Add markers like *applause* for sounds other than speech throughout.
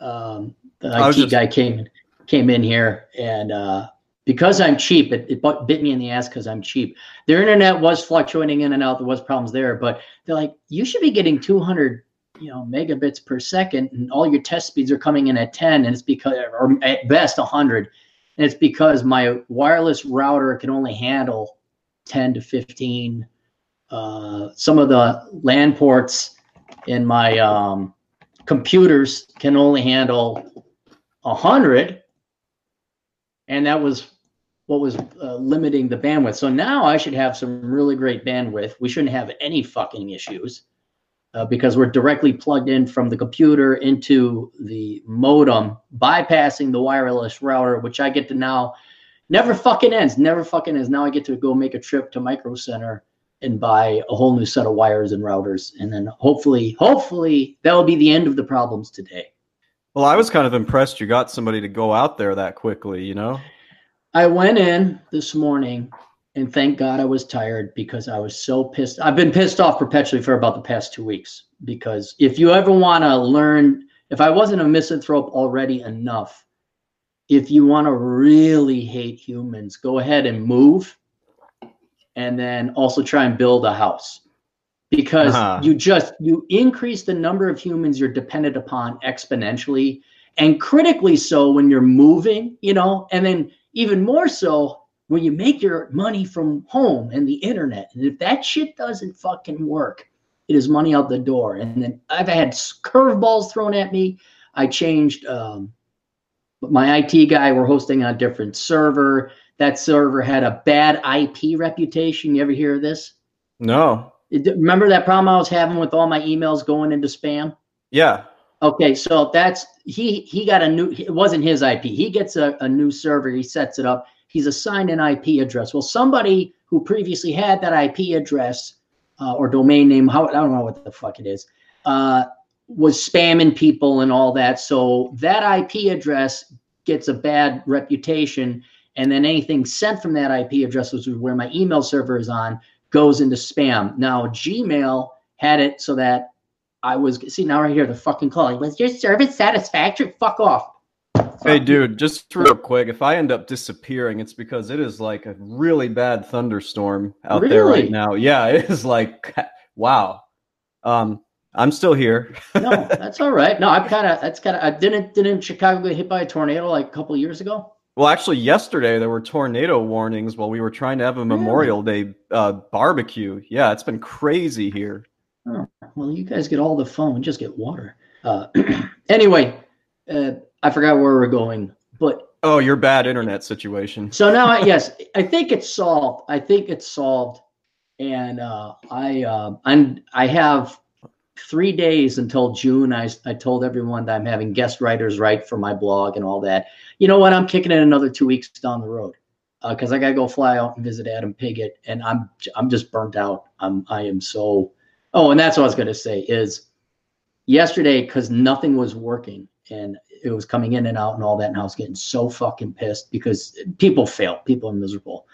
Um, the IT just... guy came came in here, and uh, because I'm cheap, it, it bit me in the ass because I'm cheap. Their internet was fluctuating in and out. There was problems there, but they're like, you should be getting 200 you know megabits per second and all your test speeds are coming in at 10 and it's because or at best 100 and it's because my wireless router can only handle 10 to 15 uh, some of the LAN ports in my um, computers can only handle 100 and that was what was uh, limiting the bandwidth. So now i should have some really great bandwidth. We shouldn't have any fucking issues uh, because we're directly plugged in from the computer into the modem, bypassing the wireless router, which I get to now never fucking ends, never fucking ends. Now I get to go make a trip to Micro Center and buy a whole new set of wires and routers. And then hopefully, hopefully that'll be the end of the problems today. Well, I was kind of impressed you got somebody to go out there that quickly, you know? I went in this morning and thank God I was tired because I was so pissed. I've been pissed off perpetually for about the past two weeks. Because if you ever want to learn, if I wasn't a misanthrope already enough, if you want to really hate humans, go ahead and move and then also try and build a house because uh-huh. you just you increase the number of humans you're dependent upon exponentially and critically so when you're moving you know and then even more so when you make your money from home and the internet. And if that shit doesn't fucking work, it is money out the door. And then I've had curveballs thrown at me. I changed um, my IT guy. We're hosting on a different server. That server had a bad IP reputation. You ever hear of this? No. Remember that problem I was having with all my emails going into spam? Yeah. Okay, so that's he he got a new it wasn't his IP. He gets a, a new server, he sets it up he's assigned an IP address. Well, somebody who previously had that IP address uh, or domain name, how I don't know what the fuck it is, uh, was spamming people and all that. So that IP address gets a bad reputation, and then anything sent from that IP address, which is where my email server is on, goes into spam. Now Gmail had it so that I was see now right here the fucking call. Was your service satisfactory? Fuck off. Hey, dude, just real quick, if I end up disappearing, it's because it is like a really bad thunderstorm out really? there right now. Yeah, it is like, wow. Um, I'm still here. no, *laughs* that's all right. No, I'm kind of that's kind of. I didn't didn't Chicago get hit by a tornado like a couple years ago. Well, actually, yesterday there were tornado warnings while we were trying to have a really? Memorial Day uh, barbecue. Yeah, it's been crazy here. Oh, well, you guys get all the fun, just get water. Uh, *clears throat* anyway, uh, I forgot where we're going, but oh, your bad internet situation. So now, I, yes, I think it's solved. I think it's solved, and uh, I uh, I'm I have three days until June. I I told everyone that I'm having guest writers write for my blog and all that. You know what? I'm kicking it another two weeks down the road because uh, I gotta go fly out and visit Adam Piggott, and I'm I'm just burnt out. I'm I am so. Oh, and that's what I was gonna say is yesterday because nothing was working and it was coming in and out and all that. And I was getting so fucking pissed because people fail, people are miserable.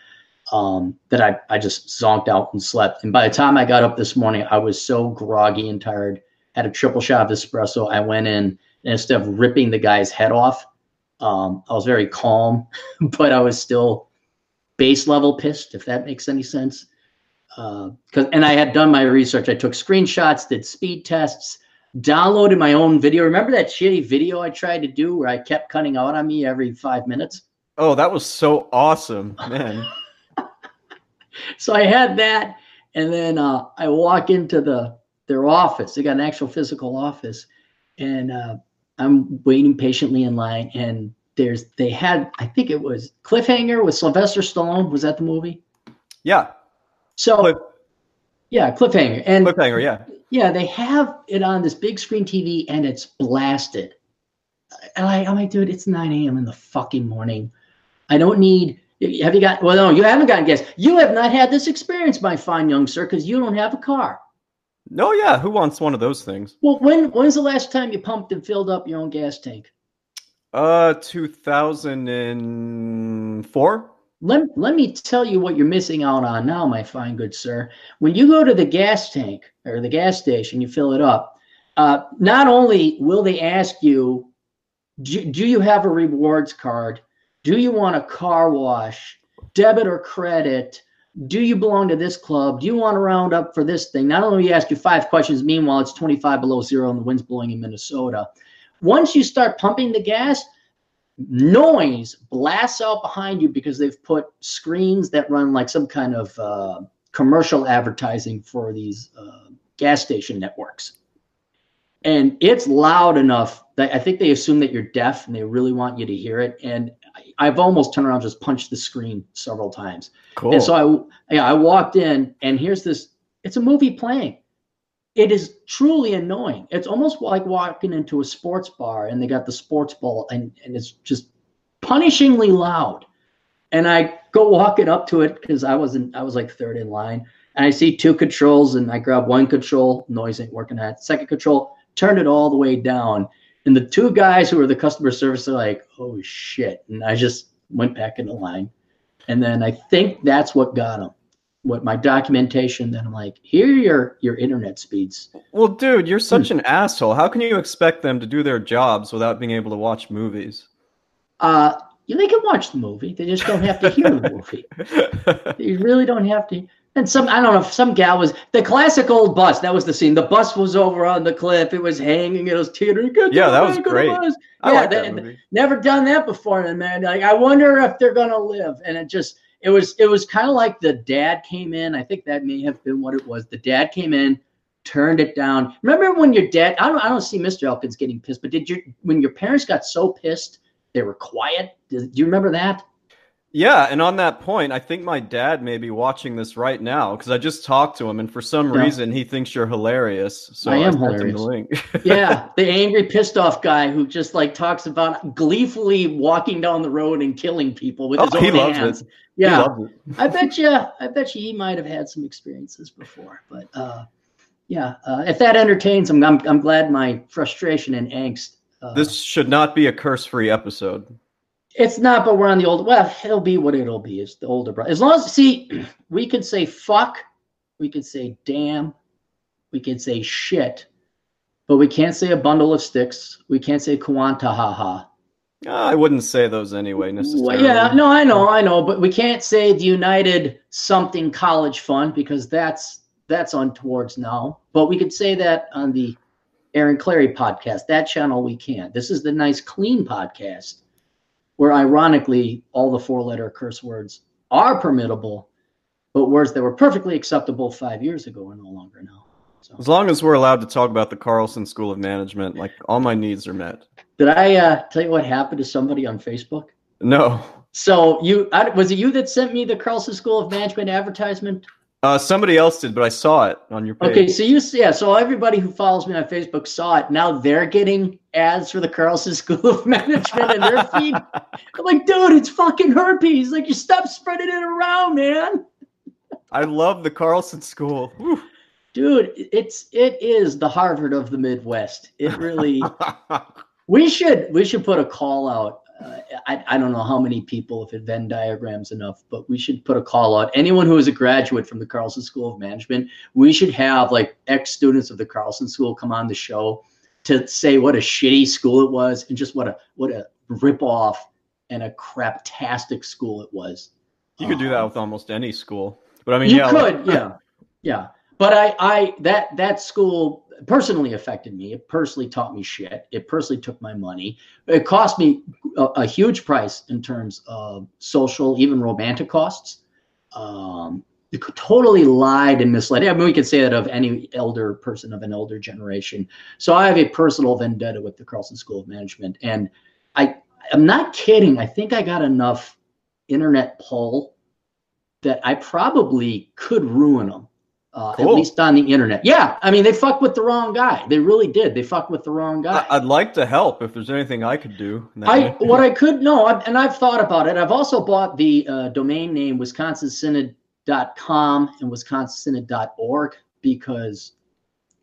Um, that I, I just zonked out and slept. And by the time I got up this morning, I was so groggy and tired. Had a triple shot of espresso. I went in and instead of ripping the guy's head off, um, I was very calm, *laughs* but I was still base level pissed, if that makes any sense. Because uh, and I had done my research. I took screenshots, did speed tests, downloaded my own video. Remember that shitty video I tried to do where I kept cutting out on me every five minutes? Oh, that was so awesome, man. *laughs* *laughs* so I had that, and then uh, I walk into the their office. They got an actual physical office, and uh, I'm waiting patiently in line. And there's they had I think it was Cliffhanger with Sylvester Stallone. Was that the movie? Yeah. So. Cliff- yeah, cliffhanger and cliffhanger. Yeah, yeah, they have it on this big screen TV and it's blasted. And I, I'm like, dude, it's 9 a.m. in the fucking morning. I don't need. Have you got? Well, no, you haven't gotten gas. You have not had this experience, my fine young sir, because you don't have a car. No, yeah. Who wants one of those things? Well, when when's the last time you pumped and filled up your own gas tank? Uh, 2004 let, let me tell you what you're missing out on now, my fine good sir. When you go to the gas tank or the gas station, you fill it up, uh, not only will they ask you, do, do you have a rewards card? Do you want a car wash, debit or credit? Do you belong to this club? Do you want to round up for this thing? Not only will you ask you five questions, meanwhile, it's 25 below zero and the wind's blowing in Minnesota. Once you start pumping the gas, noise blasts out behind you because they've put screens that run like some kind of uh, commercial advertising for these uh, gas station networks. And it's loud enough that I think they assume that you're deaf and they really want you to hear it. And I've almost turned around just punched the screen several times. Cool. And so I, yeah, I walked in and here's this. It's a movie playing. It is truly annoying. It's almost like walking into a sports bar and they got the sports ball and, and it's just punishingly loud. And I go walking up to it because I wasn't, I was like third in line. And I see two controls and I grab one control, noise ain't working at. Second control, turned it all the way down. And the two guys who were the customer service are like, oh shit. And I just went back in the line. And then I think that's what got them. What my documentation, then I'm like, here are your your internet speeds. Well, dude, you're such hmm. an asshole. How can you expect them to do their jobs without being able to watch movies? Uh you they can watch the movie. They just don't have to hear the *laughs* movie. you really don't have to. And some, I don't know, some gal was the classic old bus. That was the scene. The bus was over on the cliff. It was hanging. It was teetering. Yeah, that was great. I yeah, like that movie. Never done that before. And man, like, I wonder if they're gonna live. And it just, it was, it was kind of like the dad came in. I think that may have been what it was. The dad came in, turned it down. Remember when your dad? I don't, I don't see Mr. Elkins getting pissed, but did you? When your parents got so pissed, they were quiet. Do you remember that? Yeah, and on that point, I think my dad may be watching this right now because I just talked to him, and for some yeah. reason he thinks you're hilarious. So I am I hilarious. The *laughs* yeah, the angry, pissed off guy who just like talks about gleefully walking down the road and killing people with oh, his own he loves hands. It. Yeah, *laughs* it. I bet you. I bet you he might have had some experiences before, but uh, yeah, uh, if that entertains him, I'm I'm glad my frustration and angst. Uh, this should not be a curse-free episode. It's not, but we're on the old. Well, it'll be what it'll be. It's the older brother. As long as see, *clears throat* we can say fuck, we can say damn, we can say shit, but we can't say a bundle of sticks. We can't say kuanta haha. Ah, I wouldn't say those anyway necessarily. Well, yeah, no, I know, I know, but we can't say the United something college fund because that's that's on towards now. But we could say that on the Aaron Clarey podcast. That channel we can. This is the nice clean podcast where ironically all the four letter curse words are permittable, but words that were perfectly acceptable five years ago are no longer now. So. As long as we're allowed to talk about the Carlson School of Management, like all my needs are met. Did I uh, tell you what happened to somebody on Facebook? No. So you I, was it you that sent me the Carlson School of Management advertisement? Uh, somebody else did, but I saw it on your page. Okay, so you see, yeah, so everybody who follows me on Facebook saw it. Now they're getting ads for the Carlson *laughs* School of Management in their feed. *laughs* I'm like, dude, it's fucking herpes. Like, you stop spreading it around, man. I love the Carlson School. Whew. Dude, it's it is the Harvard of the Midwest. It really. *laughs* we should we should put a call out I, I don't know how many people, if it Venn diagrams enough, but we should put a call out. Anyone who is a graduate from the Carlson School of Management, we should have like ex students of the Carlson School come on the show to say what a shitty school it was and just what a what a rip off and a craptastic school it was. You could do that um, with almost any school, but I mean, you yeah, could, like- yeah, yeah. But I, I that that school personally affected me. It personally taught me shit. It personally took my money. It cost me a, a huge price in terms of social, even romantic costs. Um, it totally lied and misled. I mean, we could say that of any elder person of an elder generation. So I have a personal vendetta with the Carlson School of Management, and I, I'm not kidding. I think I got enough internet pull that I probably could ruin them uh, cool. at least on the internet. Yeah, I mean, they fucked with the wrong guy. They really did. They fucked with the wrong guy. I'd like to help if there's anything I could do. I what I could no, and I've thought about it. I've also bought the uh, domain name wisconsinsynod.com and wisconsinsynod.org because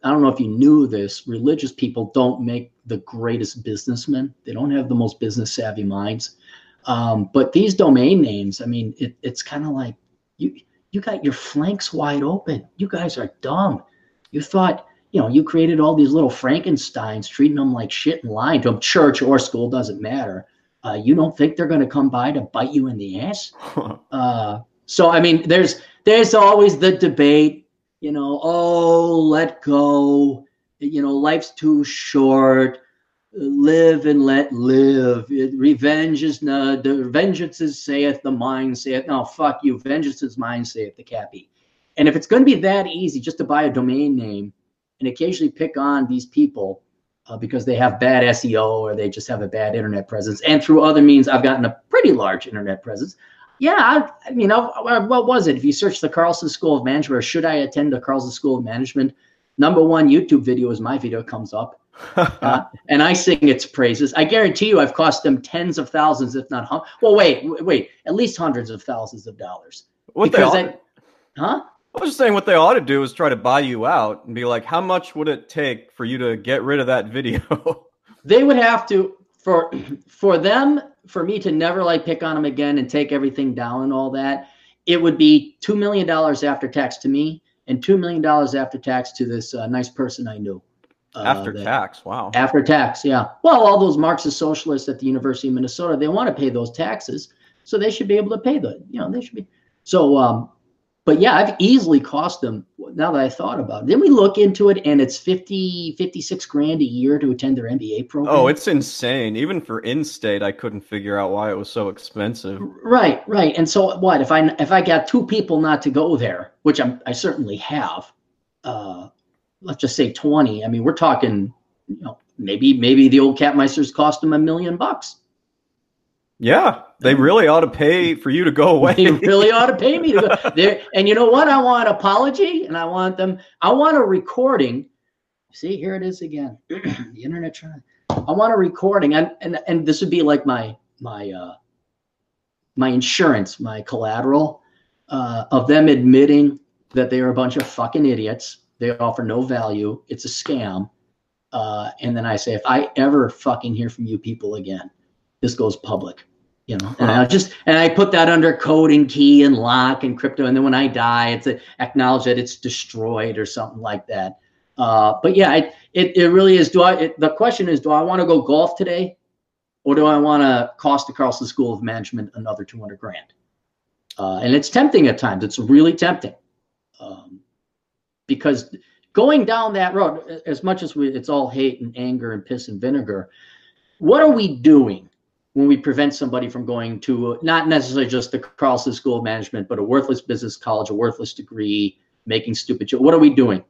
I don't know if you knew this. Religious people don't make the greatest businessmen. They don't have the most business savvy minds. Um, but these domain names, I mean, it, it's kind of like you you got your flanks wide open. You guys are dumb. You thought you know, you created all these little Frankensteins, treating them like shit and lying to them. Church or school doesn't matter. Uh, you don't think they're going to come by to bite you in the ass? *laughs* uh, so I mean, there's there's always the debate. You know, oh, let go. You know, life's too short. Live and let live. Revenge is not the vengeance is saith the mind saith. No, fuck you. Vengeance is mine saith the cappy. And if it's going to be that easy just to buy a domain name and occasionally pick on these people uh, because they have bad SEO or they just have a bad internet presence. And through other means, I've gotten a pretty large internet presence. Yeah, I, I mean, I, what was it? If you search the Carlson School of Management or should I attend the Carlson School of Management, number one YouTube video is my video comes up. Uh, and I sing its praises. I guarantee you, I've cost them tens of thousands, if not. Well, wait, wait, at least hundreds of thousands of dollars. What because they, huh? I was just saying what they ought to do is try to buy you out and be like, how much would it take for you to get rid of that video? *laughs* they would have to for for them for me to never like pick on them again and take everything down and all that. It would be two million dollars after tax to me and two million dollars after tax to this uh, nice person I knew. Uh, after that, tax, wow. After tax, yeah. Well, all those Marxist socialists at the University of Minnesota, they want to pay those taxes, so they should be able to pay the. You know, they should be. So um, but yeah, I've easily cost them now that I thought about it. Then we look into it and it's 50, 56 grand a year to attend their MBA program. Oh, it's insane. Even for in-state, I couldn't figure out why it was so expensive. Right, right. And so what if I if I got two people not to go there, which I'm I certainly have, uh, let's just say 20. I mean, we're talking, you know, maybe maybe the old Capmeisters cost them a million bucks. Yeah, they really ought to pay for you to go *laughs* away. they really ought to pay me to go *laughs* there. And you know what? I want an apology, and I want them. I want a recording. See, here it is again. *clears throat* the internet trying. I want a recording, and and and this would be like my my uh my insurance, my collateral uh, of them admitting that they are a bunch of fucking idiots. They offer no value. It's a scam. Uh, and then I say, if I ever fucking hear from you people again, this goes public you know? And i just and i put that under code and key and lock and crypto. And then when i die it's a, acknowledge that it's destroyed or something like that. Uh, but yeah it, it, it really is. Do i it, the question is do i want to go golf today? Or do i want to cost the carlson school of management another 200 grand? Uh, and it's tempting at times. It's really tempting. Um, because going down that road as much as we, it's all hate and anger and piss and vinegar what are we doing when we prevent somebody from going to not necessarily just the Carlson School of Management, but a worthless business college, a worthless degree, making stupid. jokes? What are we doing?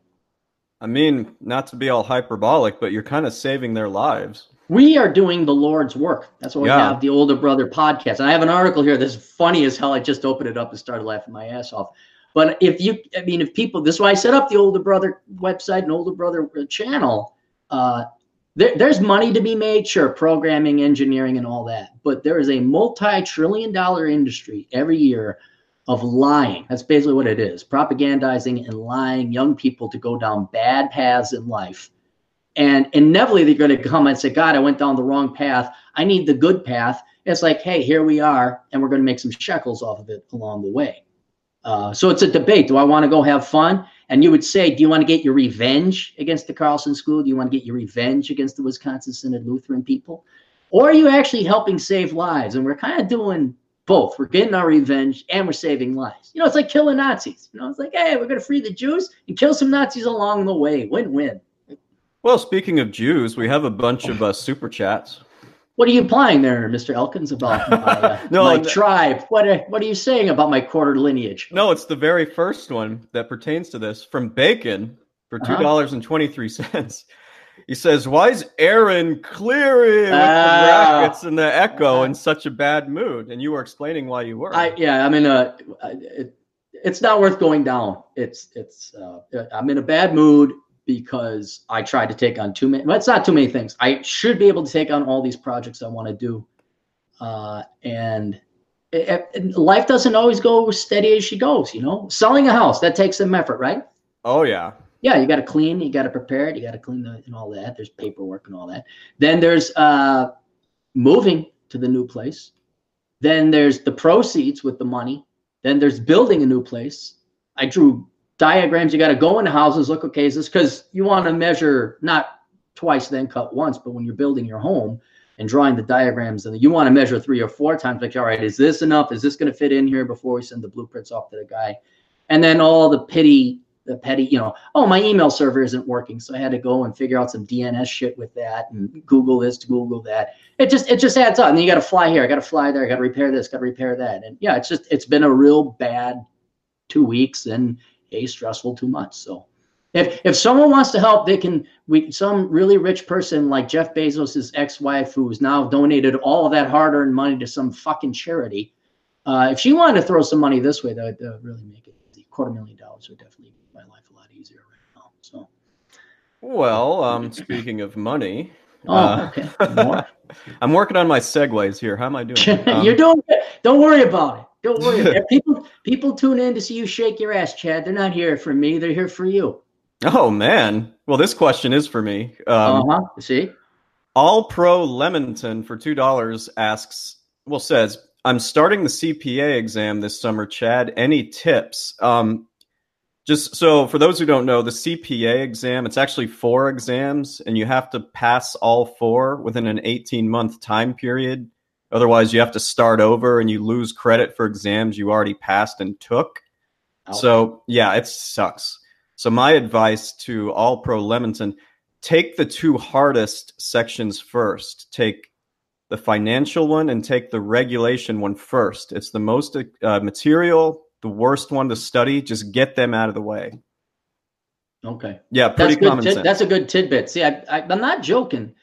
I mean, not to be all hyperbolic, but you're kind of saving their lives. We are doing the Lord's work. That's why we yeah. have the Older Brother podcast. And I have an article here that's funny as hell. I just opened it up and started laughing my ass off. But if you, I mean, if people, this is why I set up the Older Brother website and Older Brother channel. Uh, there, there's money to be made, sure, programming, engineering, and all that. But there is a multi-trillion dollar industry every year of lying. That's basically what it is: propagandizing and lying young people to go down bad paths in life. And inevitably, they're going to come and say, "God, I went down the wrong path. I need the good path." it's like, "Hey, here we are, and we're going to make some shekels off of it along the way." Uh, so it's a debate. Do I want to go have fun? And you would say, do you want to get your revenge against the Carlson School? Do you want to get your revenge against the Wisconsin Synod Lutheran people? Or are you actually helping save lives? And we're kind of doing both. We're getting our revenge and we're saving lives. You know, it's like killing Nazis. You know, it's like, hey, we're going to free the Jews and kill some Nazis along the way. Win win. Well, speaking of Jews, we have a bunch of uh, super chats. What are you implying there, Mr. Elkins, about *laughs* my, uh, no, my tribe? What are, what are you saying about my quarter lineage? No, it's the very first one that pertains to this from Bacon for two uh-huh. dollars uh-huh. and twenty three cents. He says, "Why is Aaron Clarey with uh, the ah. brackets and the echo uh, in such a bad mood?" And you were explaining why you were. I yeah, I'm in a. It, it's not worth going down. It's it's. Uh, I'm in a bad mood because I tried to take on too many. Well, it's not too many things. I should be able to take on all these projects I want to do, uh, and it, it, life doesn't always go steady as she goes. You know, selling a house that takes some effort, right? Oh yeah. Yeah, you got to clean, you got to prepare it, you got to clean the and all that. There's paperwork and all that. Then there's uh, moving to the new place. Then there's the proceeds with the money. Then there's building a new place. I drew diagrams. You got to go into houses, look, okay, is this because you want to measure not twice, then cut once, but when you're building your home and drawing the diagrams, and you want to measure three or four times, like, all right, is this enough? Is this going to fit in here before we send the blueprints off to the guy? And then all the pity, the petty, you know, oh, my email server isn't working, so I had to go and figure out some DNS shit with that and Google this, Google that. It just it just adds up. And you got to fly here, I got to fly there, I got to repair this, got to repair that, and yeah, it's just it's been a real bad two weeks and a stressful too much. So if if someone wants to help, they can. We some really rich person like Jeff Bezos' ex-wife, who's now donated all of that hard-earned money to some fucking charity. Uh, if she wanted to throw some money this way, that would uh, really make it easy. Quarter million dollars would definitely make my life a lot easier right now. So. Well, um, speaking of money. Oh, uh, okay. *laughs* I'm working on my segues here. How am I doing? Um, *laughs* You're doing good. Don't worry about it. Don't worry. *laughs* people people tune in to see you shake your ass, Chad. They're not here for me. They're here for you. Oh man. Well, this question is for me. Um, uh huh. See. All Pro Lemonton for two dollars asks, well, says, "I'm starting the CPA exam this summer. Chad, any tips?" Um, just so for those who don't know, the CPA exam, it's actually four exams, and you have to pass all four within an 18 month time period. Otherwise, you have to start over and you lose credit for exams you already passed and took. So, yeah, it sucks. So, my advice to all pro Lemonton take the two hardest sections first. Take the financial one and take the regulation one first. It's the most uh, material, the worst one to study. Just get them out of the way. Okay. Yeah, pretty that's common sense. That's a good tidbit. See, I, I, I'm not joking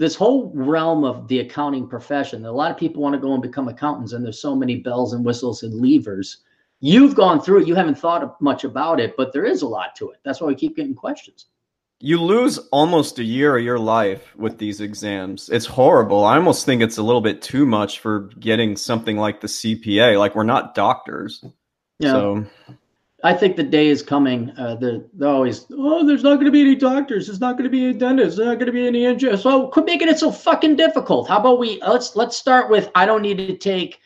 this whole realm of the accounting profession a lot of people want to go and become accountants and there's so many bells and whistles and levers. You've gone through it you haven't thought much about it but there is a lot to it. That's why we keep getting questions. You lose almost a year of your life with these exams. It's horrible. I almost think it's a little bit too much for getting something like the cpa like we're not doctors. Yeah. so I think the day is coming. Uh, they're, they're always, oh, there's not going to be any doctors. There's not going to be any dentists. There's not going to be any engineers. So quit making it so fucking difficult. How about we let's let's start with I don't need to take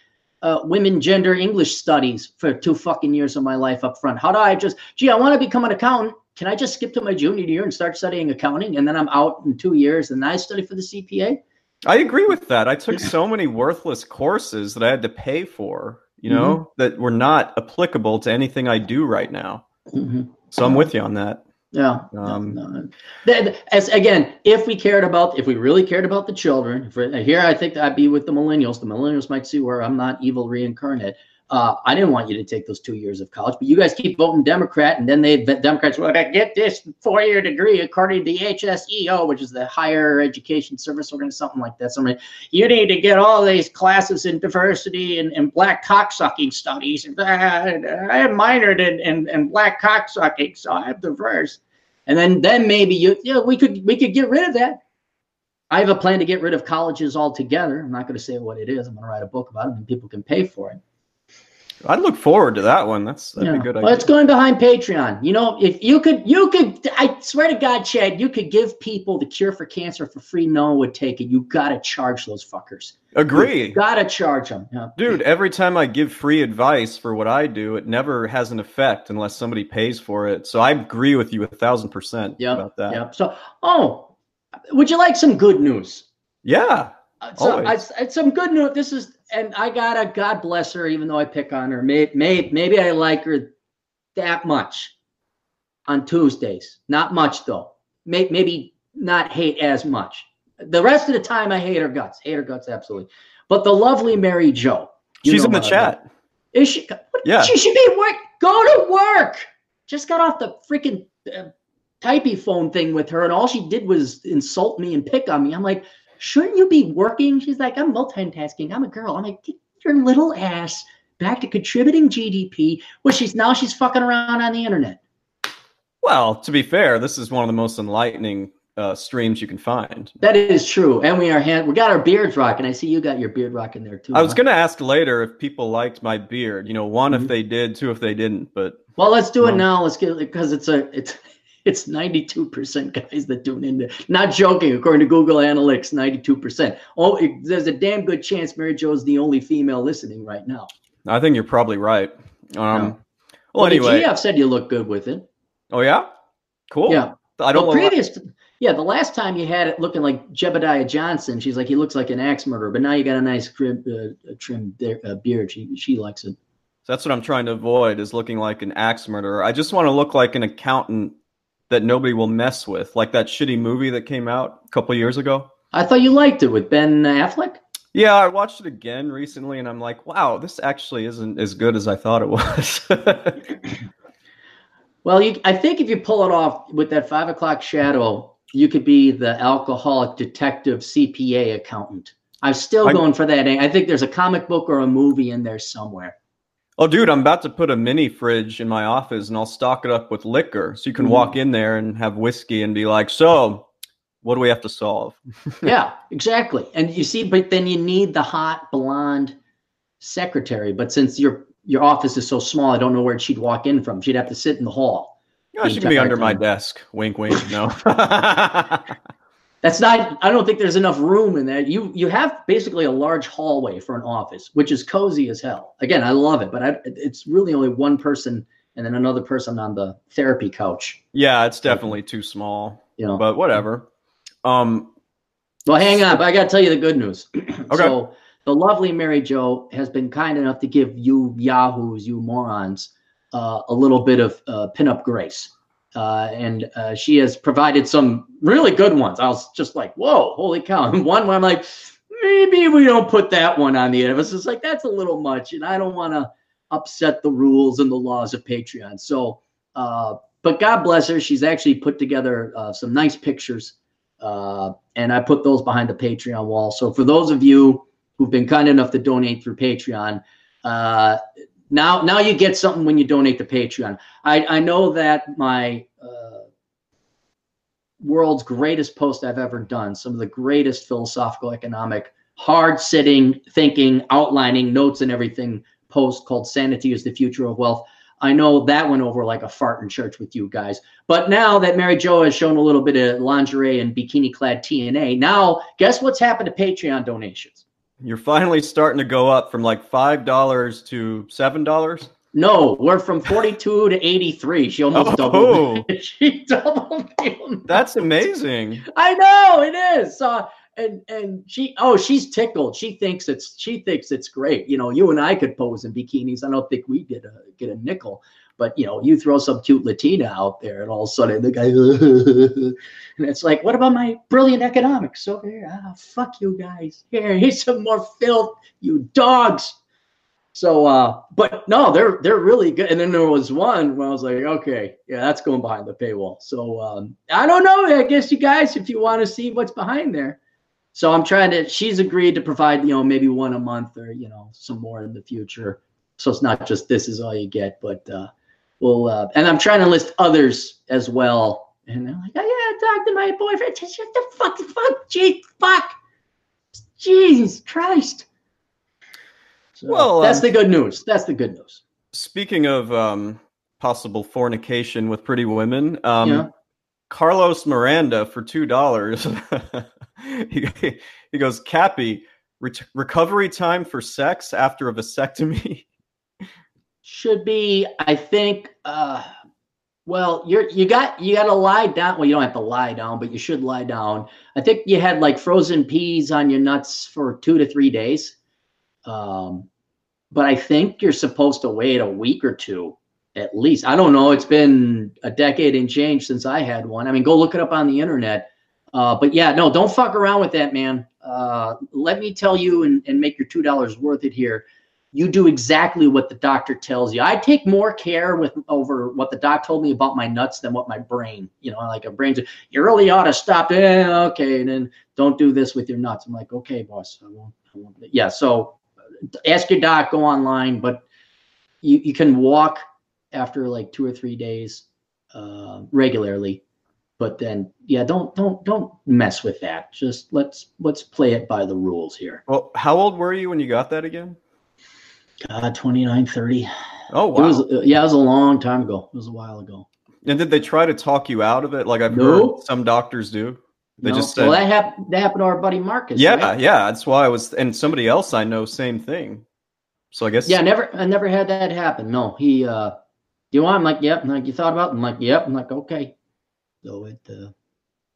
uh, women gender English studies for two fucking years of my life up front. How do I just, gee, I want to become an accountant. Can I just skip to my junior year and start studying accounting, and then I'm out in two years, and I study for the CPA? I agree with that. I took so many worthless courses that I had to pay for you know, mm-hmm. that were not applicable to anything I do right now. Mm-hmm. So I'm with you on that. Yeah. Um, no, no. As again, if we cared about, if we really cared about the children, here I think I'd be with the millennials. The millennials might see where I'm not evil reincarnate. Uh, I didn't want you to take those two years of college, but you guys keep voting Democrat, and then they Democrats will get this four-year degree according to the HSEO, which is the Higher Education Service Organization, something like that. Somebody, you need to get all these classes in diversity and, and black cocksucking studies. And uh, I minored in, in, in black cocksucking, so I'm diverse. And then then maybe you, yeah, we could we could get rid of that. I have a plan to get rid of colleges altogether. I'm not going to say what it is. I'm going to write a book about it, and people can pay for it. I'd look forward to that one. That's that'd yeah. be good. Well, it's going behind Patreon. You know, if you could, you could. I swear to God, Chad, you could give people the cure for cancer for free. No one would take it. You got to charge those fuckers. Agree. Got to charge them, yeah. dude. Every time I give free advice for what I do, it never has an effect unless somebody pays for it. So I agree with you a thousand percent yep, about that. Yeah. So, oh, would you like some good news? Yeah. Uh, so, I, some good news. This is and I gotta God bless her, even though I pick on her. Maybe, maybe, maybe I like her that much on Tuesdays. Not much though. Maybe, maybe not hate as much. The rest of the time, I hate her guts. Hate her guts absolutely. But the lovely Mary Jo. She's in the chat. Is she? Yeah. She should be work. Go to work. Just got off the freaking uh, typey phone thing with her, and all she did was insult me and pick on me. I'm like, shouldn't you be working? She's like, I'm multitasking. I'm a girl. I'm like, get your little ass back to contributing GDP. Well, she's now she's fucking around on the internet. Well, to be fair, this is one of the most enlightening uh, streams you can find. That is true, and we are hand we got our beards rocking. I see you got your beard rocking there too. I was huh? going to ask later if people liked my beard. You know, one mm-hmm. if they did, two if they didn't. But well, let's do it now. Let's get because it's a it's it's 92% guys that tune in. Not joking, according to Google Analytics, 92%. Oh, it, there's a damn good chance Mary Jo's the only female listening right now. I think you're probably right. Um, Well, well anyway, the GF said you look good with it. Oh yeah, cool. Yeah, I don't. Well, previous, yeah, the last time you had it looking like Jeremiah Johnson, she's like he looks like an axe murderer, but now you got a nice trim, uh, trim uh, beard. She she likes it. So that's what I'm trying to avoid is looking like an axe murderer. I just want to look like an accountant that nobody will mess with, like that shitty movie that came out a couple years ago. I thought you liked it with Ben Affleck. Yeah, I watched it again recently, and I'm like, wow, this actually isn't as good as I thought it was. *laughs* well, you, I think if you pull it off with that five o'clock shadow, you could be the alcoholic detective CPA accountant. I'm still going for that. I think there's a comic book or a movie in there somewhere. Oh, dude, I'm about to put a mini fridge in my office and I'll stock it up with liquor. So you can mm-hmm. walk in there and have whiskey and be like, so what do we have to solve? *laughs* yeah, exactly. And you see, but then you need the hot blonde secretary. But since your your office is so small, I don't know where she'd walk in from. She'd have to sit in the hall. Yeah, she could be under my desk. Wink, wink. No. *laughs* that's not i don't think there's enough room in there. You you have basically a large hallway for an office which is cozy as hell. Again i love it but I, it's really only one person and then another person on the therapy couch. Yeah it's definitely too small you know. but whatever. Um well hang on but i gotta tell you the good news. *clears throat* Okay. so the lovely mary jo has been kind enough to give you yahoos you morons uh, a little bit of uh, pinup grace uh, and uh, she has provided some really good ones. I was just like, whoa, holy cow. *laughs* And one where I'm like, maybe we don't put that one on the end of us. It's like, that's a little much. And I don't want to upset the rules and the laws of Patreon. So, uh, but God bless her. She's actually put together uh, some nice pictures. Uh, and I put those behind the Patreon wall. So for those of you who've been kind enough to donate through Patreon, uh, now now you get something when you donate to patreon. I i know that my uh, world's greatest post i've ever done some of the greatest philosophical economic hard sitting thinking outlining notes and everything post called sanity is the future of wealth i know that went over like a fart in church with you guys. But now that mary jo has shown a little bit of lingerie and bikini clad tna now guess what's happened to patreon donations you're finally starting to go up from like five dollars to seven dollars. No, we're from 42 to 83. She almost oh. doubled. *laughs* she doubled. That's amazing. I know it is. Uh, and and she oh she's tickled. She thinks it's she thinks it's great. You know, you and I could pose in bikinis. I don't think we get a get a nickel. But you know, you throw some cute Latina out there, and all of a sudden the guy, *laughs* and it's like, what about my brilliant economics over here? Ah, fuck you guys. Here, here's some more filth, you dogs. So, uh, but no, they're they're really good. And then there was one where I was like, okay, yeah, that's going behind the paywall. So um, I don't know. I guess you guys, if you want to see what's behind there. So I'm trying to. She's agreed to provide, you know, maybe one a month or you know some more in the future. So it's not just this is all you get, but uh, will uh, and I'm trying to list others as well. And they're like, oh yeah, talk to my boyfriend. Shut the fuck, fuck, gee, fuck, Jesus Christ. So well, that's um, the good news. That's the good news. Speaking of um, possible fornication with pretty women, um, yeah. Carlos Miranda for two dollars. *laughs* he, he goes, Cappy, re- recovery time for sex after a vasectomy. Should be, I think, uh, well, you're you got you got to lie down. Well, you don't have to lie down, but you should lie down. I think you had like frozen peas on your nuts for two to three days. Um, but I think you're supposed to wait a week or two at least. I don't know. It's been a decade and change since I had one. I mean, go look it up on the internet. Uh, but yeah, no, don't fuck around with that, man. Uh, let me tell you and, and make your two dollars worth it here you do exactly what the doctor tells you. I take more care with over what the doc told me about my nuts than what my brain, you know, like a brain. You really ought to stop. Eh, okay, and then don't do this with your nuts. I'm like, okay, boss. I won't. I won't. Yeah. So ask your doc. Go online, but you you can walk after like two or three days uh, regularly. But then, yeah, don't don't don't mess with that. Just let's let's play it by the rules here. Well, how old were you when you got that again? God, 29, 30. Oh, wow. It was, yeah, it was a long time ago. It was a while ago. And did they try to talk you out of it? Like I've heard some doctors do. They no. just said, well, that happened. That happened to our buddy Marcus. Yeah, right? yeah. That's why I was, and somebody else I know, same thing. So I guess. Yeah, never. I never had that happen. No, he. uh you want? I'm like, yep. Like, you thought about? It? I'm like, yep. I'm like, okay. So it, uh,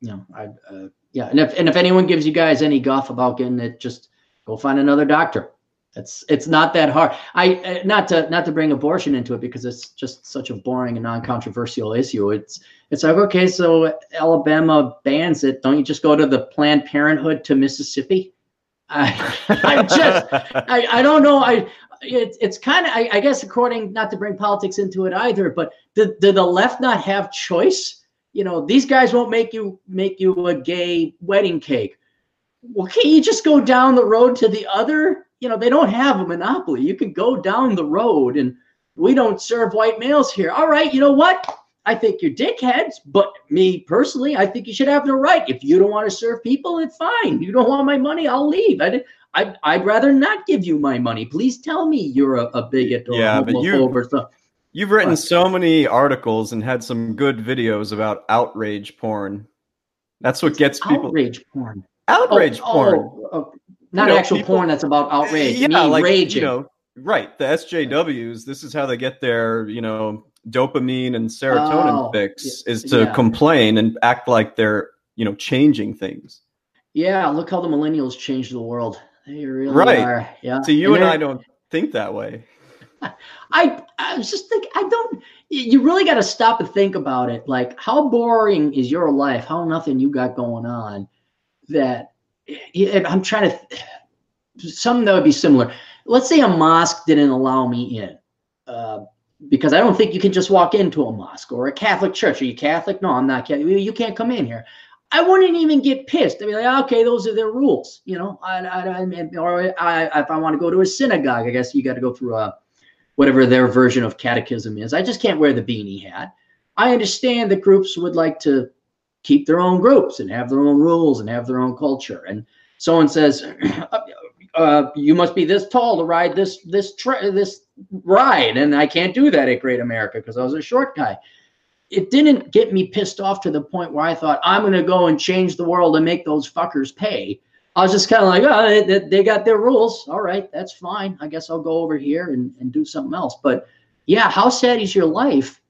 you know, I, uh, yeah. And if and if anyone gives you guys any guff about getting it, just go find another doctor. It's it's not that hard. I uh, not to not to bring abortion into it because it's just such a boring and non-controversial issue. It's it's like okay, so Alabama bans it. Don't you just go to the Planned Parenthood to Mississippi? I, I just *laughs* I, I don't know. I it, it's kind of I, I, guess according not to bring politics into it either, but did, did the left not have choice? You know, these guys won't make you make you a gay wedding cake. Well, can't you just go down the road to the other? You know, they don't have a monopoly. You can go down the road and we don't serve white males here. All right, you know what? I think you're dickheads, but me personally, I think you should have the right. If you don't want to serve people, it's fine. You don't want my money, I'll leave. I, I'd, I'd rather not give you my money. Please tell me you're a, a bigot or yeah, but you, or something. You've written so many articles and had some good videos about outrage porn. That's what gets people. Outrage porn. Outrage oh, oh porn. Oh, oh, not you know, actual people, porn that's about outrage. Yeah, Me like raging. you know, right. The SJWs. This is how they get their you know dopamine and serotonin oh, fix is to yeah. complain and act like they're you know changing things. Yeah, look how the millennials changed the world. They really right. are. Yeah. So you and, and I don't think that way. *laughs* I I was just think I don't. You really got to stop and think about it. Like, how boring is your life? How nothing you got going on? That I'm trying to something that would be similar. Let's say a mosque didn't allow me in. Uh, because I don't think you can just walk into a mosque or a Catholic church. Are you Catholic? No, I'm not Catholic. You can't come in here. I wouldn't even get pissed. I'd be like, okay, those are their rules, you know. I, I, I or I, if I want to go to a synagogue, I guess you got to go through a whatever their version of catechism is. I just can't wear the beanie hat. I understand that groups would like to keep their own groups and have their own rules and have their own culture. And someone says, *clears throat* uh, "You must be this tall to ride this this this ride," and I can't do that at Great America because I was a short guy it didn't get me pissed off to the point where I thought I'm going to go and change the world and make those fuckers pay. I was just kind of like, oh, they, they, got their rules. All right, that's fine. I guess I'll go over here and, and do something else. But yeah, how sad is your life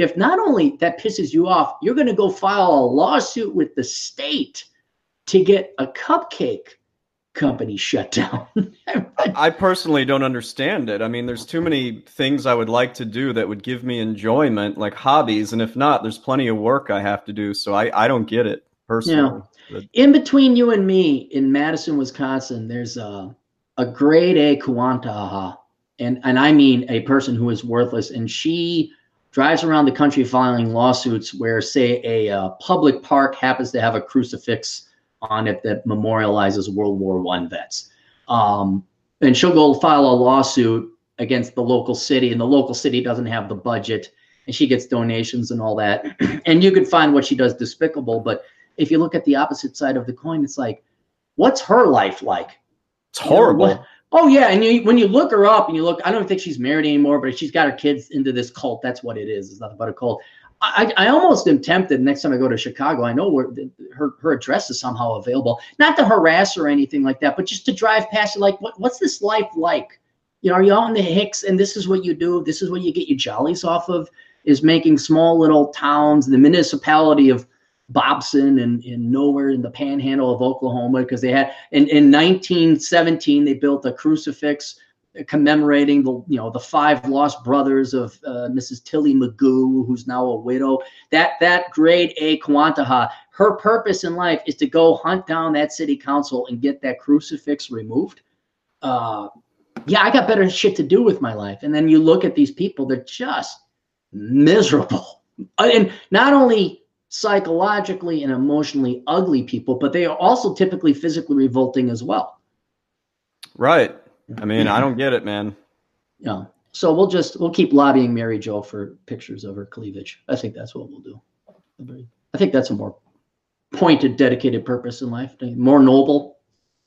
if not only that pisses you off, you're going to go file a lawsuit with the state to get a cupcake company shut down. *laughs* I personally don't understand it. I mean, there's too many things I would like to do that would give me enjoyment, like hobbies, and if not, there's plenty of work I have to do. So I, I don't get it personally. Yeah. In between you and me in Madison, Wisconsin, there's a a grade A Kwantaha, and and I mean a person who is worthless, and she drives around the country filing lawsuits where, say, a uh, public park happens to have a crucifix on it that memorializes World War One vets. Um, and she'll go file a lawsuit against the local city, and the local city doesn't have the budget, and she gets donations and all that. *clears throat* and you can find what she does despicable, but if you look at the opposite side of the coin, it's like, what's her life like? It's horrible. You know, what, oh yeah, and you, when you look her up and you look, I don't think she's married anymore, but she's got her kids into this cult. That's what it is. It's nothing but a cult. I, I almost am tempted next time I go to Chicago. I know where her, her address is somehow available, not to harass or anything like that, but just to drive past. Like, what, what's this life like? You know, are you out in the Hicks and this is what you do? This is what you get your jollies off of is making small little towns, the municipality of Bobson and, and nowhere in the panhandle of Oklahoma because they had in, in 1917 they built a crucifix commemorating the you know the five lost brothers of uh, Mrs. Tilly Magoo, who's now a widow. That that grade A Kwantaha, her purpose in life is to go hunt down that city council and get that crucifix removed. Uh, yeah, I got better shit to do with my life. And then you look at these people; they're just miserable, uh, and not only psychologically and emotionally ugly people, but they are also typically physically revolting as well. Right. I mean, I *clears throat* don't get it, man. Yeah. So we'll just we'll keep lobbying Mary Jo for pictures of her cleavage. I think that's what we'll do. I think that's a more pointed, dedicated purpose in life. More noble.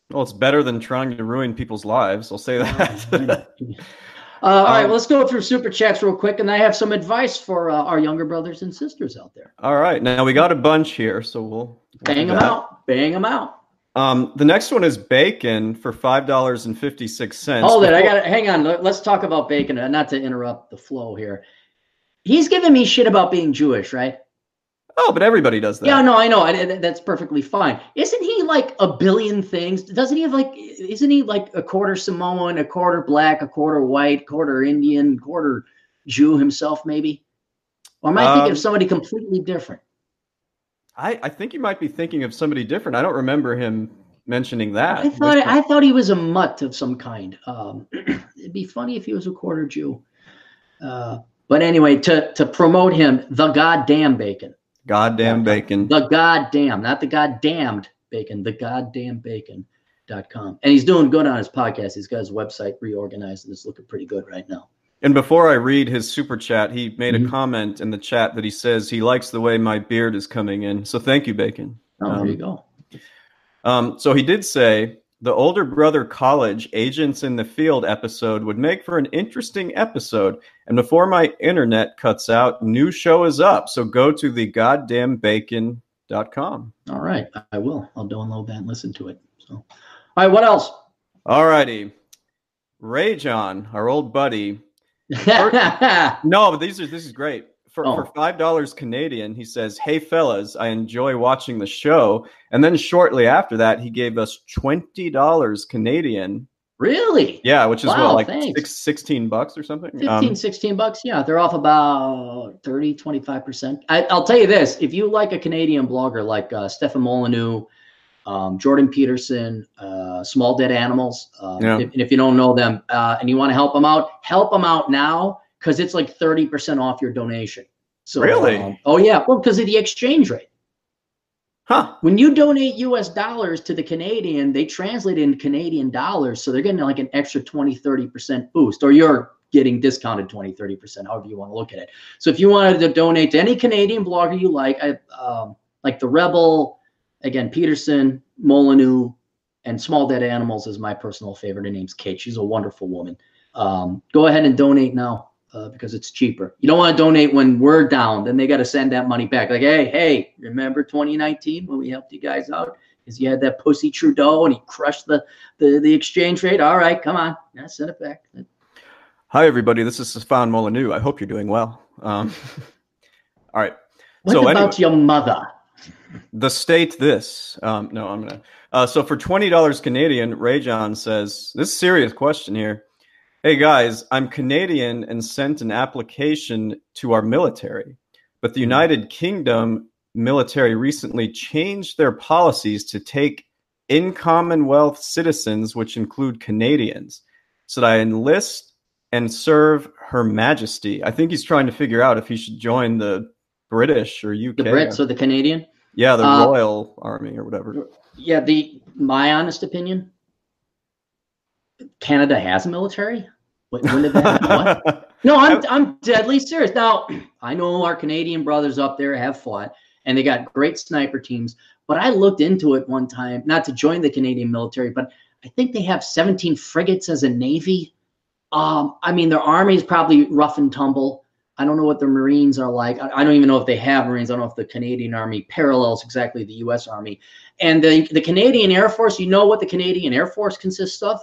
Well, it's better than trying to ruin people's lives. I'll say that. *laughs* uh, all right, um, let's go through super chats real quick, and I have some advice for uh, our younger brothers and sisters out there. All right, now we got a bunch here, so we'll, we'll bang them out. Bang them out. Um, the next one is bacon for five dollars and fifty six cents. Hold it, I got to hang on. Let's talk about bacon. Uh, not to interrupt the flow here. he's giving me shit about being Jewish, right? Oh, but everybody does that. Yeah, no, I know. I, that's perfectly fine. Isn't he like a billion things? Doesn't he have like? Isn't he like a quarter Samoan, a quarter black, a quarter white, quarter Indian, quarter Jew himself, maybe? Or am I um, thinking of um, somebody completely different? I, I think you might be thinking of somebody different. I don't remember him mentioning that. I thought I thought he was a mutt of some kind. Um, *clears throat* it'd be funny if he was a quarter Jew. Uh, but anyway, to to promote him, the goddamn bacon. Goddamn bacon. The goddamn, not the goddamned bacon, the goddamn bacon.com. And he's doing good on his podcast. He's got his website reorganized and it's looking pretty good right now. And before I read his super chat, he made mm-hmm. a comment in the chat that he says he likes the way my beard is coming in. So thank you, Bacon. Oh, um, there you go. Um, so he did say the older brother college agents in the field episode would make for an interesting episode. And before my internet cuts out, new show is up. So go to the goddamnbacon.com. All right. I will. I'll download that and listen to it. So, all right. What else? All righty. Ray John, our old buddy. *laughs* no, but these are this is great for, oh. for five dollars Canadian, he says, "Hey fellas, I enjoy watching the show." And then shortly after that, he gave us twenty dollars Canadian. Really? Yeah, which is wow, what, like six, 16 bucks or something? 15, um, 16 bucks. Yeah, they're off about 30, 25%. I, will tell you this if you like a Canadian blogger like uh, Stefan Molyneux, um, Jordan Peterson, uh, Small Dead Animals, um, yeah. if, and if you don't know them uh, and you want to help them out, help them out now because it's like 30% off your donation. So really? Um, oh yeah, well because of the exchange rate. Huh. When you donate US dollars to the Canadian, they translate into Canadian dollars. So they're getting like an extra 20, 30% boost, or you're getting discounted 20, 30%, however you want to look at it. So if you wanted to donate to any Canadian blogger you like, I, um, like The Rebel, again, Peterson, Molyneux, and Small Dead Animals is my personal favorite. Her name's Kate. She's a wonderful woman. Um, go ahead and donate now uh, because it's cheaper. You don't want to donate when we're down. Then they got to send that money back. Like, hey, hey, remember 2019 when we helped you guys out? Because you had that pussy Trudeau and he crushed the, the, the exchange rate. All right, come on. Yeah, send it back. Hi, everybody. This is Stefan Molyneux. I hope you're doing well. Um, *laughs* all right. What so about anyway, your mother? The state this. Um, no, I'm going to. Uh, so for $20 Canadian, Ray John says, this serious question here. Hey guys, I'm Canadian and sent an application to our military, but the hmm. United Kingdom military recently changed their policies to take in Commonwealth citizens, which include Canadians. So I enlist and serve Her Majesty. I think he's trying to figure out if he should join the British or UK. The Brits or the Canadian? Yeah, the uh, Royal Army or whatever. Yeah, the my honest opinion, Canada has a military. When, did that? *laughs* No, I'm I'm deadly serious. Now, *clears throat* I know our Canadian brothers up there have fought and they got great sniper teams, but I looked into it one time, not to join the Canadian military, but I think they have 17 frigates as a navy. Um, I mean, their army is probably rough and tumble. I don't know what their Marines are like. I, I, don't even know if they have Marines. I don't know if the Canadian Army parallels exactly the U.S. Army. And the, the Canadian Air Force, you know what the Canadian Air Force consists of?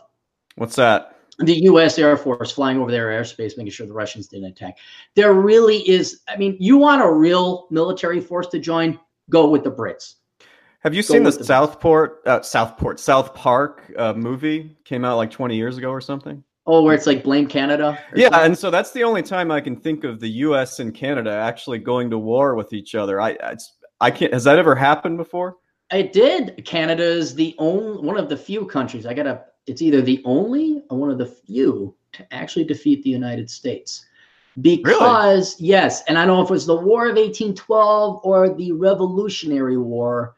What's that? the U.S. Air Force flying over their airspace, making sure the Russians didn't attack. There really is. I mean, you want a real military force to join? Go with the Brits. Have you Go seen the, Southport, uh, Southport, South Park uh, movie? Came out like 20 years ago or something. Oh, where it's like blame Canada. Yeah, something? and so that's the only time I can think of the U.S. and Canada actually going to war with each other. I, it's, I can't. Has that ever happened before? It did. Canada is the only one of the few countries. I gotta it's either the only or one of the few to actually defeat the United States. Because, really? yes, and I don't know if it was the War of 1812 or the Revolutionary War.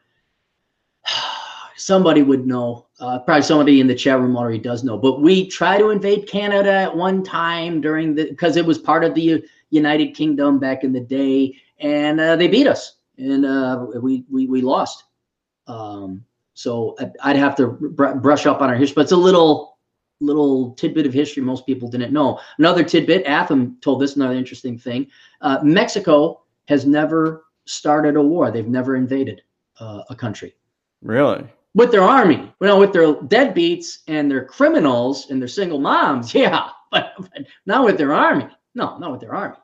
*sighs* somebody would know. Uh, probably somebody in the chat room already does know. But we tried to invade Canada at one time during the because it was part of the United Kingdom back in the day, and uh, they beat us, and uh, we we we lost. Um, so I'd have to brush up on our history, but it's a little little tidbit of history most people didn't know. Another tidbit, Atham told this another interesting thing. Uh, Mexico has never started a war. They've never invaded uh, a country. Really? With their army, well, with their deadbeats and their criminals and their single moms, *laughs* yeah, but, but not with their army. No, not with their army.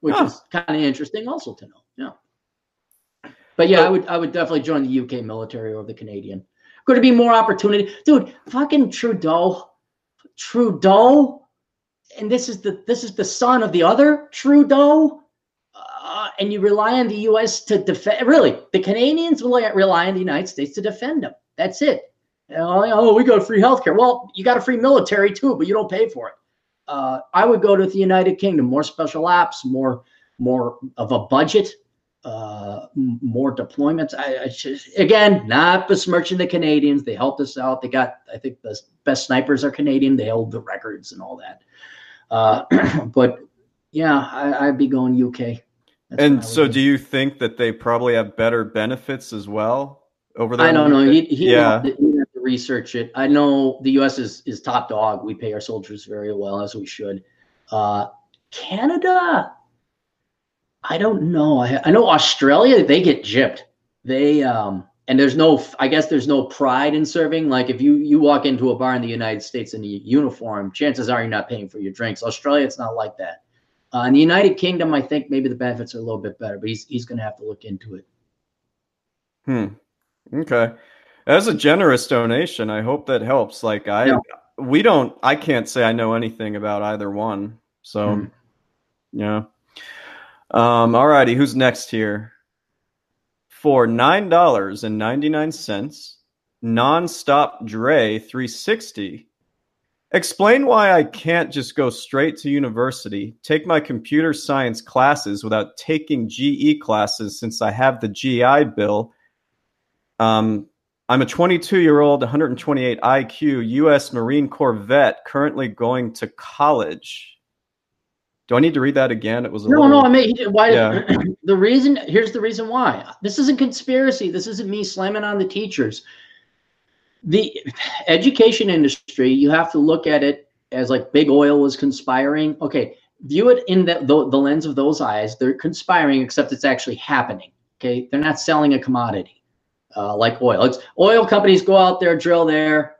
which huh. is kind of interesting also to know. Yeah. But yeah, I would I would definitely join the UK military over the Canadian. Going to be more opportunity, dude. Fucking Trudeau, Trudeau, and this is the this is the son of the other Trudeau, uh, and you rely on the U.S. to defend. Really, the Canadians rely on the United States to defend them. That's it. Oh, we got free healthcare. Well, you got a free military too, but you don't pay for it. Uh, I would go to the United Kingdom. More special ops, more more of a budget, uh, more deployments. I, I just, again, not besmirching the Canadians. They helped us out. They got, I think, the best snipers are Canadian. They hold the records and all that. Uh, *clears throat* but yeah, I, would be going UK. That's and so, do. you think that they probably have better benefits as well over there? I don't know. He, he yeah. He research it. I know the U.S. is is top dog. We pay our soldiers very well, as we should. Uh, Canada, I don't know. I, I know Australia. They get gypped. They um, and there's no. I guess there's no pride in serving. Like if you you walk into a bar in the United States in a uniform, chances are you're not paying for your drinks. Australia, it's not like that. Uh, in the United Kingdom, I think maybe the benefits are a little bit better, but he's he's going to have to look into it. Hmm. Okay. As a generous donation, I hope that helps. Like I, we don't. I can't say I know anything about either one. So, mm. yeah. Um. All righty. Who's next here? For nine dollars and ninety nine cents, nonstop Dre three sixty. Explain why I can't just go straight to university, take my computer science classes without taking GE classes since I have the GI Bill. Um, I'm a 22 year old, 128 IQ U.S. Marine Corps vet, currently going to college. Do I need to read that again? It was no, little, no. I mean, why? Yeah. *clears throat* the reason here's the reason why. This isn't conspiracy. This isn't me slamming on the teachers. The education industry, you have to look at it as like big oil was conspiring. Okay, view it in the, the, the lens of those eyes. They're conspiring, except it's actually happening. Okay, they're not selling a commodity uh, like oil. It's oil companies go out there, drill there,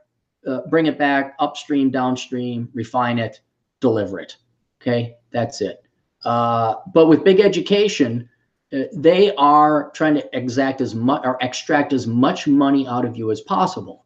uh, bring it back upstream, downstream, refine it, deliver it. Okay, that's it. Uh, but with big education, uh, they are trying to exact as much or extract as much money out of you as possible.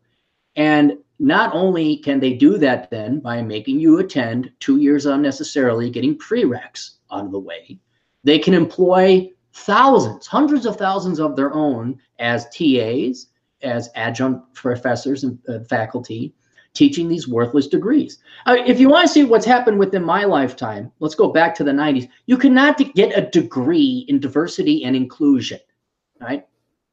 And not only can they do that then by making you attend two years unnecessarily, getting prereqs out of the way, they can employ thousands, hundreds of thousands of their own as TAs, as adjunct professors and uh, faculty, teaching these worthless degrees. Uh, if you want to see what's happened within my lifetime, let's go back to the 90s. You cannot get a degree in diversity and inclusion, right?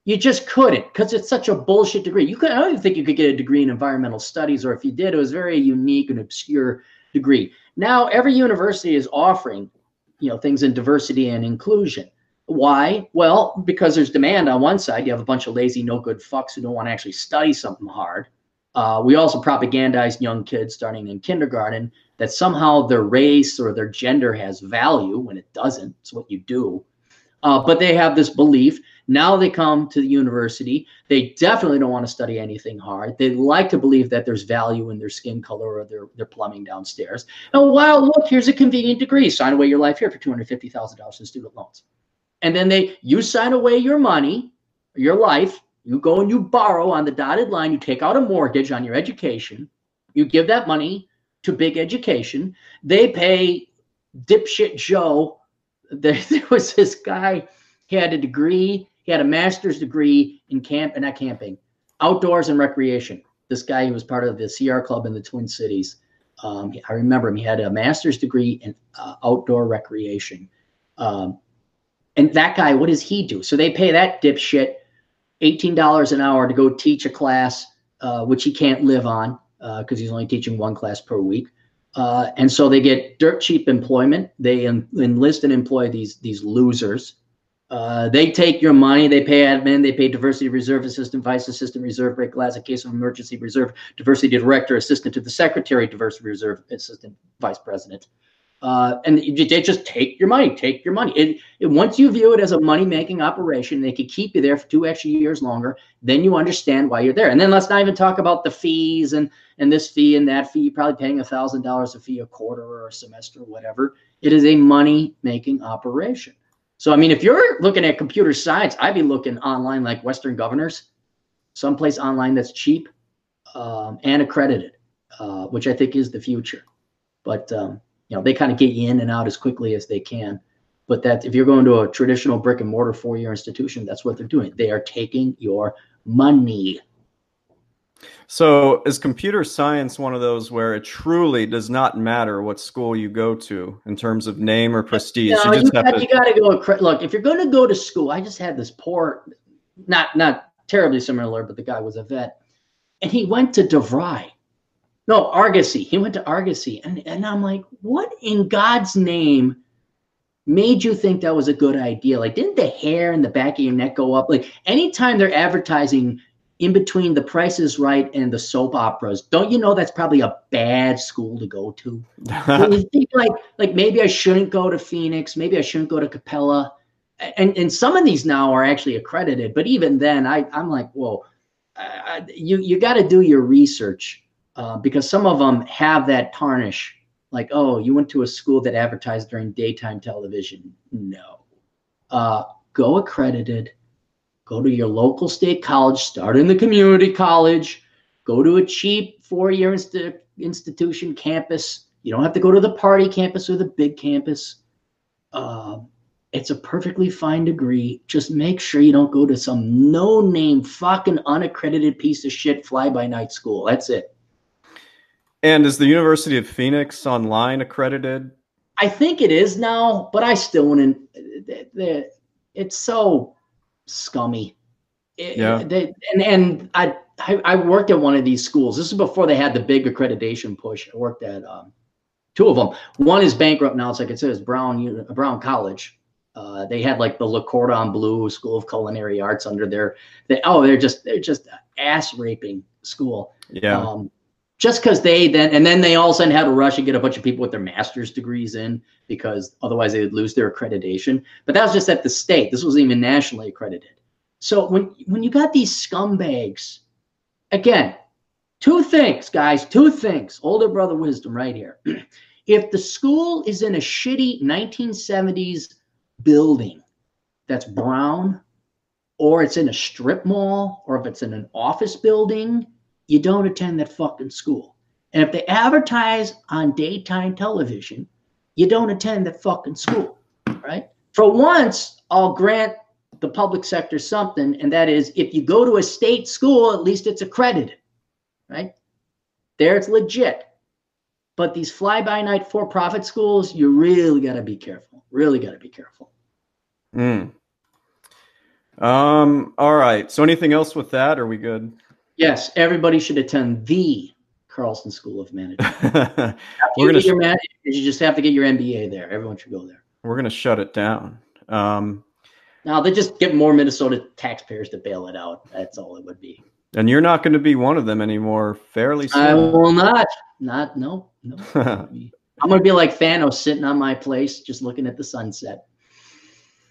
You just couldn't because it's such a bullshit degree. You could, I don't even think you could get a degree in environmental studies, or if you did, it was very unique and obscure degree. Now every university is offering, you know, things in diversity and inclusion. Why? Well, because there's demand on one side. You have a bunch of lazy, no good fucks who don't want to actually study something hard. Uh, we also propagandize young kids starting in kindergarten that somehow their race or their gender has value when it doesn't. It's what you do. Uh, but they have this belief. Now they come to the university. They definitely don't want to study anything hard. They like to believe that there's value in their skin color or their, their plumbing downstairs. Oh, wow, look, here's a convenient degree. Sign away your life here for $250,000 in student loans and then they you sign away your money, your life. You go and you borrow on the dotted line. You take out a mortgage on your education. You give that money to big education. They pay dipshit Joe. *laughs* There, there was this guy. He had a degree. He had a master's degree in camp and not camping, outdoors and recreation. This guy, he was part of the CR Club in the Twin Cities. Um, I remember him. He had a master's degree in uh, outdoor recreation. Um, and that guy, what does he do? So they pay that dipshit $18 an hour to go teach a class, uh, which he can't live on because uh, he's only teaching one class per week. Uh, and so they get dirt cheap employment. They en- enlist and employ these these losers. Uh, they take your money. They pay admin. They pay diversity reserve assistant, vice assistant, reserve break glass, a case of emergency reserve, diversity director, assistant to the secretary, diversity reserve assistant, vice president. Uh, and they just take your money, take your money. It, it, once you view it as a money making operation, they could keep you there for two extra years longer. Then you understand why you're there. And then let's not even talk about the fees and and this fee and that fee. You're probably paying a thousand dollars a fee a quarter or a semester or whatever. It is a money making operation. So, I mean, if you're looking at computer science, I'd be looking online like Western Governors, someplace online that's cheap um, and accredited, uh, which I think is the future. But um, you know, they kind of get you in and out as quickly as they can. But that if you're going to a traditional brick and mortar four year institution, that's what they're doing. They are taking your money. So, is computer science one of those where it truly does not matter what school you go to in terms of name or prestige? No, you, you, got, to... you got to go. Look, if you're going to go to school, I just had this poor, not not terribly similar, but the guy was a vet, and he went to DeVry. No, Argosy. He went to Argosy, and and I'm like, what in God's name? made you think that was a good idea? Like, didn't the hair in the back of your neck go up? Like, anytime they're advertising in between the Price is Right and the soap operas, don't you know that's probably a bad school to go to? *laughs* like, like maybe I shouldn't go to Phoenix, maybe I shouldn't go to Capella, and and some of these now are actually accredited, but even then, I I'm like, whoa, uh, you you got to do your research uh, because some of them have that tarnish. Like, oh, you went to a school that advertised during daytime television. No, uh, go accredited Go to your local state college, start in the community college, go to a cheap four year inst- institution campus. You don't have to go to the party campus or the big campus. Uh, it's a perfectly fine degree. Just make sure you don't go to some no name, fucking unaccredited piece of shit fly by night school. That's it. And is the University of Phoenix online accredited? I think it is now, but I still wouldn't. It's so scummy. Yeah. They, and and I, I worked at one of these schools. This is before they had the big accreditation push. I worked at um, two of them. One is bankrupt now, so I could say it's Brown Brown College. Uh, they had like the Le Cordon Bleu School of Culinary Arts under their. They, oh, they're just they're just ass raping school. Yeah. Um, just because they then and then they all of a sudden had to rush and get a bunch of people with their master's degrees in because otherwise they would lose their accreditation. But that was just at the state. This wasn't even nationally accredited. So when when you got these scumbags, again, two things, guys, two things. Older brother wisdom right here. *clears throat* if the school is in a shitty 1970s building that's brown, or it's in a strip mall, or if it's in an office building you don't attend that fucking school. And if they advertise on daytime television, you don't attend that fucking school, right? For once, I'll grant the public sector something, and that is if you go to a state school, at least it's accredited, right? There it's legit. But these fly by night for profit schools, you really got to be careful. Really got to be careful. Hmm. Um, all right. So anything else with that? Are we good? Yes, everybody should attend the Carlson School of Management. *laughs* We're you, gonna, sh- you just have to get your MBA there. Everyone should go there. We're going to shut it down. Um, now they just get more Minnesota taxpayers to bail it out. That's all it would be. And you're not going to be one of them anymore fairly soon. I will not. Not no no. *laughs* I'm going to be like Thanos sitting on my place, just looking at the sunset.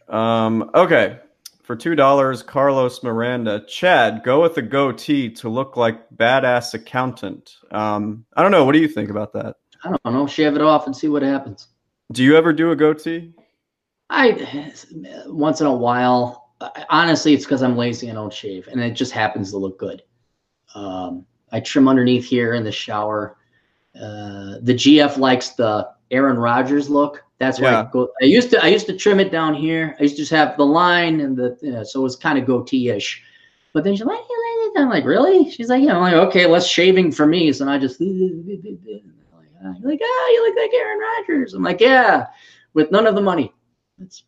Um. Okay. For two dollars, Carlos Miranda. Chad, go with a goatee to look like badass accountant. Um, I don't know. What do you think about that? I don't know. Shave it off and see what happens. Do you ever do a goatee? I once in a while. Honestly, it's because I'm lazy and don't shave, and it just happens to look good. Um, I trim underneath here in the shower. Uh, the GF likes the Aaron Rodgers look. That's why yeah. I, go, I used to I used to trim it down here. I used to just have the line and the you know, so it was kind of goatee-ish. But then she's like, I'm like, really? She's like, yeah. I'm like, okay, less shaving for me. So I just like, ah, ah, you look like Aaron Rodgers. I'm like, yeah, with none of the money. That's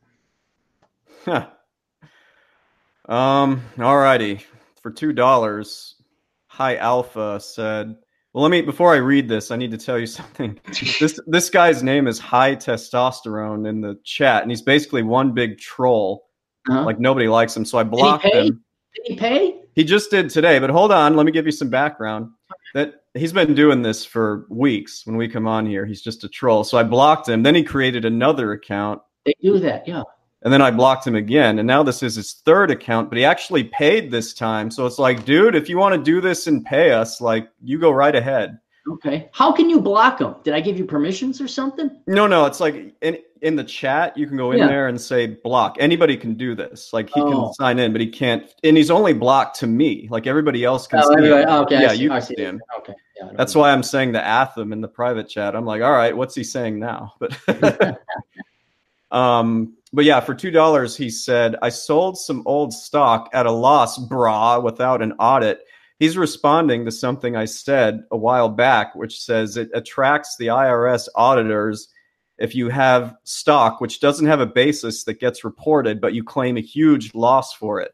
huh. Um, all righty. For two dollars, High Alpha said well, let me before I read this, I need to tell you *laughs* something. this this guy's name is High Testosterone in the chat, and he's basically one big troll. Uh-huh. Like nobody likes him, so I blocked Did him. Did he pay? He just did today, but hold on, let me give you some background. That he's been doing this for weeks. When we come on here, he's just a troll. So I blocked him. Then he created another account. They do that, yeah and then I blocked him again. And now this is his third account, but he actually paid this time. So it's like, dude, if you want to do this and pay us, like you go right ahead. Okay. How can you block him? Did I give you permissions or something? No, no. It's like in in the chat, you can go in yeah. there and say block. Anybody can do this. Like he oh. can sign in, but he can't. And he's only blocked to me. Like everybody else can. Oh, see him. okay. Yeah, you can see him. Okay. Yeah, That's why I'm saying the anthem in the private chat. I'm like, all right, what's he saying now? But *laughs* *laughs* um, but yeah, for two dollars, he said, I sold some old stock at a loss, brah, without an audit he's responding to something I said a while back, which says it attracts the IRS auditors if you have stock which doesn't have a basis that gets reported, but you claim a huge loss for it.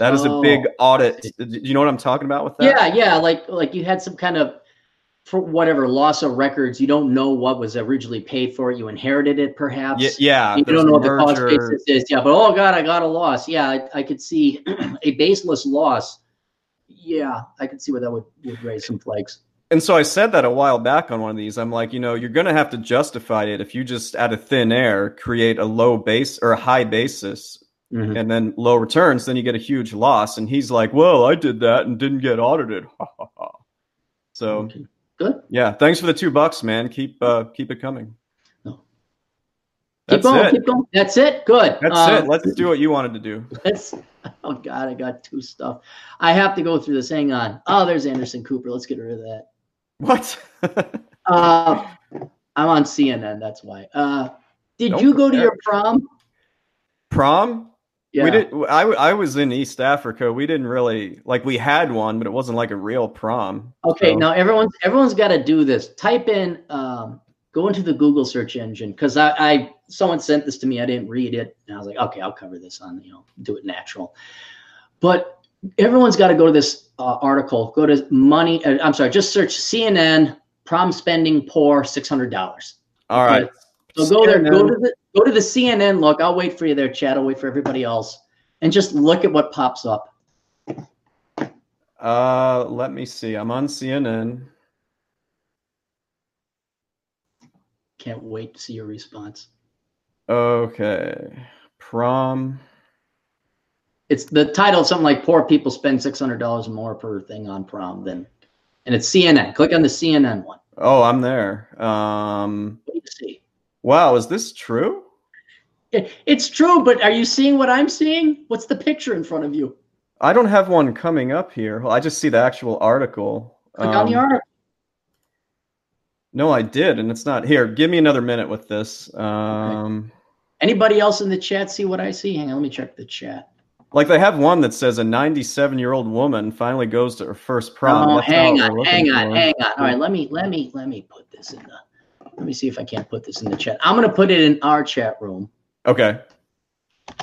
That is oh, a big oh, audit. Do you know what I'm talking about with that? Yeah, yeah. Like like you had some kind of for whatever loss of records, you don't know what was originally paid for it. You inherited it, perhaps. Yeah, yeah you don't know what the cost basis is. Yeah, but oh god, I got a loss. Yeah, I, I could see *clears throat* a baseless loss yeah, I could see where that would, would raise some flags. And so I said that a while back on one of these. I'm like, you know, you're going to have to justify it if you just out of thin air create a low base or a high basis mm-hmm. and then low returns, then you get a huge loss. And he's like, well, I did that and didn't get audited. *laughs* so okay. Good. Yeah. Thanks for the two bucks, man. Keep, uh, keep it coming. No. Keep going, it. keep going. That's it. Good. That's um, it. Let's do what you wanted to do. Let's. Oh God, I got two stuff. I have to go through this. Hang on. Oh, there's Anderson Cooper. Let's get rid of that. What? *laughs* uh, I'm on CNN. That's why. Uh, did Don't you go to your prom? Prom? Yeah. We did. I I was in East Africa. We didn't really like. We had one, but it wasn't like a real prom. Okay. So. Now everyone's everyone's got to do this. Type in um, go into the Google search engine because I, I someone sent this to me. I didn't read it, and I was like, okay, I'll cover this on you know do it natural. But everyone's got to go to this uh, article. Go to money. Uh, I'm sorry, just search CNN prom spending poor six hundred dollars. All right. So go there. Go to the go to the CNN. Look, I'll wait for you there, Chad. I'll wait for everybody else, and just look at what pops up. Uh, let me see. I'm on CNN. Can't wait to see your response. Okay. Prom. It's the title something like poor people spend six hundred dollars more per thing on prom than and it's CNN. Click on the CNN one. Oh, I'm there. Um see. Wow, is this true? It, it's true, but are you seeing what I'm seeing? What's the picture in front of you? I don't have one coming up here. Well, I just see the actual article. Click um, on the um, article. No, I did, and it's not here. Give me another minute with this. Um, okay. Anybody else in the chat see what I see? Hang on, let me check the chat. Like they have one that says a 97 year old woman finally goes to her first prom. Oh, hang on, hang on, for. hang on. All right, let me let me let me put this in the. Let me see if I can't put this in the chat. I'm going to put it in our chat room. Okay.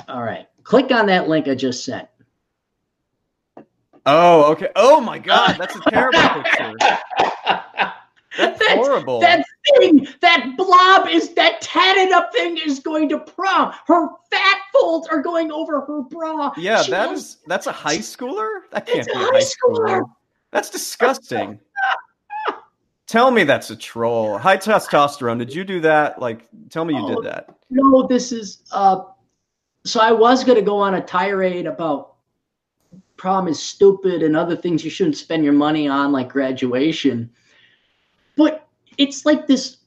All right. Click on that link I just sent. Oh, okay. Oh my God, that's a terrible *laughs* picture. That's, That's horrible. That thing, that blob is that tatted up thing is going to prom. Her fat folds are going over her bra. Yeah, she that is that's a high schooler. That can't be a high schooler. schooler. That's disgusting. Tell me that's a troll. High testosterone. Did you do that? Like, tell me you oh, did that. No, this is. uh So I was going to go on a tirade about prom is stupid and other things you shouldn't spend your money on, like graduation but it's like this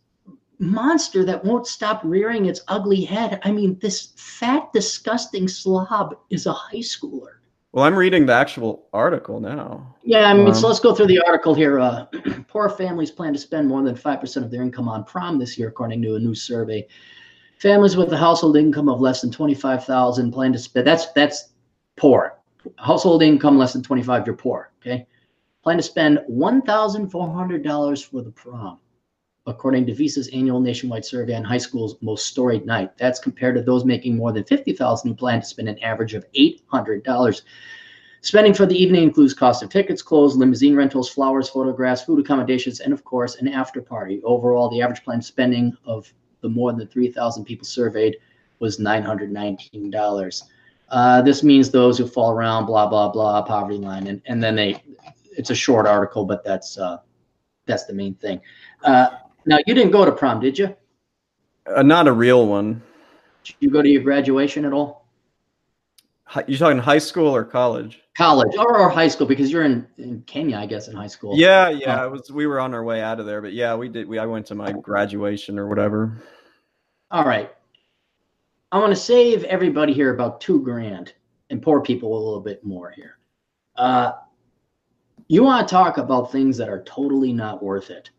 monster that won't stop rearing its ugly head. I mean, this fat, disgusting slob is a high schooler. Well, I'm reading the actual article now. Yeah, I mean, um, so let's go through the article here. Uh, *clears throat* poor families plan to spend more than 5% of their income on prom this year, according to a new survey. Families with a household income of less than 25,000 plan to spend, that's, that's poor. Household income less than 25, you're poor, okay? plan to spend $1,400 for the prom, according to Visa's annual nationwide survey on high school's most storied night. That's compared to those making more than 50000 who plan to spend an average of $800. Spending for the evening includes cost of tickets, clothes, limousine rentals, flowers, photographs, food accommodations, and of course, an after party. Overall, the average planned spending of the more than 3,000 people surveyed was $919. Uh, this means those who fall around blah blah blah poverty line, and, and then they it's a short article, but that's uh, that's the main thing. Uh, now, you didn't go to prom, did you? Uh, not a real one. Did you go to your graduation at all? You talking high school or college? college or, or high school because you're in, in Kenya, I guess, in high school. Yeah, yeah. Uh, was we were on our way out of there, but yeah, we did. We I went to my graduation or whatever. All right. I want to save everybody here about two grand and poor people a little bit more here. Uh, you want to talk about things that are totally not worth it.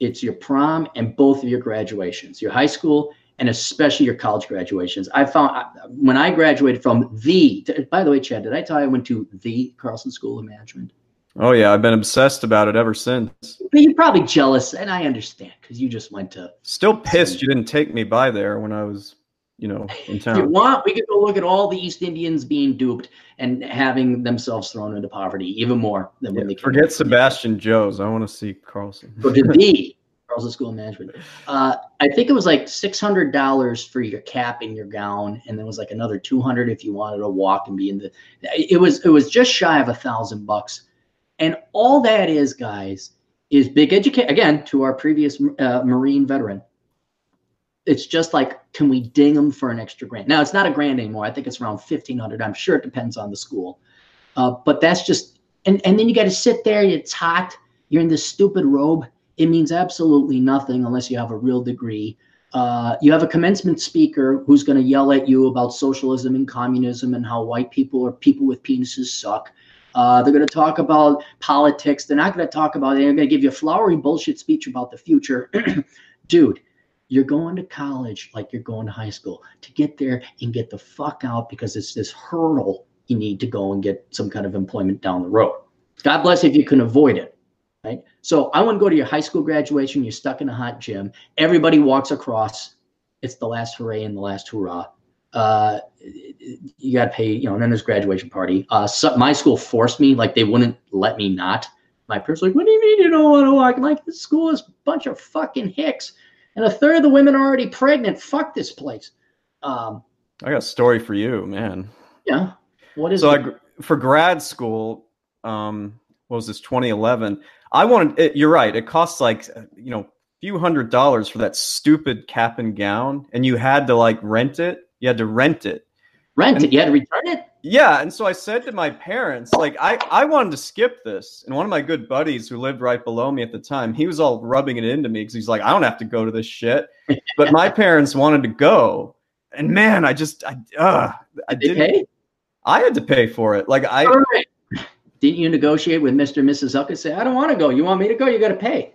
It's your prom and both of your graduations, your high school and especially your college graduations. I found when I graduated from the, by the way, Chad, did I tell you I went to the Carlson School of Management? Oh yeah, I've been obsessed about it ever since. But you're probably jealous, and I understand because you just went to. Still pissed you didn't take me by there when I was, you know, in town. if you want, we could go look at all the East Indians being duped and having themselves thrown into poverty even more than when yeah, they. Forget Sebastian Joe's. I want to see Carlson. Go to the Carlson School of Management. Uh, I think it was like six hundred dollars for your cap and your gown, and then was like another two hundred if you wanted to walk and be in the. It was it was just shy of a thousand bucks, and all that is, guys, is big education. Again, to our previous uh, Marine veteran, it's just like, can we ding them for an extra grant? Now it's not a grand anymore. I think it's around fifteen hundred. I'm sure it depends on the school, uh, but that's just and and then you got to sit there. It's hot. You're in this stupid robe it means absolutely nothing unless you have a real degree. Uh, you have a commencement speaker who's going to yell at you about socialism and communism and how white people or people with penises suck. Uh, they're going to talk about politics. They're not going to talk about it. They're going to give you a flowery bullshit speech about the future. *clears throat* Dude, you're going to college like you're going to high school to get there and get the fuck out because it's this hurdle you need to go and get some kind of employment down the road. God bless if you can avoid it right? So I want to go to your high school graduation. You're stuck in a hot gym. Everybody walks across. It's the last hooray and the last hurrah. Uh, you got to pay, you know, and then there's graduation party. Uh, so my school forced me, like they wouldn't let me not. My parents were like, what do you mean you don't want to walk? I'm like, this school is a bunch of fucking hicks. And a third of the women are already pregnant. Fuck this place. Um, I got a story for you, man. Yeah. What is it? so I, for grad school, um, what was this 2011 i wanted it, you're right it costs like you know a few hundred dollars for that stupid cap and gown and you had to like rent it you had to rent it rent and, it you had to return it yeah and so i said to my parents like i i wanted to skip this and one of my good buddies who lived right below me at the time he was all rubbing it into me because he's like i don't have to go to this shit *laughs* but my parents wanted to go and man i just i uh i did pay i had to pay for it like i didn't you negotiate with Mr. and Mrs. Zucker? Say, I don't want to go. You want me to go? You got to pay.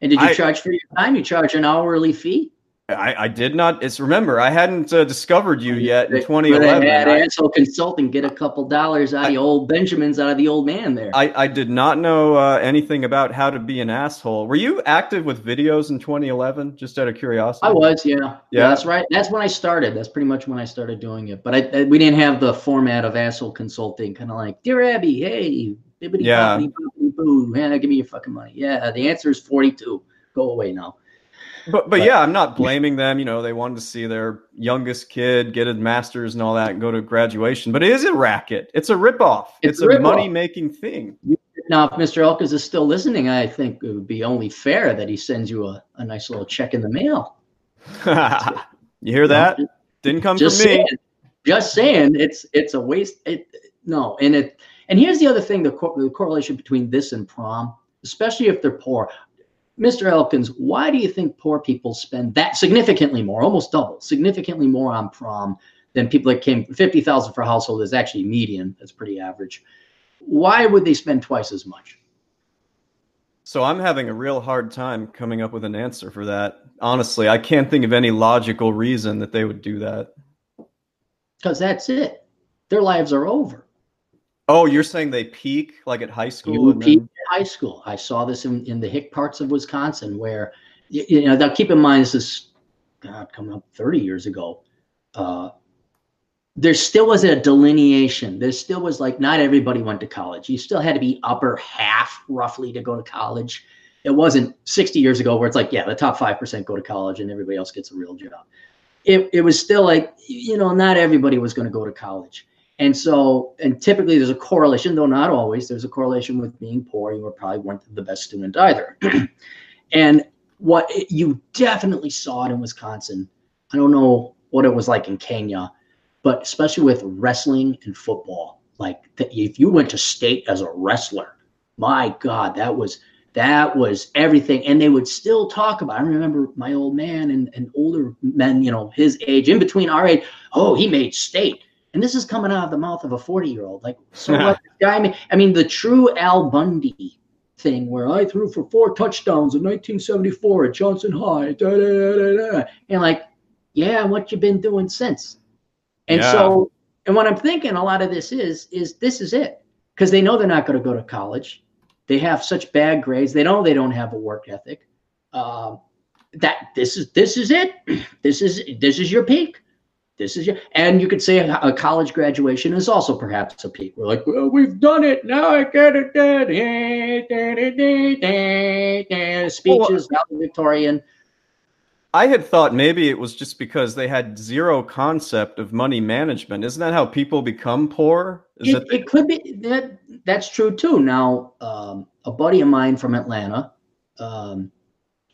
And did you I, charge for your time? You charge an hourly fee? I, I did not. It's remember I hadn't uh, discovered you yet in 2011. Had asshole consulting get a couple dollars out I, of the old Benjamins out of the old man there. I, I did not know uh, anything about how to be an asshole. Were you active with videos in 2011? Just out of curiosity. I was, yeah. yeah. yeah. that's right. That's when I started. That's pretty much when I started doing it. But I, we didn't have the format of asshole consulting, kind of like dear Abby, hey, bibbity yeah, boo, yeah, give me your fucking money. Yeah, the answer is 42. Go away now. But, but yeah, I'm not blaming them. You know, they wanted to see their youngest kid get a master's and all that and go to graduation. But it is a racket. It's a ripoff. It's, it's a, a money making thing. Now, if Mr. Elkins is still listening, I think it would be only fair that he sends you a, a nice little check in the mail. *laughs* you hear that? Didn't come just from saying, me. Just saying, it's it's a waste. It, no, and it and here's the other thing: the, co- the correlation between this and prom, especially if they're poor. Mr. Elkins, why do you think poor people spend that significantly more, almost double, significantly more on prom than people that came 50,000 for a household is actually median. That's pretty average. Why would they spend twice as much? So I'm having a real hard time coming up with an answer for that. Honestly, I can't think of any logical reason that they would do that. Because that's it. Their lives are over. Oh, you're saying they peak like at high school? You peak then... high school. I saw this in, in the hick parts of Wisconsin where, you, you know, now keep in mind, this is God, coming up 30 years ago. Uh, there still was a delineation. There still was like, not everybody went to college. You still had to be upper half roughly to go to college. It wasn't 60 years ago where it's like, yeah, the top 5% go to college and everybody else gets a real job. It, it was still like, you know, not everybody was going to go to college and so, and typically there's a correlation, though not always, there's a correlation with being poor. You were probably weren't the best student either. *clears throat* and what you definitely saw it in Wisconsin. I don't know what it was like in Kenya, but especially with wrestling and football, like if you went to state as a wrestler, my God, that was that was everything. And they would still talk about. I remember my old man and, and older men, you know, his age, in between our age. Oh, he made state. And this is coming out of the mouth of a 40 year old. Like, so what guy? I mean, the true Al Bundy thing where I threw for four touchdowns in 1974 at Johnson High. Da, da, da, and like, yeah, what you been doing since? And yeah. so, and what I'm thinking a lot of this is, is this is it. Because they know they're not going to go to college. They have such bad grades. They know they don't have a work ethic. Um, that this is this is it. *clears throat* This is this is your peak. This is your, and you could say a, a college graduation is also perhaps a peak. We're like, well, we've done it. Now I get it. Speeches, well, Victorian. I had thought maybe it was just because they had zero concept of money management. Isn't that how people become poor? Is it, it could be that that's true too. Now, um, a buddy of mine from Atlanta, um,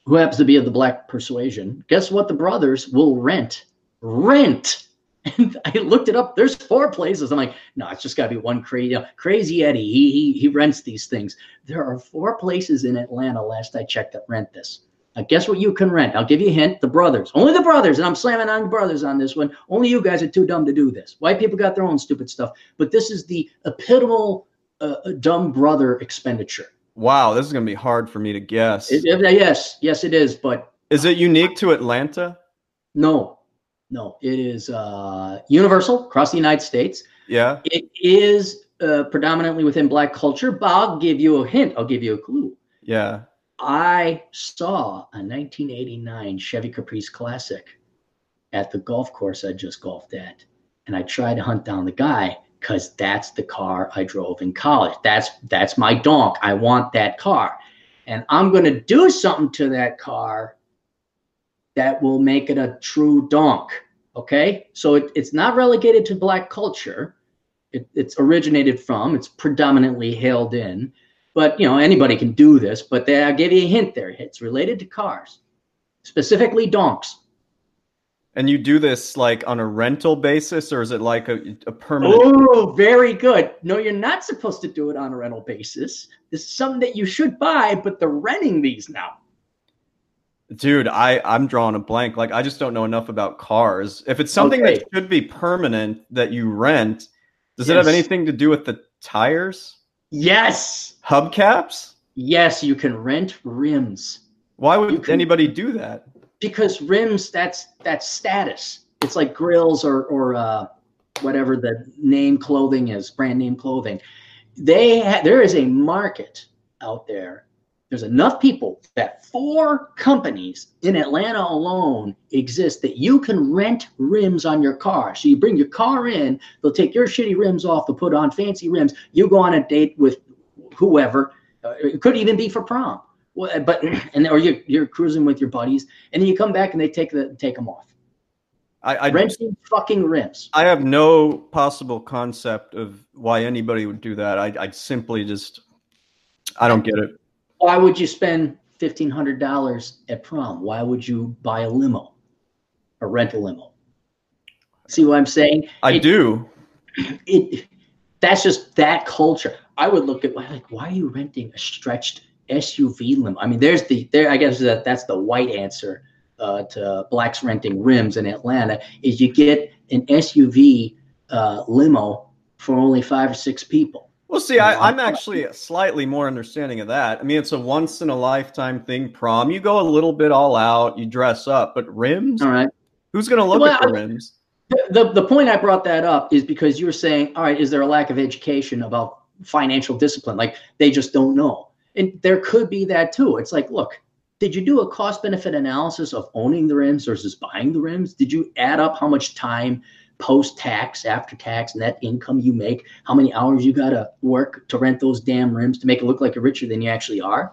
who happens to be of the black persuasion, guess what? The brothers will rent, rent. *laughs* And I looked it up. There's four places. I'm like, no, it's just got to be one crazy, crazy Eddie. He, he he rents these things. There are four places in Atlanta. Last I checked, that rent this. Now, guess what you can rent? I'll give you a hint. The brothers, only the brothers, and I'm slamming on the brothers on this one. Only you guys are too dumb to do this. White people got their own stupid stuff, but this is the epitomal uh, uh dumb brother expenditure. Wow, this is going to be hard for me to guess. It, it, yes, yes, it is. But is it unique to Atlanta? No, no. It is uh, universal across the United States. Yeah. It is uh, predominantly within black culture, but I'll give you a hint. I'll give you a clue. Yeah. I saw a 1989 Chevy Caprice Classic at the golf course I just golfed at. And I tried to hunt down the guy because that's the car I drove in college. That's that's my donk. I want that car. And I'm gonna do something to that car that will make it a true donk. Okay. So it, it's not relegated to black culture. It, it's originated from, it's predominantly hailed in but you know anybody can do this. But they, I'll give you a hint there. It's related to cars, specifically donks. And you do this like on a rental basis, or is it like a, a permanent? Oh, very good. No, you're not supposed to do it on a rental basis. This is something that you should buy, but they're renting these now. Dude, I I'm drawing a blank. Like I just don't know enough about cars. If it's something okay. that should be permanent that you rent, does yes. it have anything to do with the tires? Yes. Hubcaps? Yes, you can rent rims. Why would can, anybody do that? Because rims, that's that's status. It's like grills or or uh, whatever the name clothing is, brand name clothing. They ha- there is a market out there. There's enough people that four companies in Atlanta alone exist that you can rent rims on your car. So you bring your car in, they'll take your shitty rims off, they'll put on fancy rims. You go on a date with whoever. Uh, it could even be for prom. Well, but *clears throat* and or you you're cruising with your buddies, and then you come back and they take the take them off. I, I renting fucking rims. I have no possible concept of why anybody would do that. I I simply just I don't get it. Why would you spend fifteen hundred dollars at prom? Why would you buy a limo, or rent a limo? See what I'm saying? I it, do. It that's just that culture. I would look at like, why are you renting a stretched SUV limo? I mean, there's the there. I guess that that's the white answer uh, to blacks renting rims in Atlanta. Is you get an SUV uh, limo for only five or six people. Well, see, I, am actually slightly more understanding of that. I mean, it's a once in a lifetime thing. Prom, you go a little bit all out, you dress up, but rims. All right. Who's going to look well, at the rims? The, the point I brought that up is because you were saying, all right, is there a lack of education about financial discipline. Like they just don't know. And there could be that too. It's like, look, did you do a cost benefit analysis of owning the rims versus buying the rims? Did you add up how much time post tax, after tax, net income you make, how many hours you got to work to rent those damn rims to make it look like you're richer than you actually are?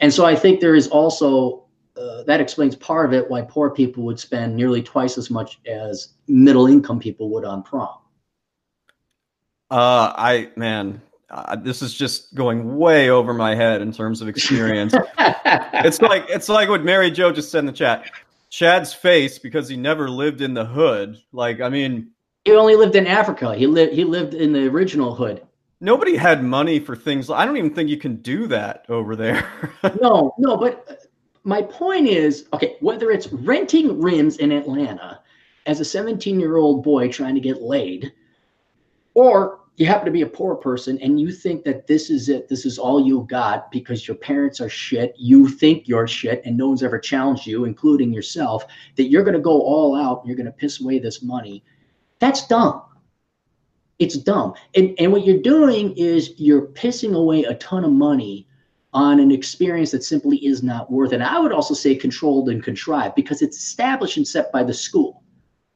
And so I think there is also uh, that explains part of it why poor people would spend nearly twice as much as middle income people would on prom. Uh, I man, uh, this is just going way over my head in terms of experience. *laughs* it's like it's like what Mary Jo just said in the chat. Chad's face because he never lived in the hood. Like, I mean, He only lived in Africa. He lived he lived in the original hood. Nobody had money for things. I don't even think you can do that over there. *laughs* no, no, but uh, my point is, okay, whether it's renting rims in Atlanta as a 17-year-old boy trying to get laid, or you happen to be a poor person and you think that this is it, this is all you got because your parents are shit, you think you're shit, and no one's ever challenged you, including yourself, that you're going to go all out and you're going to piss away this money. That's dumb. It's dumb. And, and what you're doing is you're pissing away a ton of money on an experience that simply is not worth it. And I would also say controlled and contrived because it's established and set by the school.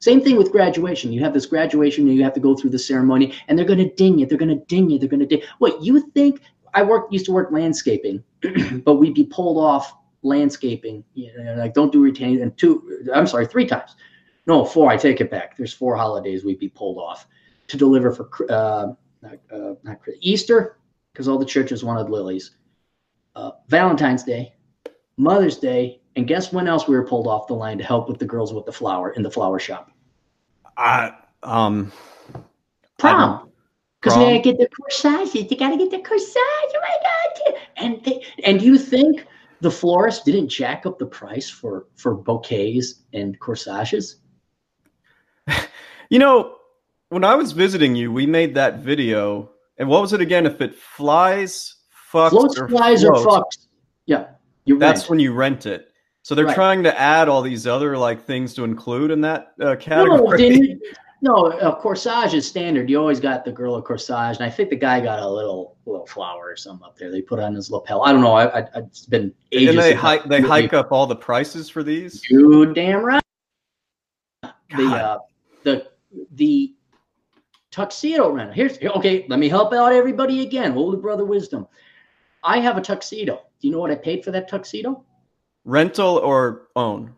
Same thing with graduation. You have this graduation and you have to go through the ceremony and they're going to ding you. They're going to ding you. They're going to ding. What you think? I worked used to work landscaping, *clears throat* but we'd be pulled off landscaping. You know, like don't do retaining and two. I'm sorry, three times. No, four. I take it back. There's four holidays we'd be pulled off to deliver for uh, uh, not Easter because all the churches wanted lilies. Uh, Valentine's Day, Mother's Day, and guess when else we were pulled off the line to help with the girls with the flower in the flower shop? I um prom. Because they gotta get the corsages. You gotta get the corsage. Oh my god! And they, and you think the florist didn't jack up the price for for bouquets and corsages? *laughs* You know, when I was visiting you, we made that video. And what was it again? If it flies, fucks, floats, or flies, floats, or fucks. Yeah, you that's rent. when you rent it. So they're right. trying to add all these other like things to include in that uh, category. No, no, a corsage is standard. You always got the girl a corsage, and I think the guy got a little little flower or something up there. They put on his lapel. I don't know. I, I it's been ages. And they hike they hike up all the prices for these. You damn right. God. The uh, the the tuxedo rental. Here's okay. Let me help out everybody again. Holy brother wisdom. I have a tuxedo. Do you know what I paid for that tuxedo? Rental or own?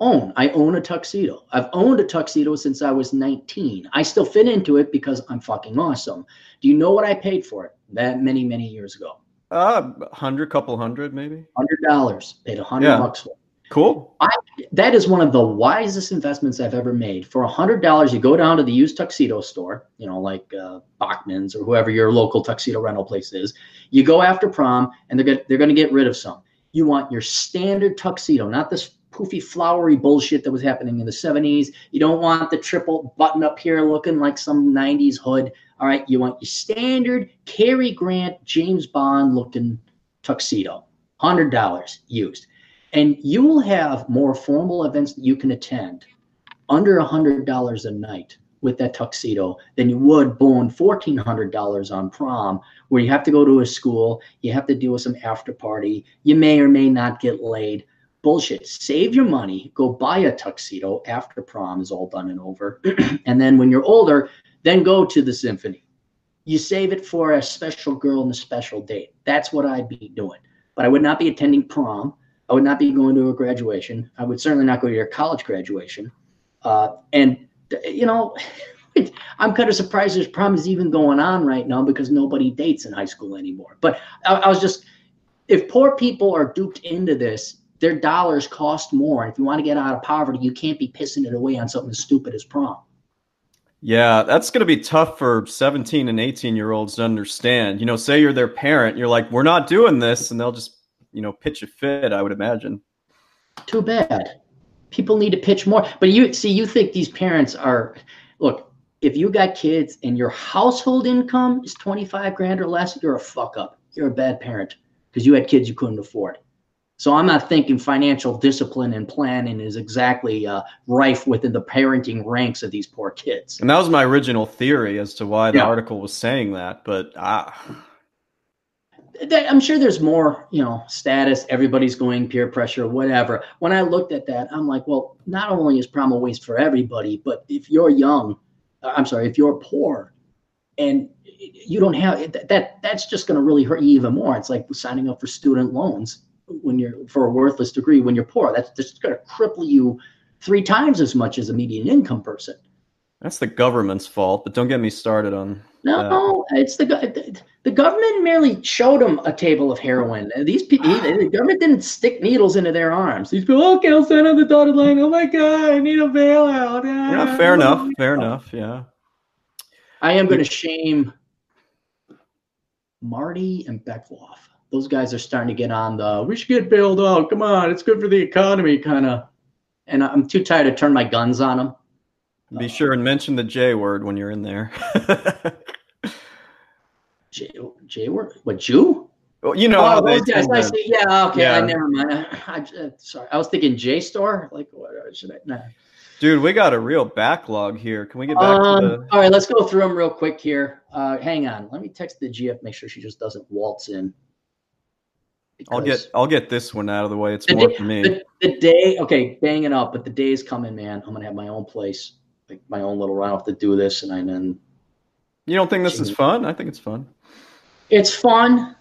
Own. I own a tuxedo. I've owned a tuxedo since I was 19. I still fit into it because I'm fucking awesome. Do you know what I paid for it that many, many years ago? Uh, hundred, couple hundred, maybe. Hundred dollars. Paid a hundred yeah. bucks for. It. Cool. I, that is one of the wisest investments I've ever made. For a hundred dollars, you go down to the used tuxedo store, you know, like uh, Bachman's or whoever your local tuxedo rental place is. You go after prom, and they're gonna, they're going to get rid of some. You want your standard tuxedo, not this poofy, flowery bullshit that was happening in the 70s. You don't want the triple button up here looking like some 90s hood. All right, you want your standard Cary Grant, James Bond looking tuxedo, $100 used. And you will have more formal events that you can attend under $100 a night with that tuxedo than you would bone $1,400 on prom, where you have to go to a school, you have to deal with some after party, you may or may not get laid. Bullshit. Save your money, go buy a tuxedo after prom is all done and over. *clears throat* and then when you're older, then go to the symphony. You save it for a special girl and a special date. That's what I'd be doing. But I would not be attending prom. I would not be going to a graduation. I would certainly not go to your college graduation. Uh, and you know, I'm kind of surprised there's problems even going on right now because nobody dates in high school anymore. But I, I was just, if poor people are duped into this, their dollars cost more. And if you want to get out of poverty, you can't be pissing it away on something as stupid as prom. Yeah, that's going to be tough for 17 and 18 year olds to understand. You know, say you're their parent, you're like, we're not doing this, and they'll just, you know, pitch a fit, I would imagine. Too bad people need to pitch more. But you see, you think these parents are look, if you got kids and your household income is 25 grand or less, you're a fuck up. You're a bad parent because you had kids you couldn't afford. So I'm not thinking financial discipline and planning is exactly uh, rife within the parenting ranks of these poor kids. And that was my original theory as to why the yeah. article was saying that. But ah, I'm sure there's more, you know, status, everybody's going peer pressure, whatever. When I looked at that, I'm like, well, not only is prom a waste for everybody, but if you're young, uh, I'm sorry, if you're poor and you don't have that, that's just going to really hurt you even more. It's like signing up for student loans when you're for a worthless degree when you're poor. That's just going to cripple you three times as much as a median income person. That's the government's fault, but don't get me started on. No, that. it's the the government merely showed them a table of heroin. These people, the government didn't stick needles into their arms. These people, okay, I'll sign on the dotted line. Oh my god, I need a bailout. Yeah, ah, fair enough. Fair enough. Yeah. I am going to shame Marty and Beckloff. Those guys are starting to get on the we should get bailed out. Come on, it's good for the economy kind of. And I'm too tired to turn my guns on them. Be sure and mention the J word when you're in there. *laughs* J, J word? What, Jew? Well, you know oh, how they see, yeah, okay, yeah. I never mind. I, I, sorry, I was thinking J store. Like, what should I? Dude, we got a real backlog here. Can we get back um, to the? All right, let's go through them real quick here. Uh, hang on, let me text the GF. Make sure she just doesn't waltz in. I'll get I'll get this one out of the way. It's more day, for me. The, the, day, okay, bang it up, but the day is coming, man. I'm gonna have my own place, like my own little run off to do this, and I then. You don't think this is fun? I think it's fun. It's fun.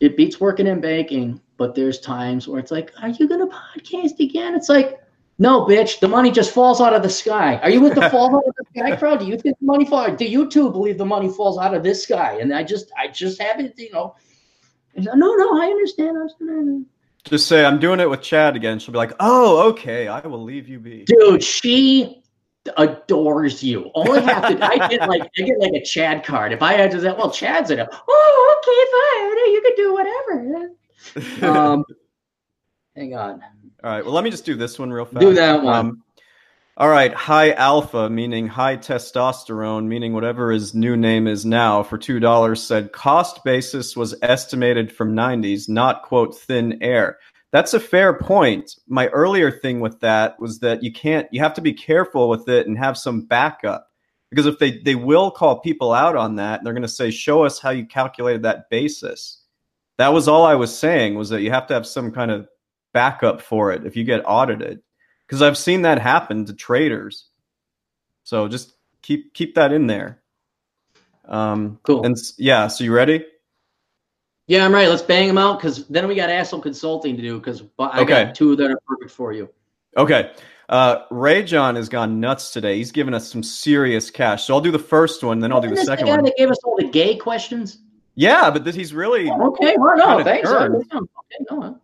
It beats working in banking, but there's times where it's like, "Are you gonna podcast again?" It's like, no, bitch, the money just falls out of the sky. Are you with the *laughs* fall out of the sky crowd? Do you think the money falls? Do you too believe the money falls out of this sky? And I just, I just haven't, you know. no, no, I understand. I understand. Just say I'm doing it with Chad again. She'll be like, "Oh, okay, I will leave you be." Dude, she adores you. Only have to. I get like I get like a Chad card. If I had to say, well, Chad's in it. Oh, okay, fine. You can do whatever. *laughs* um, hang on. All right. Well, let me just do this one real fast. Do that one. Um, all right. High alpha, meaning high testosterone, meaning whatever his new name is now, for $2 said cost basis was estimated from 90s, not quote thin air. That's a fair point. My earlier thing with that was that you can't, you have to be careful with it and have some backup because if they, they will call people out on that they're going to say, show us how you calculated that basis. That was all I was saying was that you have to have some kind of backup for it if you get audited because I've seen that happen to traders. So just keep keep that in there. Um, cool. And yeah, so you ready? Yeah, I'm right. Let's bang them out because then we got Asshole Consulting to do because I okay. got two that are perfect for you. Okay. Uh, Ray John has gone nuts today. He's given us some serious cash. So I'll do the first one, then I'll do the second the guy one. That gave us all the gay questions. Yeah, but this, he's really oh, okay. Well, no, thanks. Okay, no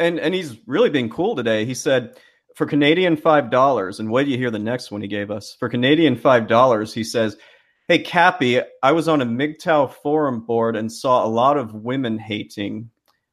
and and he's really being cool today. He said for Canadian five dollars, and wait do you hear the next one he gave us for Canadian five dollars. He says, "Hey Cappy, I was on a MGTOW forum board and saw a lot of women hating.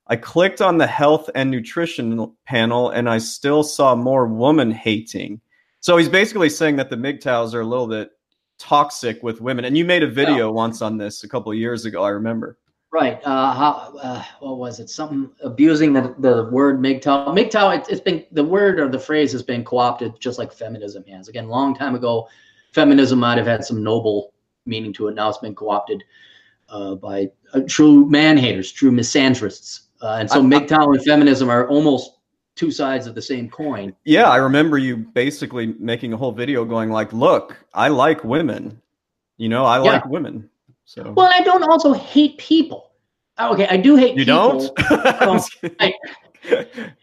I clicked on the health and nutrition panel, and I still saw more woman hating. So he's basically saying that the MGTOWs are a little bit toxic with women. And you made a video yeah. once on this a couple of years ago, I remember. Right. Uh, how, uh, what was it? Something abusing the, the word MGTOW. MGTOW, it, it's been, the word or the phrase has been co opted just like feminism has. Again, long time ago, feminism might have had some noble meaning to it's been co opted uh, by uh, true man haters, true misandrists. Uh, and so MGTOW and feminism are almost two sides of the same coin. Yeah, I remember you basically making a whole video going like, "Look, I like women. You know, I yeah. like women." So Well, I don't also hate people. Okay, I do hate you people. don't. *laughs* um, I, *laughs*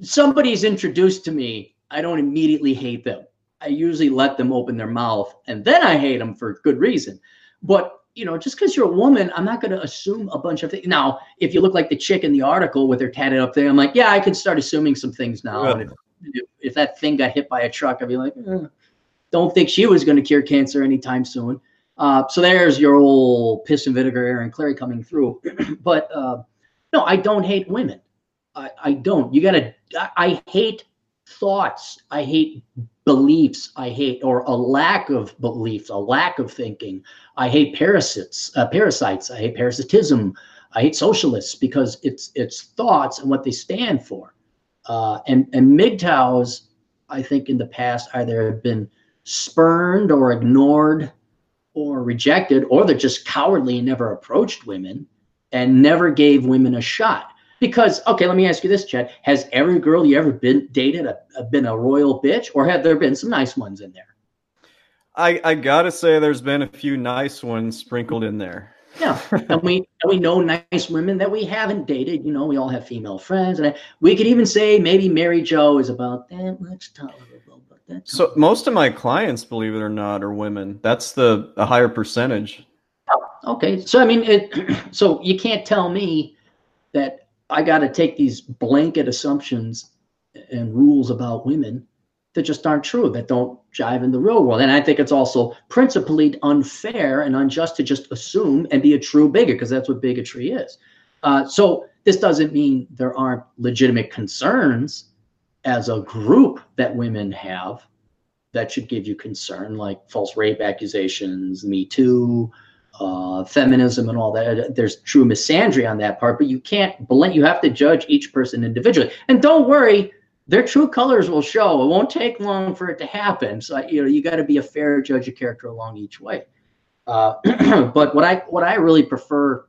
somebody's introduced to me, I don't immediately hate them. I usually let them open their mouth, and then I hate them for good reason. But you know, just because you're a woman, I'm not going to assume a bunch of things. Now, if you look like the chick in the article with her tatted up thing, I'm like, yeah, I can start assuming some things now. If, if, that thing got hit by a truck, I'd be like, eh, don't think she was going to cure cancer anytime soon. Uh, so there's your old piss and vinegar Aaron Clarey coming through. *clears throat* but uh, no, I don't hate women. I, I don't. You gotta. I, I hate thoughts. I hate beliefs. I hate or a lack of beliefs, a lack of thinking. I hate parasites. Uh, parasites. I hate parasitism. I hate socialists because it's it's thoughts and what they stand for. Uh, and and MGTOWs, I think in the past either have been spurned or ignored or rejected, or they're just cowardly and never approached women and never gave women a shot. Because, okay, let me ask you this, Chad. Has every girl you ever been dated a, a, been a royal bitch, or have there been some nice ones in there? I, I gotta say, there's been a few nice ones sprinkled in there. Yeah, and we *laughs* and we know nice women that we haven't dated. You know, we all have female friends, and I, we could even say maybe Mary Jo is about that much tolerable. So most of my clients, believe it or not, are women. That's the a higher percentage. Oh, okay, so I mean, it, *clears throat* so you can't tell me that I got to take these blanket assumptions and rules about women that just aren't true, that don't jive in the real world. And I think it's also principally unfair and unjust to just assume and be a true bigot, because that's what bigotry is. Uh, so this doesn't mean there aren't legitimate concerns as a group that women have that should give you concern, like false rape accusations, Me Too, uh, feminism, and all that. There's true misandry on that part, but you can't blend. You have to judge each person individually. And don't worry, their true colors will show. It won't take long for it to happen. So you know you got to be a fair judge of character along each way. Uh, *clears throat* but what I what I really prefer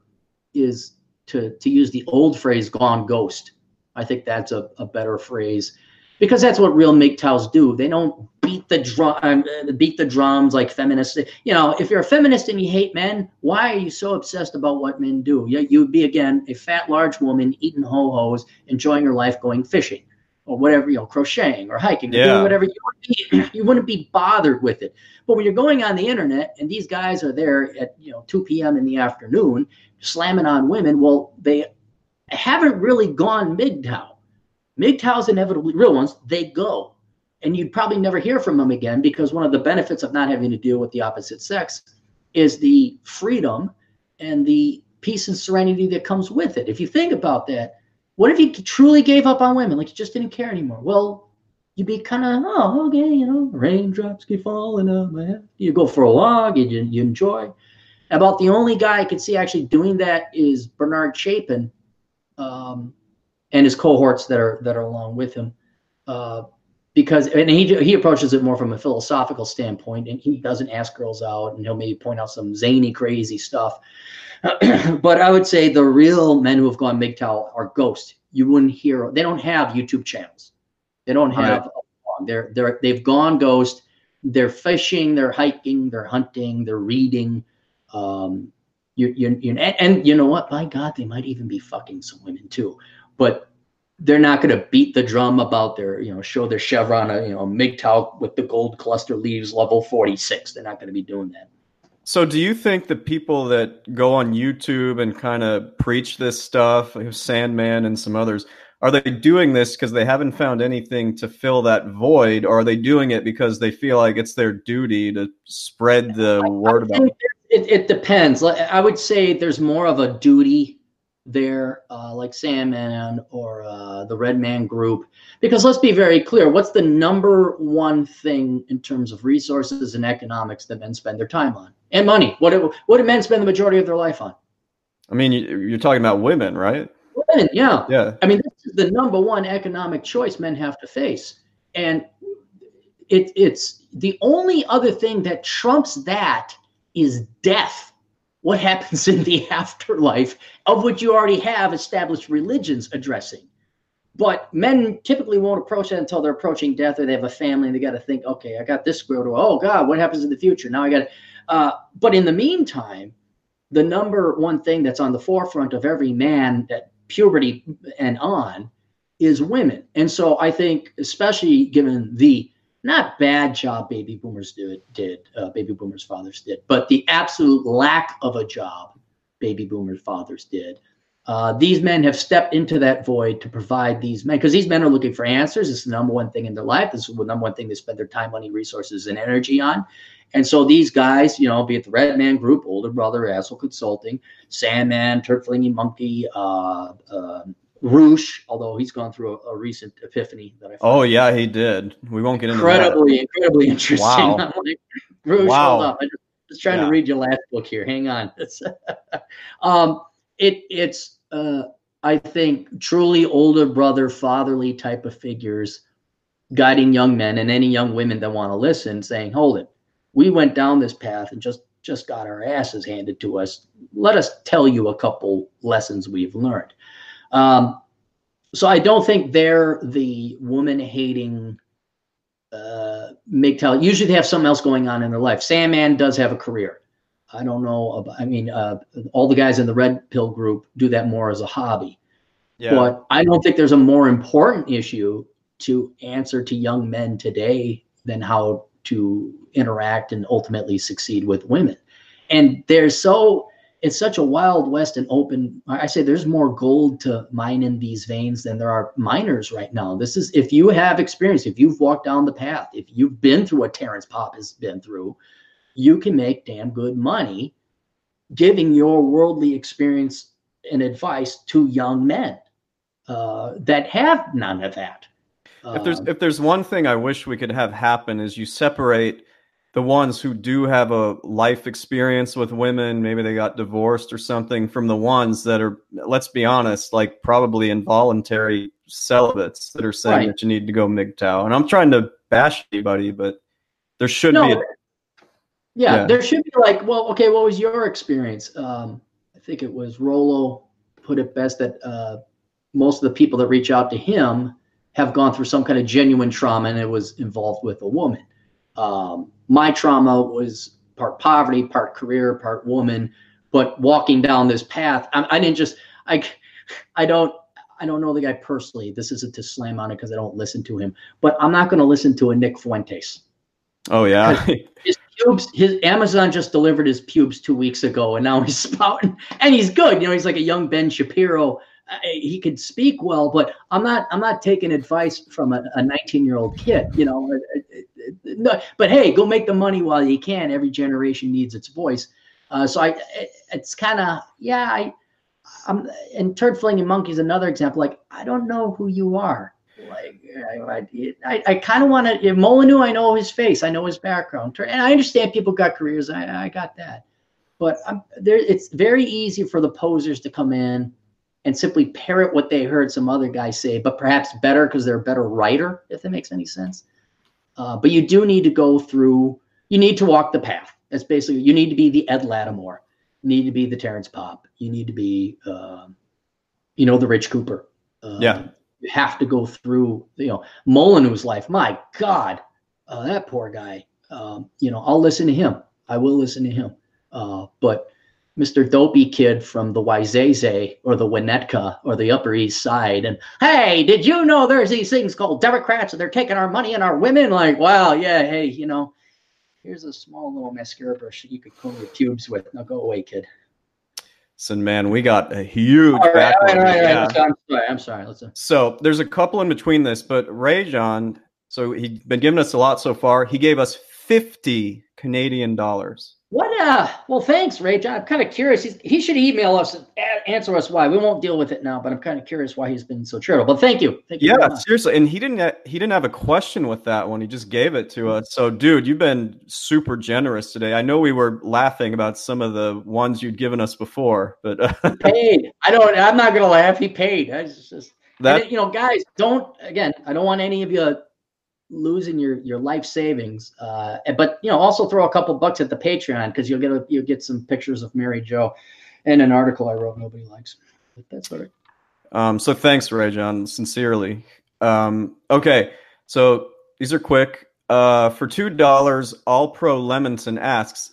is to to use the old phrase "gone ghost." I think that's a, a better phrase because that's what real MGTOWs do. They don't beat the drum, um, beat the drums like feminists. You know, if you're a feminist and you hate men, why are you so obsessed about what men do? You, you'd be again a fat, large woman eating ho hos, enjoying your life, going fishing or whatever, you know, crocheting or hiking, yeah. or doing whatever. You wouldn't, be, *clears throat* you wouldn't be bothered with it. But when you're going on the internet and these guys are there at you know 2 p.m. in the afternoon slamming on women, well, they haven't really gone MGTOW MGTOWs inevitably real ones, they go. And you'd probably never hear from them again because one of the benefits of not having to deal with the opposite sex is the freedom and the peace and serenity that comes with it. If you think about that, what if you truly gave up on women, like you just didn't care anymore? Well, you'd be kind of, oh, okay, you know, raindrops keep falling on my head. You go for a walk, you, you enjoy. About the only guy I could see actually doing that is Bernard Chapin. Um, and his cohorts that are that are along with him. Uh, because and he he approaches it more from a philosophical standpoint, and he doesn't ask girls out, and he'll maybe point out some zany, crazy stuff. *clears throat* but I would say the real men who have gone MGTOW are ghosts. You wouldn't hear. They don't have YouTube channels. They don't have. Right. They're they're they've gone ghost. They're fishing. They're hiking. They're hunting. They're reading. Um, you you, you and, and you know what? By God, they might even be fucking some women too but they're not going to beat the drum about their, you know, show their chevron, a, you know, MGTOW with the gold cluster leaves level 46. They're not going to be doing that. So, do you think the people that go on YouTube and kind of preach this stuff, Sandman and some others, are they doing this because they haven't found anything to fill that void, or are they doing it because they feel like it's their duty to spread the I, word I about it? It depends. I would say there's more of a duty there, uh, like Sandman or uh, the Red Man Group. Because let's be very clear what's the number one thing in terms of resources and economics that men spend their time on? And money. What do, what do men spend the majority of their life on? I mean, you're talking about women, right? Women, yeah. Yeah. I mean, this is the number one economic choice men have to face. And it, it's the only other thing that trumps that is death what happens in the *laughs* afterlife, of which you already have established religions addressing. But men typically won't approach that until they're approaching death or they have a family and they got to think, okay, I got this squirrel. Oh, God, what happens in the future? Now I got to. Uh, but in the meantime, the number one thing that's on the forefront of every man at puberty and on is women. And so I think, especially given the not bad job baby boomers did, did uh, baby boomers fathers did, but the absolute lack of a job baby boomers fathers did. Uh, these men have stepped into that void to provide these men because these men are looking for answers. It's the number one thing in their life. Is the number one thing they spend their time, money, resources, and energy on. And so these guys, you know, be it the Red Man Group, Older Brother, Asshole Consulting, Sandman, Turd Flinging Monkey, uh, uh, Roosh, although he's gone through a, a recent epiphany that I. Oh yeah, he did. We won't get into that. incredibly, incredibly interesting. Wow. *laughs* like, Roosh, wow. hold up. I just, just trying yeah. to read your last book here. Hang on. *laughs* um, it it's uh, I think truly older brother, fatherly type of figures guiding young men and any young women that want to listen, saying, "Hold it, we went down this path and just just got our asses handed to us. Let us tell you a couple lessons we've learned." Um, so I don't think they're the woman hating uh, MGTOW. Usually they have something else going on in their life. Sandman does have a career. I don't know. About, I mean, uh, all the guys in the Red Pill group do that more as a hobby. Yeah. But I don't think there's a more important issue to answer to young men today than how to interact and ultimately succeed with women. And they're so it's such a wild west and open. I say there's more gold to mine in these veins than there are miners right now. This is if you have experience, if you've walked down the path, if you've been through what Terrence Popp has been through, you can make damn good money giving your worldly experience and advice to young men uh, that have none of that. If there's if there's one thing I wish we could have happen is you separate the ones who do have a life experience with women, maybe they got divorced or something, from the ones that are, let's be honest, like probably involuntary celibates that are saying right. that you need to go MGTOW. And I'm trying to bash anybody, but there should no, be. A, yeah, yeah, there should be like, well, okay, what was your experience? Um, I think it was Rollo put it best that uh, most of the people that reach out to him have gone through some kind of genuine trauma and it was involved with a woman. Um, my trauma was part poverty, part career, part woman. But walking down this path, I, I didn't just I I don't I don't know the guy personally. This isn't to slam on it because I don't listen to him. But I'm not going to listen to a Nick Fuentes. Oh yeah. his pubes, his Amazon just delivered his pubes two weeks ago, and now he's *laughs* spouting, and he's good. You know, he's like a young Ben Shapiro. Uh, he could speak well, but I'm not. I'm not taking advice from a 19 year old kid. You know, no, but hey, go make the money while you can. Every generation needs its voice. Uh, so I, it's kind of yeah. I, I'm and turd flinging monkey is another example. Like I don't know who you are. Like I, I, I kind of want to. Molyneux, I know his face, I know his background, and I understand people got careers. I, I got that, but I'm, there. It's very easy for the posers to come in and simply parrot what they heard some other guy say, but perhaps better because they're a better writer. If that makes any sense. Uh, but you do need to go through, you need to walk the path. That's basically, you need to be the Ed Latimore, you need to be the Terrence Popp, you need to be, uh, you know, the Rich Cooper. Uh, yeah. You have to go through, you know, Molyneux's life. My God, uh, that poor guy. Um, you know, I'll listen to him. I will listen to him. Uh, but Mr. Dopey Kid from the Wayzata or the Winnetka or the Upper East Side. And hey, did you know there's these things called Democrats and they're taking our money and our women? Like, wow, yeah, hey, you know, here's a small little mascara brush that you could comb your pubes with. Now go away, kid. So, man, we got a huge all right, all right, all right, yeah. I'm sorry. I'm sorry. Listen. So there's a couple in between this, but Ray John, so he's been giving us a lot so far. He gave us 50 Canadian dollars. What? Uh, well, thanks, Ray John. I'm kind of curious. He's, he should email us and answer us why. We won't deal with it now, but I'm kind of curious why he's been so charitable. But thank you. Thank you yeah, seriously. And he didn't he didn't have a question with that one. He just gave it to us. So, dude, you've been super generous today. I know we were laughing about some of the ones you'd given us before, but *laughs* paid. I don't. I'm not gonna laugh. He paid. I just that you know, guys, don't again. I don't want any of you losing your your life savings. Uh, but you know, also throw a couple bucks at the Patreon because you'll get a, you'll get some pictures of Mary Joe and an article I wrote nobody likes. But that's all right. Um, so thanks, Ray John, sincerely. Um, okay, so these are quick. Uh, for two dollars, All Pro Lemonton asks,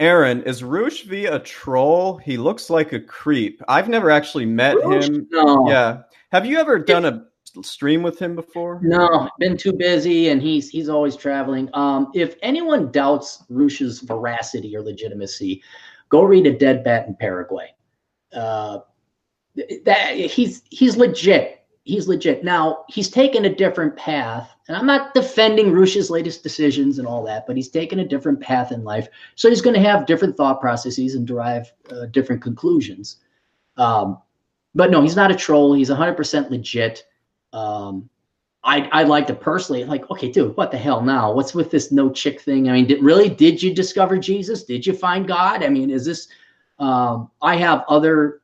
Aaron, is Roosh V a troll? He looks like a creep. I've never actually met Roosh? him. No. Yeah. Have you ever done a stream with him before? No, been too busy, and he's he's always traveling. Um, if anyone doubts Roosh's veracity or legitimacy, go read a dead bat in Paraguay. Uh, that he's he's legit. He's legit. Now he's taken a different path, and I'm not defending Roosh's latest decisions and all that, but he's taken a different path in life, so he's going to have different thought processes and derive uh, different conclusions. Um, but no, he's not a troll. He's 100% legit. Um, I I like to personally like, okay, dude, what the hell now? What's with this no chick thing? I mean, did really did you discover Jesus? Did you find God? I mean, is this? Um, I have other.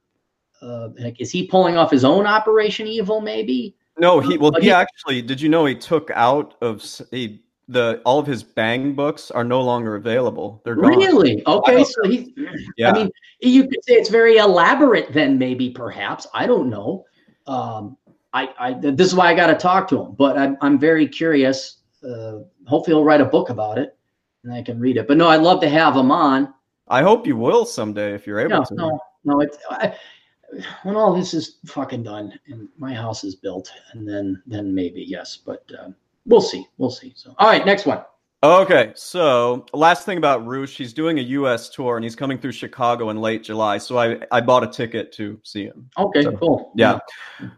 Uh, like, is he pulling off his own Operation Evil? Maybe. No, he well, he, he actually. Did you know he took out of he the all of his bang books are no longer available. They're gone. Really okay. So he, yeah. I mean, you could say it's very elaborate. Then maybe, perhaps, I don't know. Um, I, I this is why I got to talk to him. But I'm I'm very curious. Uh, hopefully, he'll write a book about it, and I can read it. But no, I'd love to have him on. I hope you will someday if you're able no, to. No, no, it's I, when all this is fucking done and my house is built, and then then maybe yes, but uh, we'll see, we'll see. So, all right, next one. Okay, so last thing about Roosh, he's doing a U.S. tour and he's coming through Chicago in late July. So I I bought a ticket to see him. Okay, so, cool. Yeah.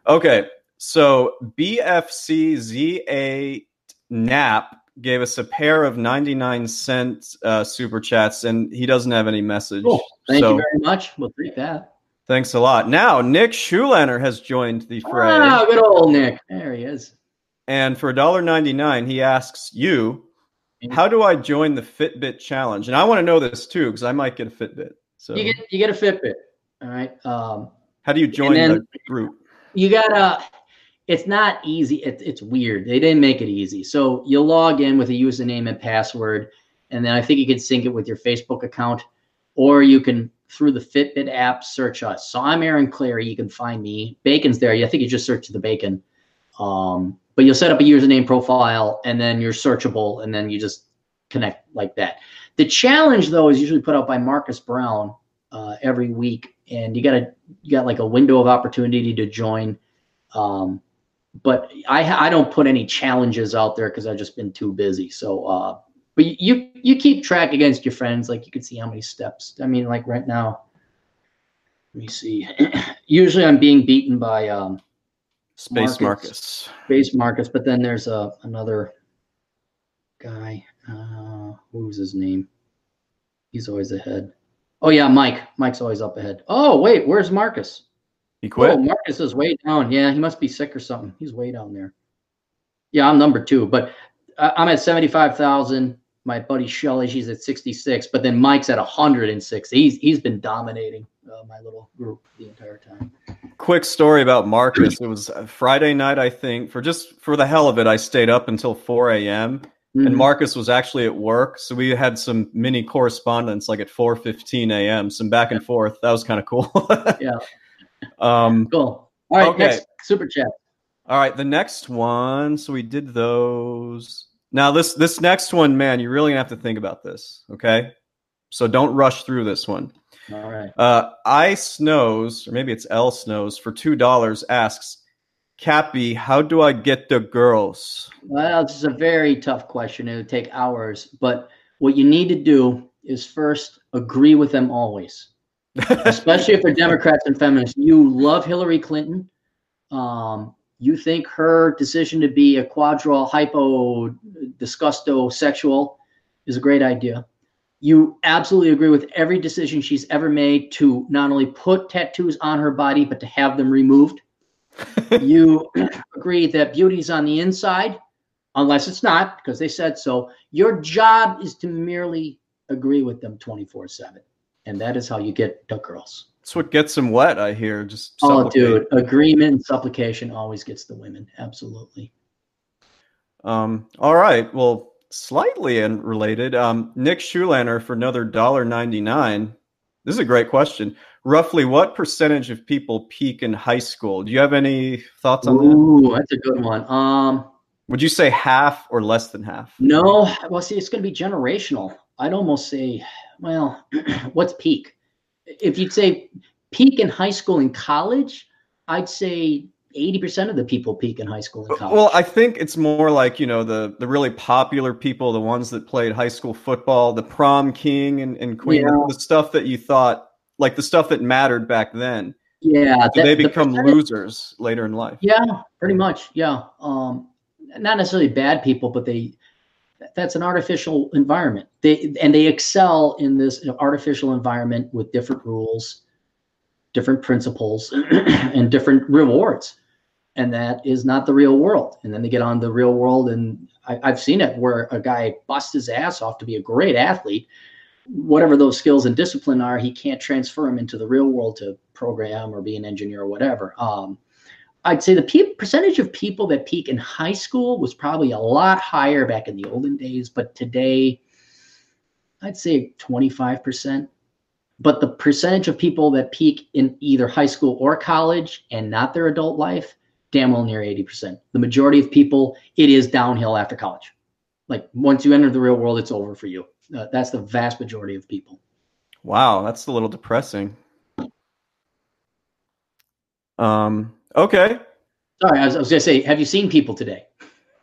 Okay, so BFCZA Nap gave us a pair of 99 cent uh, super chats and he doesn't have any message. Cool. Thank so, you very much. We'll take that. Thanks a lot. Now, Nick Schulaner has joined the fray. Ah, good old Nick. There he is. And for $1.99, he asks you, how do I join the Fitbit challenge? And I want to know this too, because I might get a Fitbit. So you get you get a Fitbit. All right. Um, how do you join the group? You gotta it's not easy. It, it's weird. They didn't make it easy. So you'll log in with a username and password, and then I think you can sync it with your Facebook account, or you can through the Fitbit app search us. So I'm Aaron Clarey. You can find me. Bacon's there. I think you just search the Bacon. Um, but you'll set up a username profile and then you're searchable and then you just connect like that. The challenge though is usually put out by Marcus Brown uh, every week, and you got a you got like a window of opportunity to join. Um, but I I don't put any challenges out there because I've just been too busy. So, uh, but you you keep track against your friends. Like you can see how many steps. I mean, like right now. Let me see. *clears throat* Usually, I'm being beaten by um, Space Marcus. Marcus. Space Marcus, but then there's a uh, another guy. Uh, who's his name? He's always ahead. Oh yeah, Mike. Mike's always up ahead. Oh wait, where's Marcus? He quit. Oh, Marcus is way down. Yeah, he must be sick or something. He's way down there. Yeah, I'm number two, but I'm at seventy-five thousand. My buddy Shelly, she's at sixty-six, but then Mike's at hundred and six. He's he's been dominating uh, my little group the entire time. Quick story about Marcus. It was Friday night, I think. For just for the hell of it, I stayed up until four a.m. Mm-hmm. and Marcus was actually at work, so we had some mini correspondence like at four fifteen a.m. Some back and forth. That was kind of cool. *laughs* yeah. Um, cool. All right. Okay. Next super chat. All right. The next one. So we did those. Now this this next one, man, you really have to think about this. Okay. So don't rush through this one. All right. Uh, I Snows, or maybe it's L Snows, for two dollars asks, Cappy, how do I get the girls? Well, this is a very tough question. It would take hours, but what you need to do is first agree with them always especially if they're Democrats and feminists. You love Hillary Clinton. Um, you think her decision to be a quadral hypo disgusto sexual is a great idea. You absolutely agree with every decision she's ever made to not only put tattoos on her body, but to have them removed. *laughs* you *clears throat* agree that beauty's on the inside, unless it's not, because they said so. Your job is to merely agree with them 24 7 and that is how you get duck girls. That's what gets them wet. I hear just. Oh, dude, agreement and supplication always gets the women. Absolutely. Um. All right. Well, slightly unrelated. Um. Nick Schulaner for another dollar ninety nine. This is a great question. Roughly, what percentage of people peak in high school? Do you have any thoughts on Ooh, that? that's a good one. Um. Would you say half or less than half? No. Well, see, it's going to be generational. I'd almost say well, *clears throat* what's peak? If you'd say peak in high school and college, I'd say 80% of the people peak in high school and college. Well, I think it's more like, you know, the the really popular people, the ones that played high school football, the prom king and, and queen, yeah. the stuff that you thought like the stuff that mattered back then. Yeah. So they become the losers later in life. Yeah, pretty much. Yeah. Um, not necessarily bad people, but they that's an artificial environment. They and they excel in this artificial environment with different rules, different principles, *clears throat* and different rewards. And that is not the real world. And then they get on the real world, and I, I've seen it where a guy busts his ass off to be a great athlete. Whatever those skills and discipline are, he can't transfer them into the real world to program or be an engineer or whatever. Um, I'd say the pe- percentage of people that peak in high school was probably a lot higher back in the olden days, but today, I'd say 25%. But the percentage of people that peak in either high school or college and not their adult life, damn well near 80%. The majority of people, it is downhill after college. Like once you enter the real world, it's over for you. Uh, that's the vast majority of people. Wow, that's a little depressing. Um, Okay. Sorry, I was, I was going to say, have you seen people today?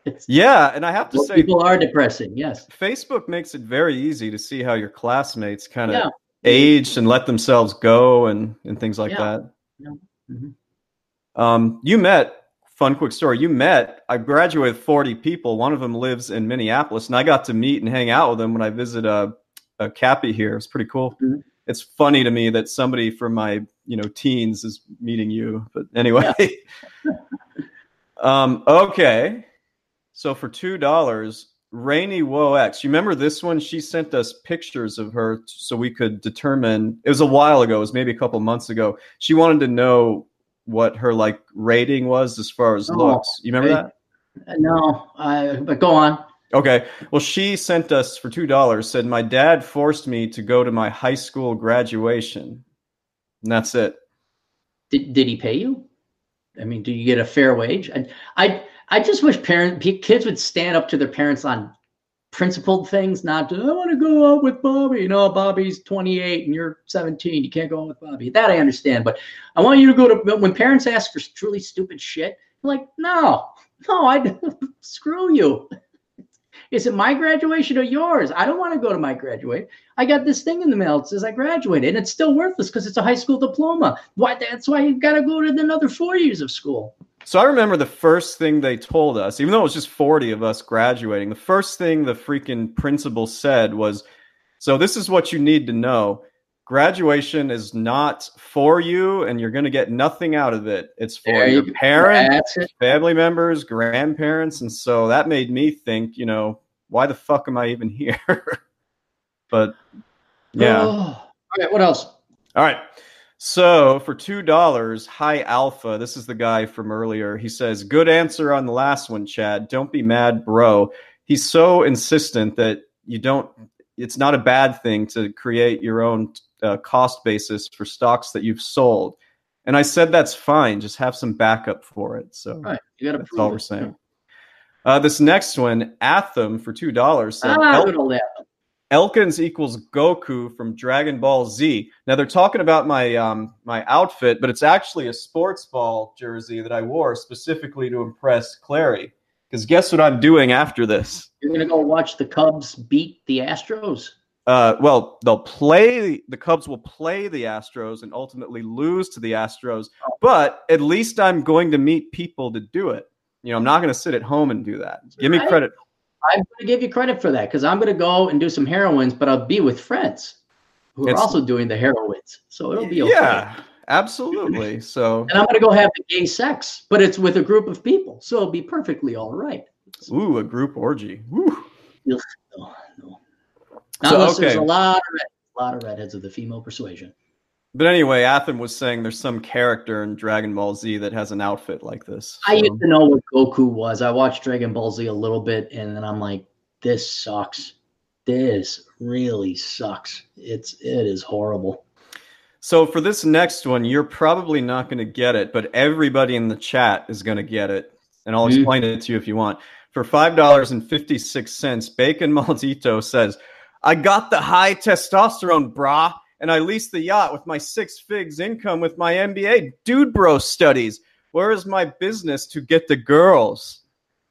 It's, *laughs* yeah, and I have to say, people are depressing. Yes, Facebook makes it very easy to see how your classmates kind of yeah. aged and let themselves go and and things like yeah. that. Yeah. Mm-hmm. Um, you met fun quick story. You met. I graduated with forty people. One of them lives in Minneapolis, and I got to meet and hang out with them when I visit a, a Cappy here. It's pretty cool. Mm-hmm. It's funny to me that somebody from my you know teens is meeting you. But anyway, *laughs* um, okay. So for two dollars, Rainy Woe X. You remember this one? She sent us pictures of her so we could determine. It was a while ago. It was maybe a couple months ago. She wanted to know what her like rating was as far as oh, looks. You remember I, that? No, I, but go on. Okay. Well, she sent us for two dollars. Said my dad forced me to go to my high school graduation, and that's it. Did Did he pay you? I mean, do you get a fair wage? I I I just wish parent kids would stand up to their parents on principled things, not to, I want to go out with Bobby. You know, Bobby's 28 and you're 17. You can't go out with Bobby. That I understand. But I want you to go to, when parents ask for truly stupid shit, like, no, no, I *laughs* screw you. Is it my graduation or yours? I don't want to go to my graduate. I got this thing in the mail that says I graduated, and it's still worthless because it's a high school diploma. Why? That's why you've got to go to another four years of school. So I remember the first thing they told us, even though it was just 40 of us graduating, the first thing the freaking principal said was, So this is what you need to know. Graduation is not for you, and you're going to get nothing out of it. It's for there your you parents, family members, grandparents. And so that made me think, you know, why the fuck am I even here? *laughs* but yeah. Oh. All right. What else? All right. So for two dollars, hi Alpha. This is the guy from earlier. He says, "Good answer on the last one, Chad. Don't be mad, bro." He's so insistent that you don't. It's not a bad thing to create your own uh, cost basis for stocks that you've sold. And I said that's fine. Just have some backup for it. So right. you got to. That's all it. we're saying. Uh, this next one, Atham for two dollars. Ah, El- Elkins equals Goku from Dragon Ball Z. Now they're talking about my um, my outfit, but it's actually a sports ball jersey that I wore specifically to impress Clarey. Because guess what I'm doing after this? You're gonna go watch the Cubs beat the Astros. Uh, well, they'll play. The Cubs will play the Astros and ultimately lose to the Astros. Oh. But at least I'm going to meet people to do it. You know, I'm not going to sit at home and do that. Give me credit. I'm going to give you credit for that because I'm going to go and do some heroines, but I'll be with friends who are also doing the heroines. So it'll be okay. Yeah, absolutely. So and I'm going to go have the gay sex, but it's with a group of people, so it'll be perfectly all right. Ooh, a group orgy. Ooh. No, no. so, okay. there's a lot of red, a lot of redheads of the female persuasion. But anyway, Atham was saying there's some character in Dragon Ball Z that has an outfit like this. So. I used to know what Goku was. I watched Dragon Ball Z a little bit, and then I'm like, this sucks. This really sucks. It's it is horrible. So for this next one, you're probably not going to get it, but everybody in the chat is going to get it, and I'll mm-hmm. explain it to you if you want. For five dollars and fifty six cents, Bacon *laughs* Maldito says, "I got the high testosterone, brah." And I leased the yacht with my six figs income with my MBA dude bro studies. Where is my business to get the girls?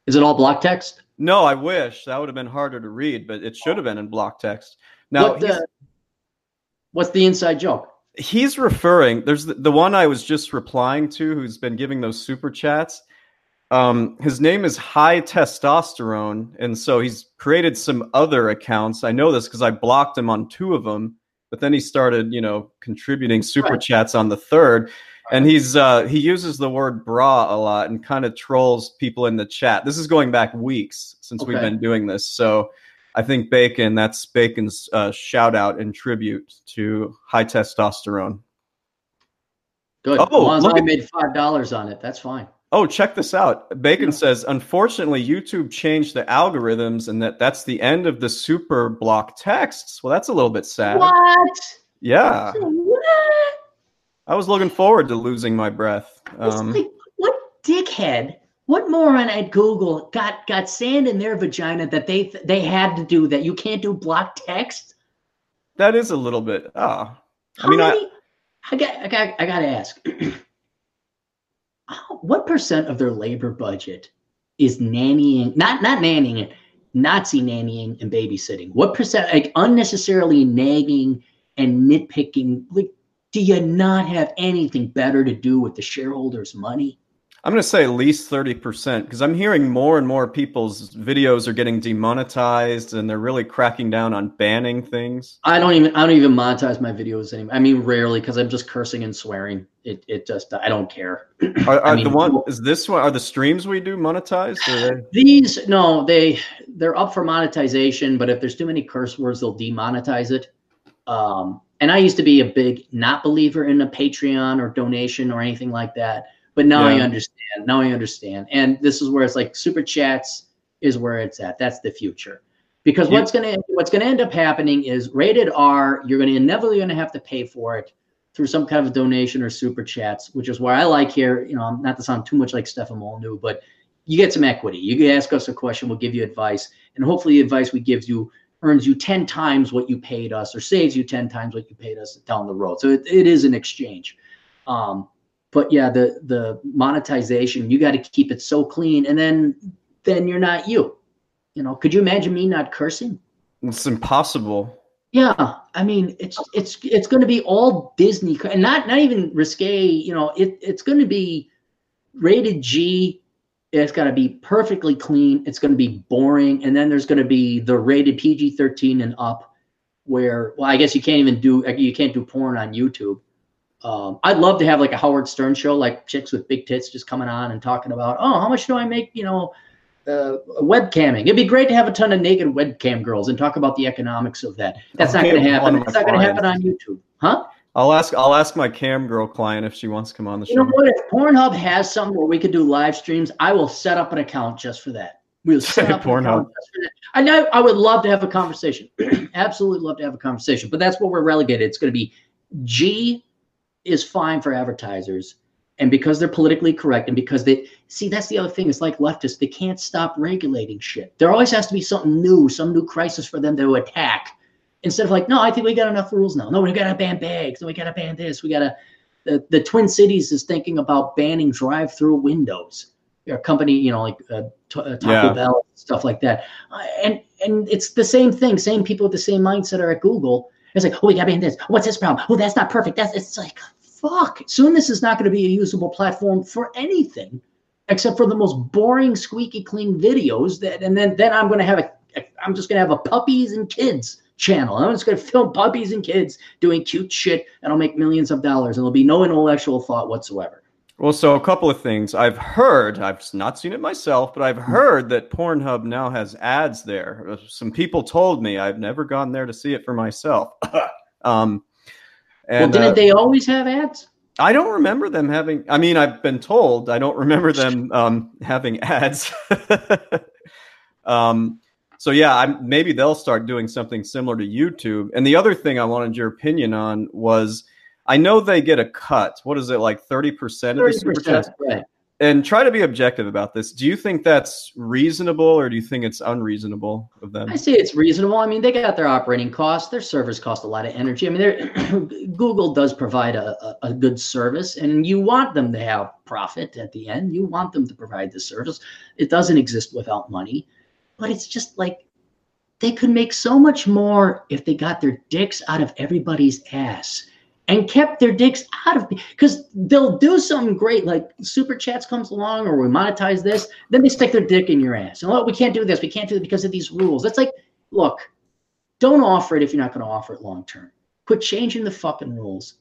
Is it all block text? No, I wish that would have been harder to read, but it should have been in block text. Now, what what's the inside joke? He's referring. There's the, the one I was just replying to, who's been giving those super chats. Um, his name is High Testosterone, and so he's created some other accounts. I know this because I blocked him on two of them but then he started, you know, contributing super right. chats on the third. And he's uh, he uses the word bra a lot and kind of trolls people in the chat. This is going back weeks since okay. we've been doing this. So I think Bacon, that's Bacon's uh, shout out and tribute to high testosterone. Good. Oh, as long as I made five dollars on it, that's fine. Oh, check this out. Bacon yeah. says, unfortunately, YouTube changed the algorithms and that that's the end of the super block texts. Well, that's a little bit sad. What? Yeah. What? I was looking forward to losing my breath. Um, like, what dickhead, what moron at Google got got sand in their vagina that they they had to do that? You can't do block text. That is a little bit. Ah, oh. I mean, many, I, I got I got I got to ask. *clears throat* what percent of their labor budget is nannying, not not nannying it, Nazi nannying and babysitting? What percent like unnecessarily nagging and nitpicking? Like, do you not have anything better to do with the shareholders' money? I'm going to say at least 30% because I'm hearing more and more people's videos are getting demonetized and they're really cracking down on banning things. I don't even I don't even monetize my videos anymore. I mean rarely because I'm just cursing and swearing. It it just I don't care. Are, are mean, the one is this one are the streams we do monetized? These no, they they're up for monetization, but if there's too many curse words, they'll demonetize it. Um, and I used to be a big not believer in a Patreon or donation or anything like that but now yeah. I understand. Now I understand. And this is where it's like super chats is where it's at. That's the future. Because yeah. what's gonna what's gonna end up happening is rated R, you're gonna inevitably gonna have to pay for it through some kind of donation or super chats, which is why I like here, you know, not to sound too much like Stefan Molyneux, but you get some equity. You can ask us a question, we'll give you advice, and hopefully the advice we give you earns you 10 times what you paid us or saves you 10 times what you paid us down the road. So it, it is an exchange. Um, but yeah, the the monetization, you got to keep it so clean, and then then you're not you. You know, could you imagine me not cursing? It's impossible. Yeah, I mean, it's it's it's going to be all Disney, and not not even risque. You know, it it's going to be rated G. It's got to be perfectly clean. It's going to be boring, and then there's going to be the rated PG thirteen and up, where well, I guess you can't even do you can't do porn on YouTube um, I'd love to have like a Howard Stern show, like chicks with big tits just coming on and talking about, oh, how much do I make? You know, uh, webcamming. It'd be great to have a ton of naked webcam girls and talk about the economics of that. That's not going to happen. It's not going to happen on YouTube, huh? I'll ask. I'll ask my cam girl client if she wants to come on the show. You know what? If Pornhub has something where we could do live streams, I will set up an account just for that. We'll *laughs* set up Pornhub. I know. I would love to have a conversation. *clears throat* Absolutely love to have a conversation. But that's what we're relegated. It's going to be G is fine for advertisers. And because they're politically correct and because they see that's the other thing. It's like leftists. They can't stop regulating shit. There always has to be something new some new crisis for them to attack. Instead of like no i think we got enough rules now. No we gotta ban bags. No we gotta ban this. We gotta the, the twin cities is thinking about banning drive-through windows. A company you know like uh, uh, taco yeah. bell stuff like that. Uh, and and it's the same thing. Same people with the same mindset are at google it's like, oh, we got to be in this. What's this problem? Oh, that's not perfect. That's it's like, fuck. Soon this is not going to be a usable platform for anything except for the most boring, squeaky clean videos. That and then then I'm going to have a I'm just going to have a puppies and kids channel. I'm just going *laughs* to film puppies and kids doing cute shit, and I'll make millions of dollars, and there'll be no intellectual thought whatsoever. Well, so a couple of things. I've heard, I've not seen it myself, but I've hmm. heard that Pornhub now has ads there. Uh, some people told me. I've never gone there to see it for myself. *coughs* um, and, well, didn't uh, they always have ads? I don't remember them having. I mean, I've been told. I don't remember them *laughs* um, having ads. *laughs* um, so yeah, I'm, maybe they'll start doing something similar to YouTube. And the other thing I wanted your opinion on was I know they get a cut. What is it like 30% of the super chats? Right. And try to be objective about this. Do you think that's reasonable or do you think it's unreasonable of them? I say it's reasonable. I mean, they got their operating costs. Their servers cost a lot of energy. I mean, *clears throat* Google does provide a, a, a good service and you want them to have profit at the end. You want them to provide the service. It doesn't exist without money, but it's just like they could make so much more if they got their dicks out of everybody's ass and kept their dicks out of because they'll do something great like super chats comes along or we monetize this then they stick their dick in your ass. And oh we can't do this. We can't do it because of these rules. It's like look don't offer it if you're not going to offer it long term. Quit changing the fucking rules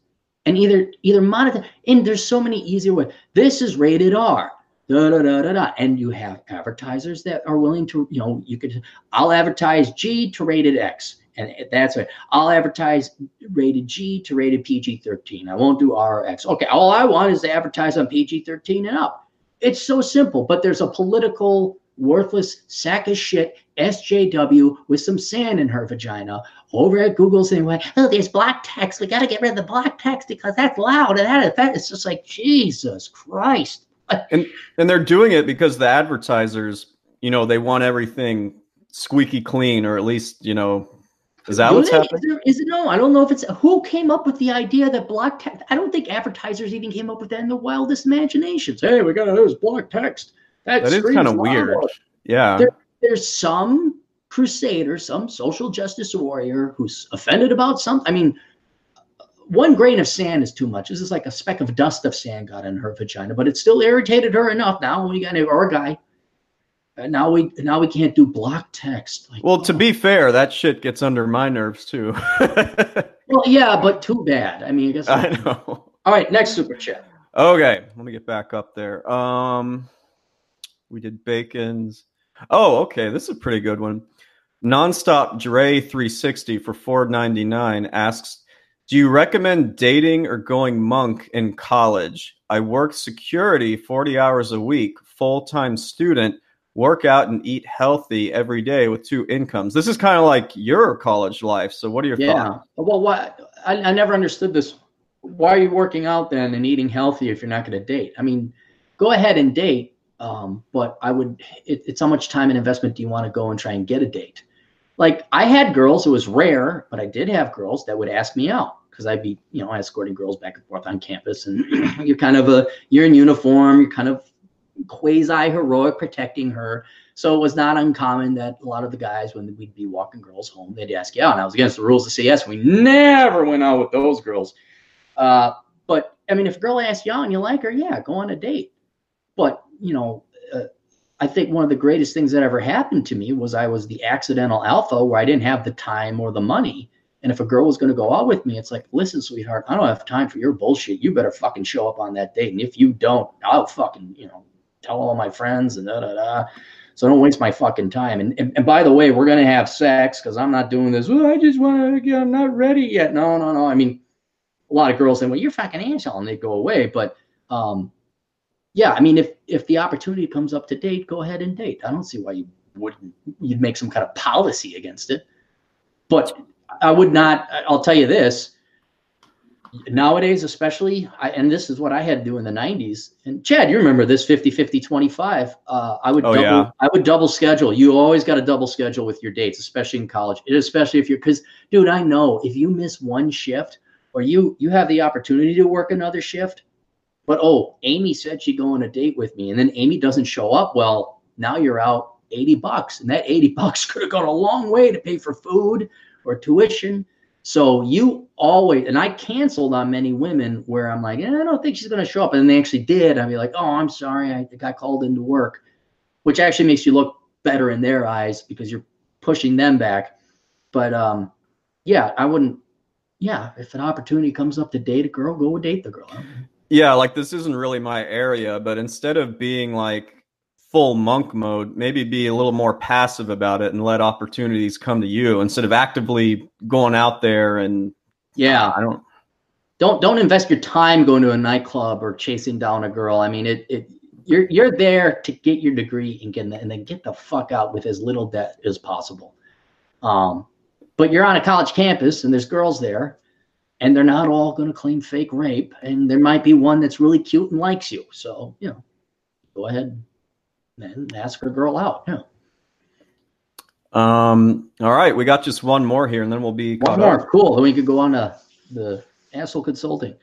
and either either monetize and there's so many easier ways. This is rated r. Da, da, da, da, da. And you have advertisers that are willing to, you know, you could, I'll advertise G to rated X and that's it. I'll advertise rated G to rated PG 13. I won't do RX. Okay, all I want is to advertise on PG 13 and up. It's so simple, but there's a political, worthless sack of shit SJW with some sand in her vagina over at Google saying, oh, there's black text. We got to get rid of the black text because that's loud and that effect. It's just like, Jesus Christ. *laughs* and and they're doing it because the advertisers, you know, they want everything squeaky clean or at least, you know, is that what's happening? Is, there, is it no? I don't know if it's who came up with the idea that block text. I don't think advertisers even came up with that in the wildest imaginations. Hey, we got to use block text. That, that is kind of weird. Yeah. There, there's some crusader, some social justice warrior who's offended about something. I mean, one grain of sand is too much. This is like a speck of dust of sand got in her vagina, but it still irritated her enough. Now we got or a guy. And now we now we can't do block text. Like, well, to be fair, that shit gets under my nerves too. *laughs* well, yeah, but too bad. I mean, I guess I know. All right, next super chat. Okay, let me get back up there. Um, we did bacon's. Oh, okay, this is a pretty good one. Nonstop Dre 360 for 499 asks, "Do you recommend dating or going monk in college? I work security 40 hours a week, full-time student, work out and eat healthy every day with two incomes." This is kind of like your college life. So, what are your yeah. thoughts? Well, what I, I never understood this why are you working out then and eating healthy if you're not going to date? I mean, go ahead and date, um, but I would. It, it's how much time and investment do you want to go and try and get a date? Like I had girls, it was rare, but I did have girls that would ask me out because I'd be, you know, escorting girls back and forth on campus, and *clears throat* you're kind of a, you're in uniform, you're kind of quasi heroic protecting her. So it was not uncommon that a lot of the guys, when we'd be walking girls home, they'd ask out. And I was against the rules to say yes. We never went out with those girls. Uh, but I mean, if a girl asks you out and you like her, yeah, go on a date. But you know, uh, I think one of the greatest things that ever happened to me was I was the accidental alpha where I didn't have the time or the money. And if a girl was going to go out with me, it's like, listen, sweetheart, I don't have time for your bullshit. You better fucking show up on that date. And if you don't, I'll fucking, you know, tell all my friends and da da da. So don't waste my fucking time. And and, and by the way, we're gonna have sex because I'm not doing this. Well, I just want to. I'm not ready yet. No, no, no. I mean, a lot of girls say, well, you're fucking angel," and they go away. But um, yeah, I mean, if if the opportunity comes up to date, go ahead and date. I don't see why you wouldn't. You'd make some kind of policy against it. But I would not. I'll tell you this. Nowadays, especially, I, and this is what I had to do in the 90s. And Chad, you remember this 50 50 25. Uh, I would oh, double, yeah. I would double schedule. You always got to double schedule with your dates, especially in college. Especially if you're because, dude, I know if you miss one shift, or you you have the opportunity to work another shift but oh amy said she'd go on a date with me and then amy doesn't show up well now you're out 80 bucks and that 80 *laughs* bucks could have gone a long way to pay for food or tuition so you always and i canceled on many women where i'm like eh, i don't think she's to show up and they actually did i'd be like oh i'm sorry i got called into work which actually makes you look better in their eyes because you're pushing them back but um yeah i wouldn't yeah, if an opportunity comes up to date a girl, go date the girl. Yeah, like this isn't really my area, but instead of being like full monk mode, maybe be a little more passive about it and let opportunities come to you instead of actively going out there and yeah, uh, I don't don't don't invest your time going to a nightclub or chasing down a girl. I mean, it it you're you're there to get your degree and get the, and then get the fuck out with as little debt as possible. Um, but you're on a college campus and there's girls there, and they're not all going to claim fake rape. And there might be one that's really cute and likes you. So, you know, go ahead and ask her girl out. Yeah. Um, all right, we got just one more here, and then we'll be one more. Up. Cool. Then we could go on to the asshole consulting.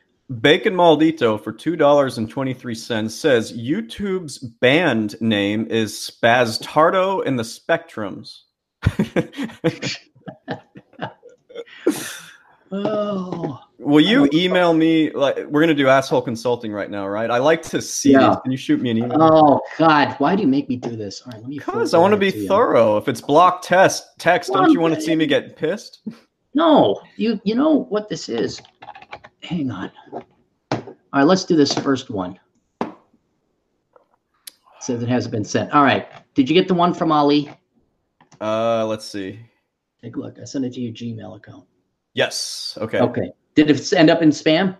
Bacon Maldito for two dollars and twenty three cents says YouTube's band name is Spaztardo in the Spectrums. *laughs* oh. Will you email me? Like we're gonna do asshole consulting right now, right? I like to see. Yeah. These. Can you shoot me an email? Oh God, why do you make me do this? All right, let me. Because I want to be to thorough. You. If it's block test text, don't you want to see me get pissed? No, you you know what this is. Hang on. All right, let's do this first one. It says it hasn't been sent. All right, did you get the one from Ali? Uh, let's see. Take a look. I sent it to your Gmail account. Yes. Okay. Okay. Did it end up in spam?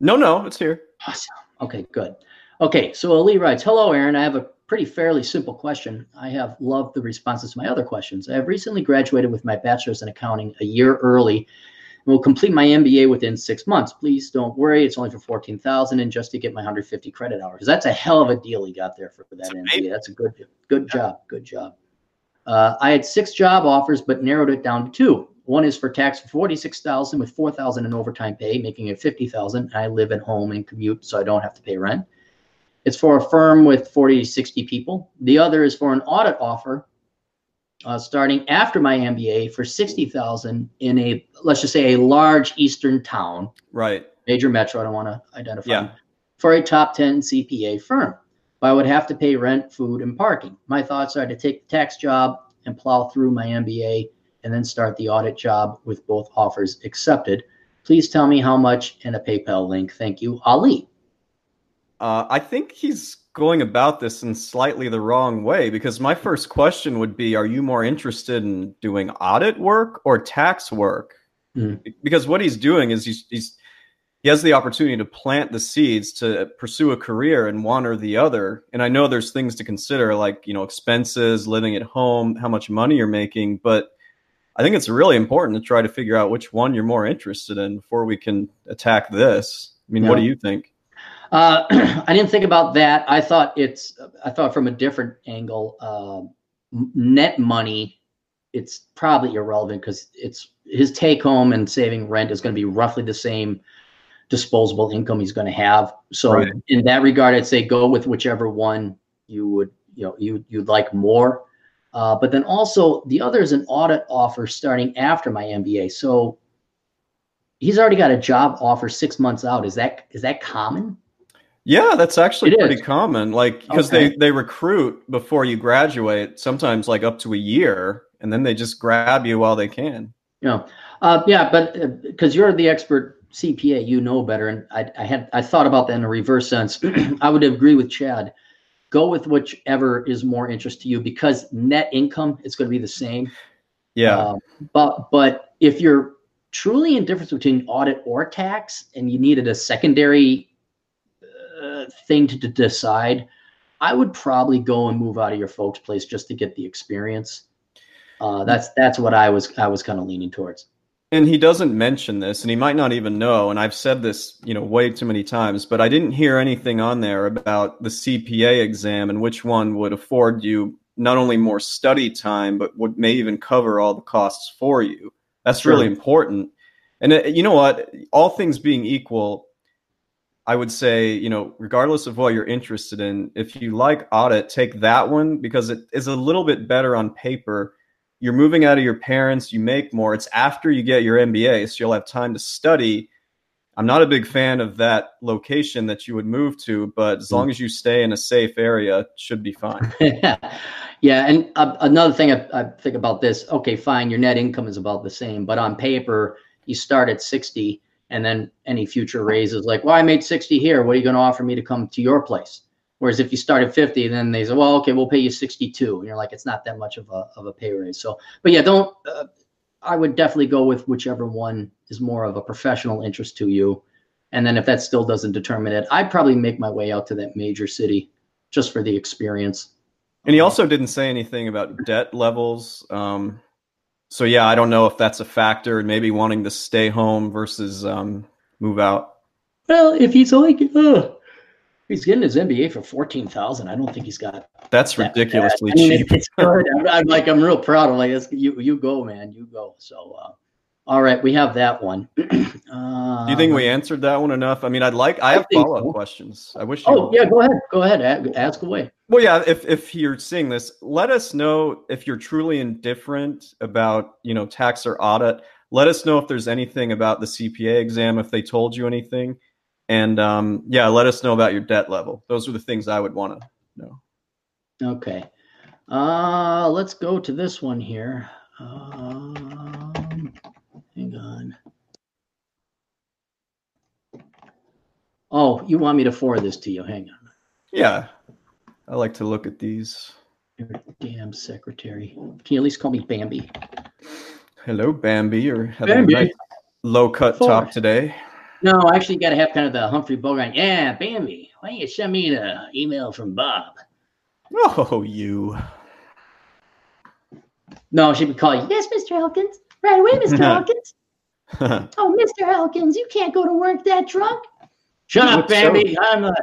No, no, it's here. Awesome. Okay, good. Okay, so Ali writes, Hello, Aaron. I have a pretty fairly simple question. I have loved the responses to my other questions. I have recently graduated with my bachelor's in accounting a year early and will complete my MBA within six months. Please don't worry, it's only for 14,000 and just to get my 150 credit hours. That's a hell of a deal he got there for, for that MBA. That's a good good job. Good job. Uh, I had six job offers, but narrowed it down to two. One is for tax for forty-six thousand with four thousand in overtime pay, making it fifty thousand. I live at home and commute, so I don't have to pay rent. It's for a firm with 40 to 60 people. The other is for an audit offer uh, starting after my MBA for 60,000 in a, let's just say a large Eastern town. Right. Major metro. I don't want to identify. Yeah. For a top 10 CPA firm. But I would have to pay rent, food, and parking. My thoughts are to take the tax job and plow through my MBA and then start the audit job with both offers accepted. Please tell me how much and a PayPal link. Thank you, Ali. Uh, I think he's going about this in slightly the wrong way because my first question would be Are you more interested in doing audit work or tax work? Mm. Because what he's doing is he's, he's he has the opportunity to plant the seeds to pursue a career in one or the other. And I know there's things to consider like, you know, expenses, living at home, how much money you're making, but I think it's really important to try to figure out which one you're more interested in before we can attack this. I mean, yeah. what do you think? Uh, *clears throat* I didn't think about that. I thought it's, I thought from a different angle, uh, net money, it's probably irrelevant because it's his take home and saving rent is going to be roughly the same disposable income he's going to have. So right. in that regard, I'd say go with whichever one you would, you know, you you'd like more. Uh, but then also the other is an audit offer starting after my MBA. So he's already got a job offer six months out. Is that is that common? Yeah, that's actually it pretty is. common. Like because okay. they they recruit before you graduate, sometimes like up to a year, and then they just grab you while they can. Yeah, uh, yeah, but because uh, you're the expert CPA, you know better. And I, I had I thought about that in a reverse sense. *clears throat* I would agree with Chad. Go with whichever is more interest to you because net income is going to be the same. Yeah. Uh, but but if you're truly indifferent between audit or tax and you needed a secondary uh, thing to, to decide, I would probably go and move out of your folks' place just to get the experience. Uh, that's that's what I was I was kind of leaning towards and he doesn't mention this and he might not even know and i've said this you know way too many times but i didn't hear anything on there about the cpa exam and which one would afford you not only more study time but would may even cover all the costs for you. That's sure. really important. And uh, you know what? All things being equal i would say you know regardless of what you're interested in if you like audit take that one because it is a little bit better on paper you're moving out of your parents, you make more. It's after you get your MBA, so you'll have time to study. I'm not a big fan of that location that you would move to, but as long as you stay in a safe area, it should be fine. *laughs* yeah, and uh, another thing I, I, think about this. Okay, fine, your net income is about the same, but on paper, you start at 60, and then any future raises, like, well, I made 60 here. What are you going to offer me to come to your place? Whereas if you start at 50, then they say, well, okay, we'll pay you 62. And you're like, it's not that much of a, of a pay raise. So, but yeah, don't, uh, I would definitely go with whichever one is more of a professional interest to you. And then if that still doesn't determine it, I'd probably make my way out to that major city just for the experience. And he also didn't say anything about debt levels. Um, so yeah, I don't know if that's a factor and maybe wanting to stay home versus um, move out. Well, if he's like, uh, He's getting his MBA for fourteen thousand. I don't think he's got. That's that ridiculously I mean, cheap. It's good. I'm, I'm, like, I'm real proud. I'm like, you, you go, man, you go. So, uh, all right, we have that one. uh, *clears throat* Do you think we answered that one enough? I mean, I'd like. I, I have follow up so. questions. I wish. You oh yeah, go ahead. Go ahead. Ask away. Well, yeah. If if you're seeing this, let us know if you're truly indifferent about you know tax or audit. Let us know if there's anything about the CPA exam. If they told you anything and um, yeah, let us know about your debt level. Those are the things I would want to know. Okay. Uh, let's go to this one here. Um, hang on. Oh, you want me to forward this to you? Hang on. Yeah. I like to look at these. damn secretary. Can you at least call me Bambi? Hello, Bambi. You're having Bambi. a nice low cut top today. No, I actually got to have kind of the Humphrey Bogart. Yeah, Bambi, why don't you send me the email from Bob? Oh, you. No, she would call you. Yes, Mr. Elkins. Right away, Mr. *laughs* Elkins. *laughs* oh, Mr. Elkins, you can't go to work that drunk. Shut you up, Bambi. So, I'm a.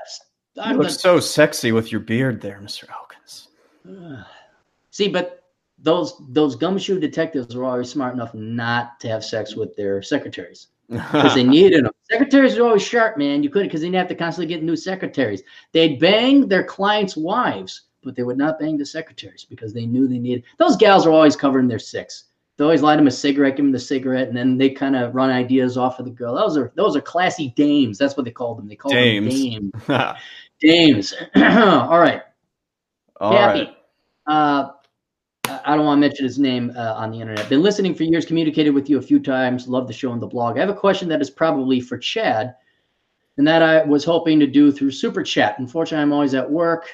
I'm you look the, so sexy with your beard there, Mr. Elkins. Uh, *sighs* see, but those those gumshoe detectives were always smart enough not to have sex with their secretaries because they *laughs* needed them Secretaries are always sharp, man. You couldn't because they didn't have to constantly get new secretaries. They'd bang their clients' wives, but they would not bang the secretaries because they knew they needed. Those gals are always covering their six. They always light them a cigarette, give them the cigarette, and then they kind of run ideas off of the girl. Those are those are classy dames. That's what they called them. They called dames. them dames. dames. *laughs* *clears throat* All right. All Happy. right. Uh, I don't want to mention his name uh, on the internet. Been listening for years, communicated with you a few times. Love the show and the blog. I have a question that is probably for Chad, and that I was hoping to do through Super Chat. Unfortunately, I'm always at work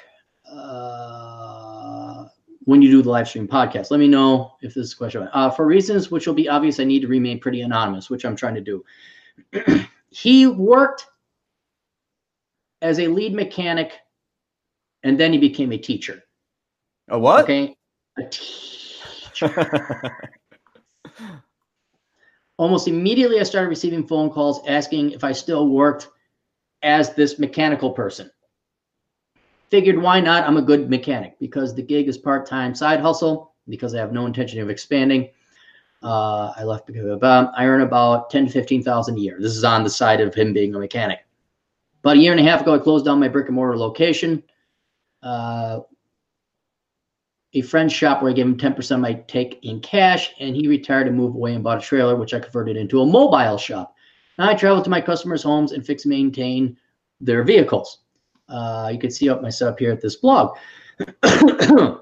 uh, when you do the live stream podcast. Let me know if this is a question. Uh, for reasons which will be obvious, I need to remain pretty anonymous, which I'm trying to do. *clears throat* he worked as a lead mechanic, and then he became a teacher. A what? Okay Almost immediately, I started receiving phone calls asking if I still worked as this mechanical person. Figured why not? I'm a good mechanic because the gig is part time side hustle because I have no intention of expanding. Uh, I left because of, um, I earn about ten to fifteen thousand a year. This is on the side of him being a mechanic. About a year and a half ago, I closed down my brick and mortar location. Uh, a friend's shop where I gave him 10% of my take in cash, and he retired and moved away and bought a trailer, which I converted into a mobile shop. Now I travel to my customers' homes and fix and maintain their vehicles. Uh, you can see up my setup here at this blog. *coughs*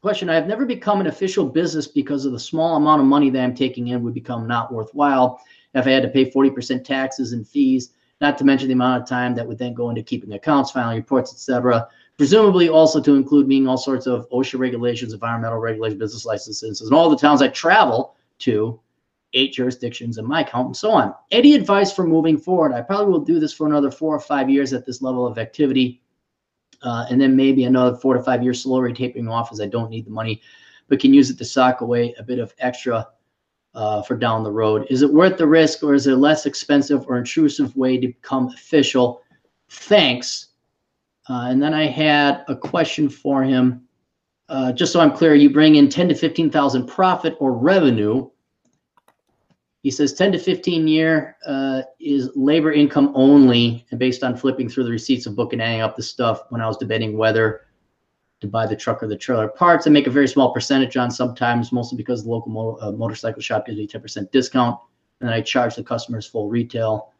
Question I have never become an official business because of the small amount of money that I'm taking in would become not worthwhile if I had to pay 40% taxes and fees, not to mention the amount of time that would then go into keeping accounts, filing reports, etc presumably also to include meeting all sorts of OSHA regulations, environmental regulations, business licenses, and all the towns I travel to, eight jurisdictions in my count, and so on. Any advice for moving forward? I probably will do this for another four or five years at this level of activity, uh, and then maybe another four to five years slowly tapering off as I don't need the money, but can use it to sock away a bit of extra uh, for down the road. Is it worth the risk, or is it a less expensive or intrusive way to become official? Thanks. Uh, and then I had a question for him. Uh, just so I'm clear, you bring in 10 to 15,000 profit or revenue. He says 10 to 15 year uh, is labor income only, and based on flipping through the receipts of book and adding up the stuff when I was debating whether to buy the truck or the trailer parts. I make a very small percentage on sometimes, mostly because the local mo- uh, motorcycle shop gives me 10% discount, and I charge the customers full retail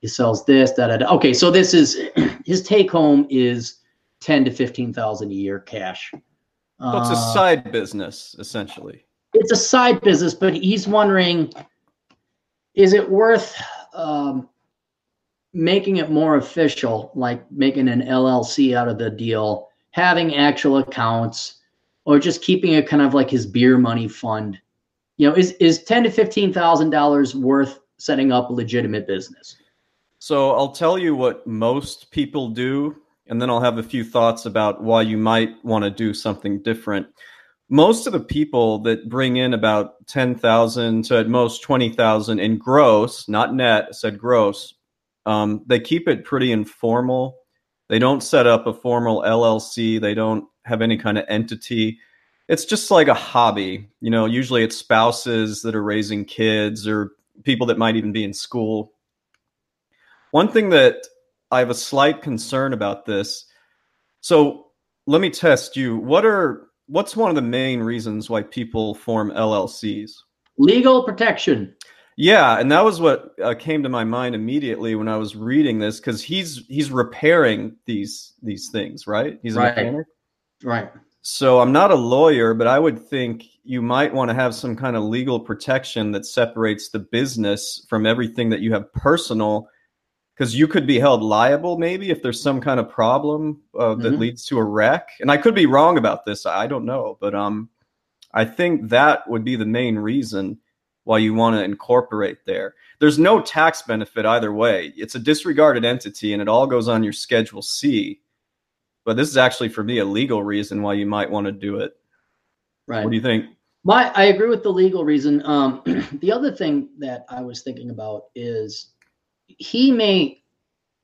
he sells this, da da da. Okay, so this is *clears throat* his take home is ten to fifteen thousand a year cash. So it's a uh, side business essentially. It's a side business, but he's wondering, is it worth um, making it more official, like making an LLC out of the deal, having actual accounts, or just keeping it kind of like his beer money fund? You know, is is ten to fifteen thousand dollars worth setting up a legitimate business? So I'll tell you what most people do, and then I'll have a few thoughts about why you might want to do something different. Most of the people that bring in about 10,000 to at most 20,000 in gross, not net, said gross, um, they keep it pretty informal. They don't set up a formal LLC. They don't have any kind of entity. It's just like a hobby. You know, usually it's spouses that are raising kids or people that might even be in school one thing that I have a slight concern about this. So let me test you. What are what's one of the main reasons why people form LLCs? Legal protection. Yeah, and that was what uh, came to my mind immediately when I was reading this because he's he's repairing these these things, right? He's a right. mechanic, right? So I'm not a lawyer, but I would think you might want to have some kind of legal protection that separates the business from everything that you have personal because you could be held liable maybe if there's some kind of problem uh, that mm-hmm. leads to a wreck. And I could be wrong about this. I don't know, but um, I think that would be the main reason why you want to incorporate there. There's no tax benefit either way. It's a disregarded entity, and it all goes on your Schedule C. But this is actually for me a legal reason why you might want to do it. Right. What do you think? My, I agree with the legal reason. Um, *clears throat* the other thing that I was thinking about is he may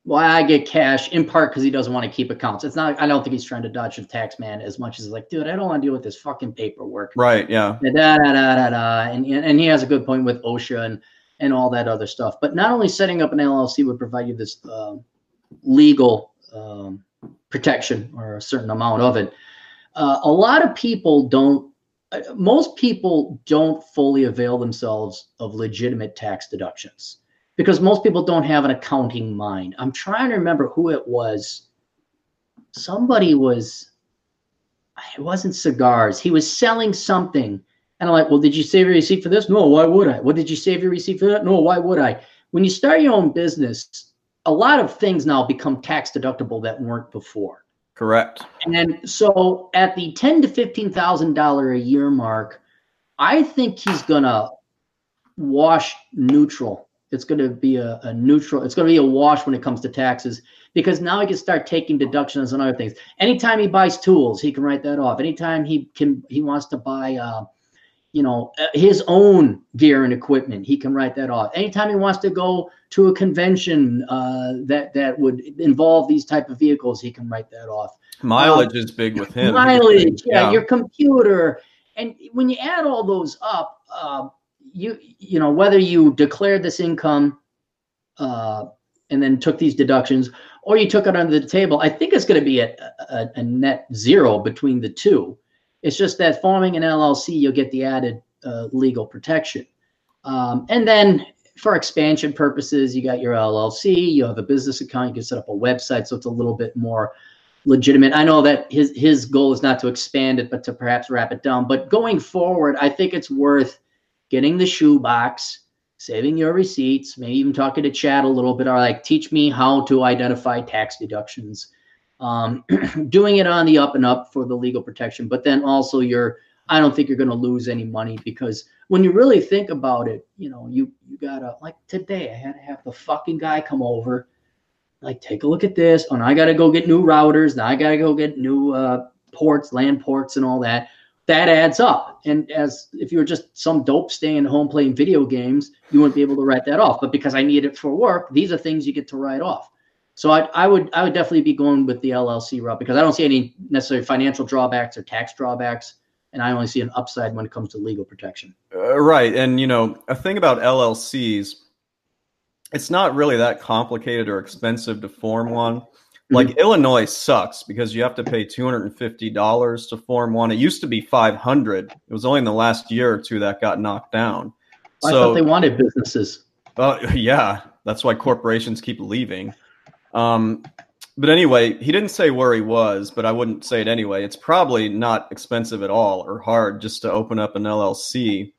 well, I get cash in part because he doesn't want to keep accounts. It's not. I don't think he's trying to dodge the tax man as much as like, dude, I don't want to deal with this fucking paperwork. Right. Yeah. Da, da, da, da, da. And and he has a good point with OSHA and and all that other stuff. But not only setting up an LLC would provide you this uh, legal um, protection or a certain amount of it. Uh, a lot of people don't. Uh, most people don't fully avail themselves of legitimate tax deductions because most people don't have an accounting mind. I'm trying to remember who it was. Somebody was. It wasn't cigars. He was selling something and I'm like, well, did you save your receipt for this? No, why would I? What did you save your receipt for that? No, why would I? When you start your own business, a lot of things now become tax deductible that weren't before. Correct. And so at the ten to fifteen thousand dollar a year mark, I think he's gonna wash neutral. It's gonna be a, a neutral, it's gonna be a wash when it comes to taxes because now he can start taking deductions and other things. Anytime he buys tools, he can write that off. Anytime he can he wants to buy uh, you know uh, his own gear and equipment he can write that off. Anytime he wants to go to a convention uh, that that would involve these type of vehicles he can write that off. Mileage um, is big with him. Mileage yeah, yeah, your computer. And when you add all those up uh, you you know whether you declared this income uh, and then took these deductions or you took it under the table i think it's going to be a, a, a net zero between the two it's just that forming an LLC, you'll get the added uh, legal protection. Um, and then for expansion purposes, you got your LLC, you have a business account, you can set up a website, so it's a little bit more legitimate. I know that his his goal is not to expand it, but to perhaps wrap it down. But going forward, I think it's worth getting the shoebox, saving your receipts, maybe even talking to Chad a little bit, or like teach me how to identify tax deductions um, *clears throat* doing it on the up and up for the legal protection. But then also you're, I don't think you're going to lose any money because when you really think about it, you know, you you gotta like today I had to have the fucking guy come over, like take a look at this, and I gotta go get new routers. Now I gotta go get new uh, ports, land ports, and all that. That adds up. And as if you were just some dope staying home playing video games, you wouldn't be able to write that off. But because I need it for work, these are things you get to write off. So I, I would I would definitely be going with the LLC route because I don't see any necessary financial drawbacks or tax drawbacks, and I only see an upside when it comes to legal protection. Uh, right, and you know a thing about LLCs, it's not really that complicated or expensive to form one. Mm-hmm. Like mm-hmm. Illinois sucks because you have to pay two hundred and fifty dollars to form one. It used to be five hundred. It was only in the last year or two that got knocked down. I so, thought they wanted businesses. Well, yeah, that's why corporations keep leaving. Um, but anyway, he didn't say where he was, but I wouldn't say it anyway. It's probably not expensive at all or hard just to open up an LLC.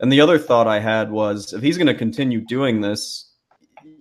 And the other thought I had was if he's going to continue doing this,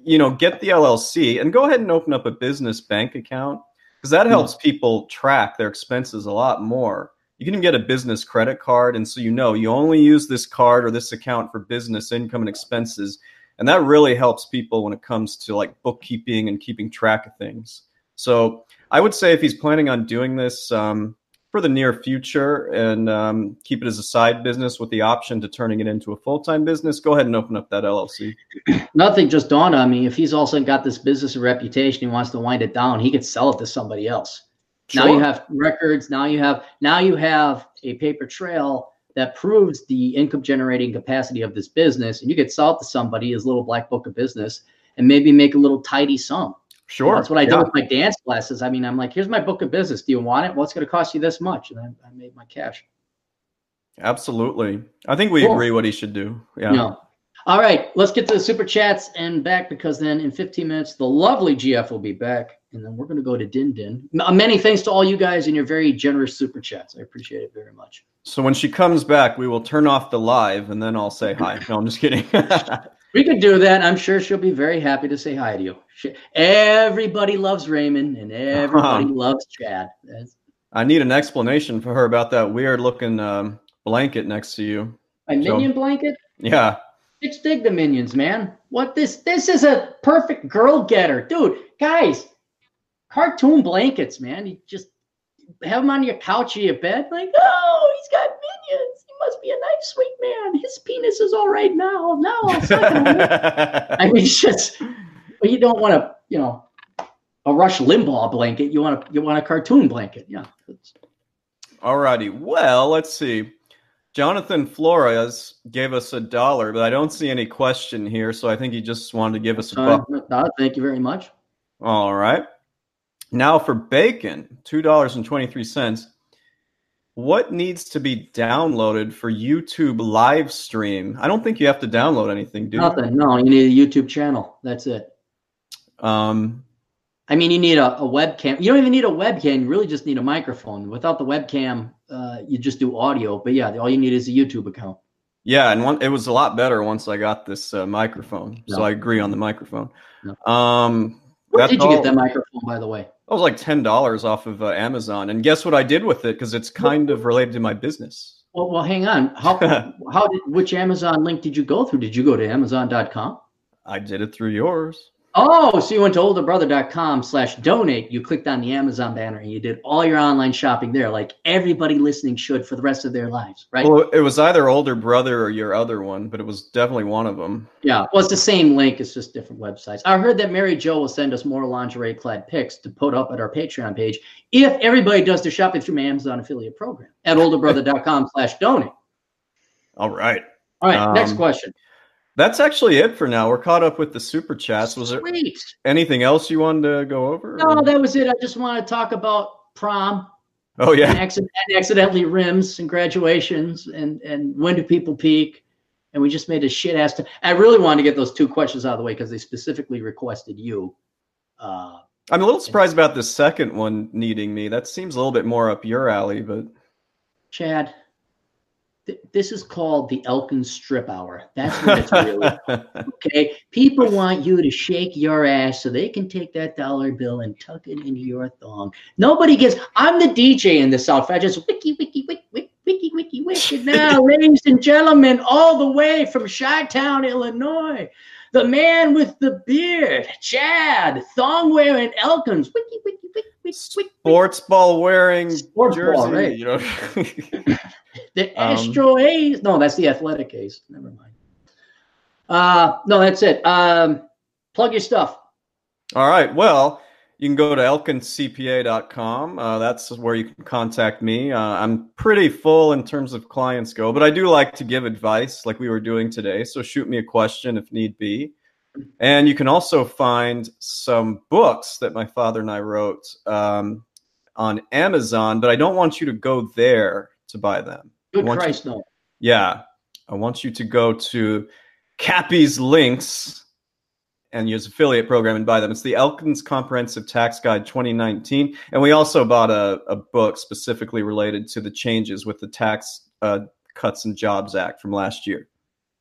you know, get the LLC and go ahead and open up a business bank account because that helps mm-hmm. people track their expenses a lot more. You can even get a business credit card, and so you know you only use this card or this account for business income and expenses and that really helps people when it comes to like bookkeeping and keeping track of things so i would say if he's planning on doing this um, for the near future and um, keep it as a side business with the option to turning it into a full-time business go ahead and open up that llc *clears throat* nothing just dawned on me if he's also got this business reputation he wants to wind it down he could sell it to somebody else. Sure. now you have records now you have now you have a paper trail that proves the income generating capacity of this business and you could sell it to somebody as little black book of business and maybe make a little tidy sum sure know, that's what i yeah. do with my dance classes. I mean i'm like here's my book of business. Do you want it? Well it's going to cost you this much. And I, I, made my cash. Absolutely. I think we cool. agree what he should do. Yeah. No. all right let's get to the super chats and back because then in 15 minutes the lovely gf will be back and then we're going to go to din din. Uh, many thanks to all you guys and your very generous super chats. I appreciate it very much. So when she comes back, we will turn off the live and then I'll say hi. No, I'm just kidding. *laughs* we could do that. I'm sure she'll be very happy to say hi to you. She, everybody loves Raymond and everybody uh-huh. *laughs* loves Chad. That's, I need an explanation for her about that weird looking um, blanket next to you. My minion so, blanket? Yeah. Bitch dig the minions, man. What this this is a perfect girl getter. Dude, guys, cartoon blankets, man. You just have them on your couch or your bed, like, oh, he's got minions. Must be a nice, sweet man. His penis is all right now. Now *laughs* I mean, it's just, but you don't want to, you know, a Rush Limbaugh blanket. You want a, you want a cartoon blanket. Yeah. All righty. Well, let's see. Jonathan Flores gave us a dollar, but I don't see any question here, so I think he just wanted to give us a buck. Uh, thank you very much. All right. Now for bacon, two dollars and twenty three cents. What needs to be downloaded for YouTube live stream? I don't think you have to download anything, do Nothing. You? No, you need a YouTube channel. That's it. Um, I mean, you need a, a, webcam. You don't even need a webcam. You really just need a microphone. Without the webcam, uh, you just do audio. But yeah, all you need is a YouTube account. Yeah, and one, it was a lot better once I got this uh, microphone. So I agree on the microphone. Um, Where did you all, get that microphone, by the way? It was like ten dollars off of uh, Amazon, and guess what I did with it? Because it's kind of related to my business. Well, well, hang on. How *laughs* how did which Amazon link did you go through? Did you go to Amazon.com? I did it through yours. Oh, so you went to olderbrother.com slash donate. You clicked on the Amazon banner and you did all your online shopping there, like everybody listening should for the rest of their lives, right? Well, it was either older brother or your other one, but it was definitely one of them. Yeah, well, it's the same link. It's just different websites. I heard that Mary Jo will send us more lingerie clad pics to put up at our Patreon page if everybody does their shopping through my Amazon affiliate program at olderbrother.com slash donate. All right. All right. Um, next question. That's actually it for now. We're caught up with the super chats. Was Sweet. there anything else you wanted to go over? No, that was it. I just want to talk about prom. Oh yeah, and, accident, and accidentally rims and graduations and and when do people peak? And we just made a shit ass. T- I really wanted to get those two questions out of the way because they specifically requested you. Uh, I'm a little surprised about the second one needing me. That seems a little bit more up your alley, but Chad, this is called the Elkins Strip Hour. That's what it's really. *laughs* okay, people want you to shake your ass so they can take that dollar bill and tuck it into your thong. Nobody gets. I'm the DJ in this outfit. I just wiki wiki wiki wiki wiki wiki wiki. Now, *laughs* ladies and gentlemen, all the way from Chi-Town, Illinois, the man with the beard, Chad, thong wearing Elkins. Wiki wiki. wiki Sports ball wearing Sports jersey. Ball, right? You know. *laughs* The Astro um, A's. No, that's the Athletic A's. Never mind. Uh, no, that's it. Um, plug your stuff. All right. Well, you can go to elkincpa.com. Uh, that's where you can contact me. Uh, I'm pretty full in terms of clients go, but I do like to give advice like we were doing today. So shoot me a question if need be. And you can also find some books that my father and I wrote um, on Amazon, but I don't want you to go there to buy them. Good Christ, you, no. Yeah. I want you to go to Cappy's links and use affiliate program and buy them. It's the Elkins Comprehensive Tax Guide 2019. And we also bought a, a book specifically related to the changes with the Tax uh, Cuts and Jobs Act from last year.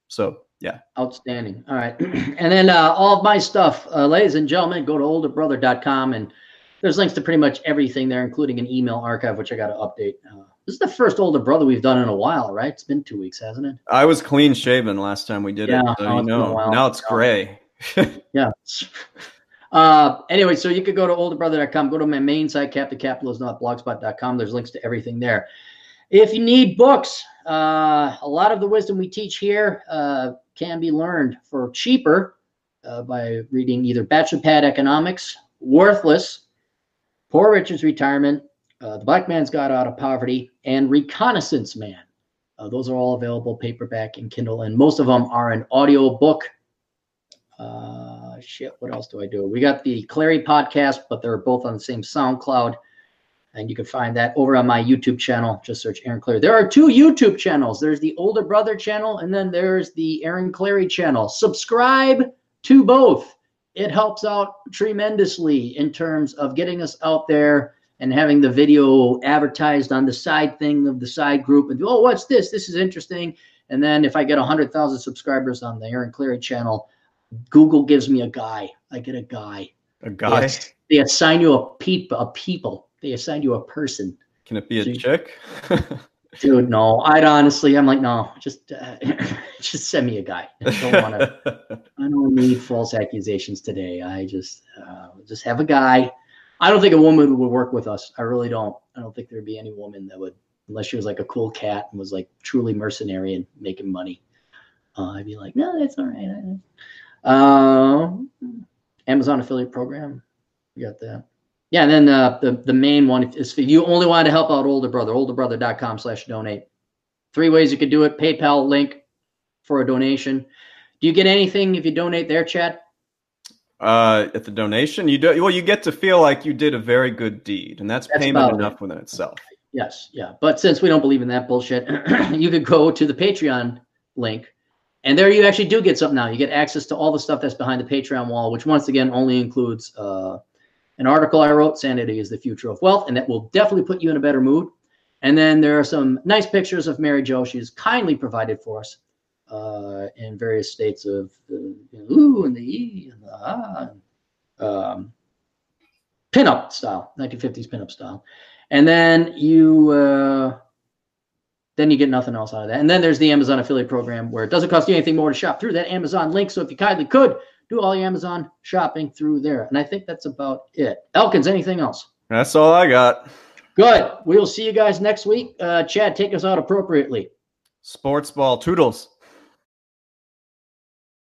So, yeah. Outstanding. All right. *clears throat* and then uh, all of my stuff, uh, ladies and gentlemen, go to olderbrother.com and there's links to pretty much everything there, including an email archive, which I got to update. Uh, this is the first older brother we've done in a while, right? It's been two weeks, hasn't it? I was clean shaven last time we did yeah, it. So you know, now it's gray. *laughs* yeah. *laughs* Uh, anyway, so you could go to olderbrother.com, go to my main site, captaincapitalist.blogspot.com. There's links to everything there. If you need books, uh, a lot of the wisdom we teach here uh, can be learned for cheaper uh, by reading either Bachelor Pad Economics, Worthless, Poor Richard's Retirement, uh, The Black Man's Guide Out of Poverty, and Reconnaissance Man. Uh, those are all available paperback and Kindle, and most of them are an audio book. Uh, shit, what else do I do? We got the Clarey podcast, but they're both on the same SoundCloud. And you can find that over on my YouTube channel. Just search Aaron Clarey. There are two YouTube channels. There's the Older Brother channel, and then there's the Aaron Clarey channel. Subscribe to both it helps out tremendously in terms of getting us out there and having the video advertised on the side thing of the side group and oh what's this this is interesting and then if i get 100000 subscribers on the aaron Clarey channel google gives me a guy i get a guy a guy they, they assign you a peep a people they assign you a person. Can it be a so chick? *laughs* Dude no. I'd honestly i'm like no just uh, *laughs* just send me a guy. I don't want to *laughs* i don't need false accusations today. I just uh, just have a guy. I don't think a woman would work with us. I really don't. I don't think there'd be any woman that would unless she was like a cool cat and was like truly mercenary and making money. Uh, i'd be like no that's all right. Uh, amazon affiliate program. You got that yeah, and then uh, the the main one is if you only want to help out older brother, olderbrother.com slash donate. Three ways you could do it: PayPal link for a donation. Do you get anything if you donate there, Chad? Uh, at the donation, you do well. You get to feel like you did a very good deed, and that's, that's payment enough it. within itself. Yes, yeah. But since we don't believe in that bullshit, *clears throat* you could go to the Patreon link, and there you actually do get something now. You get access to all the stuff that's behind the Patreon wall, which once again only includes uh, an article I wrote, "Sanity is the Future of Wealth," and that will definitely put you in a better mood. And then there are some nice pictures of Mary Jo. She's kindly provided for us uh, in various states of the ooh and the e and the ah, um, pinup style, 1950s pinup style. And then you uh, then you get nothing else out of that. And then there's the Amazon affiliate program where it doesn't cost you anything more to shop through that Amazon link. So if you kindly could do all your Amazon shopping through there. And I think that's about it. Elkins, anything else? That's all I got. Good. We'll see you guys next week. Uh, Chad, take us out appropriately. Sports ball. Toodles.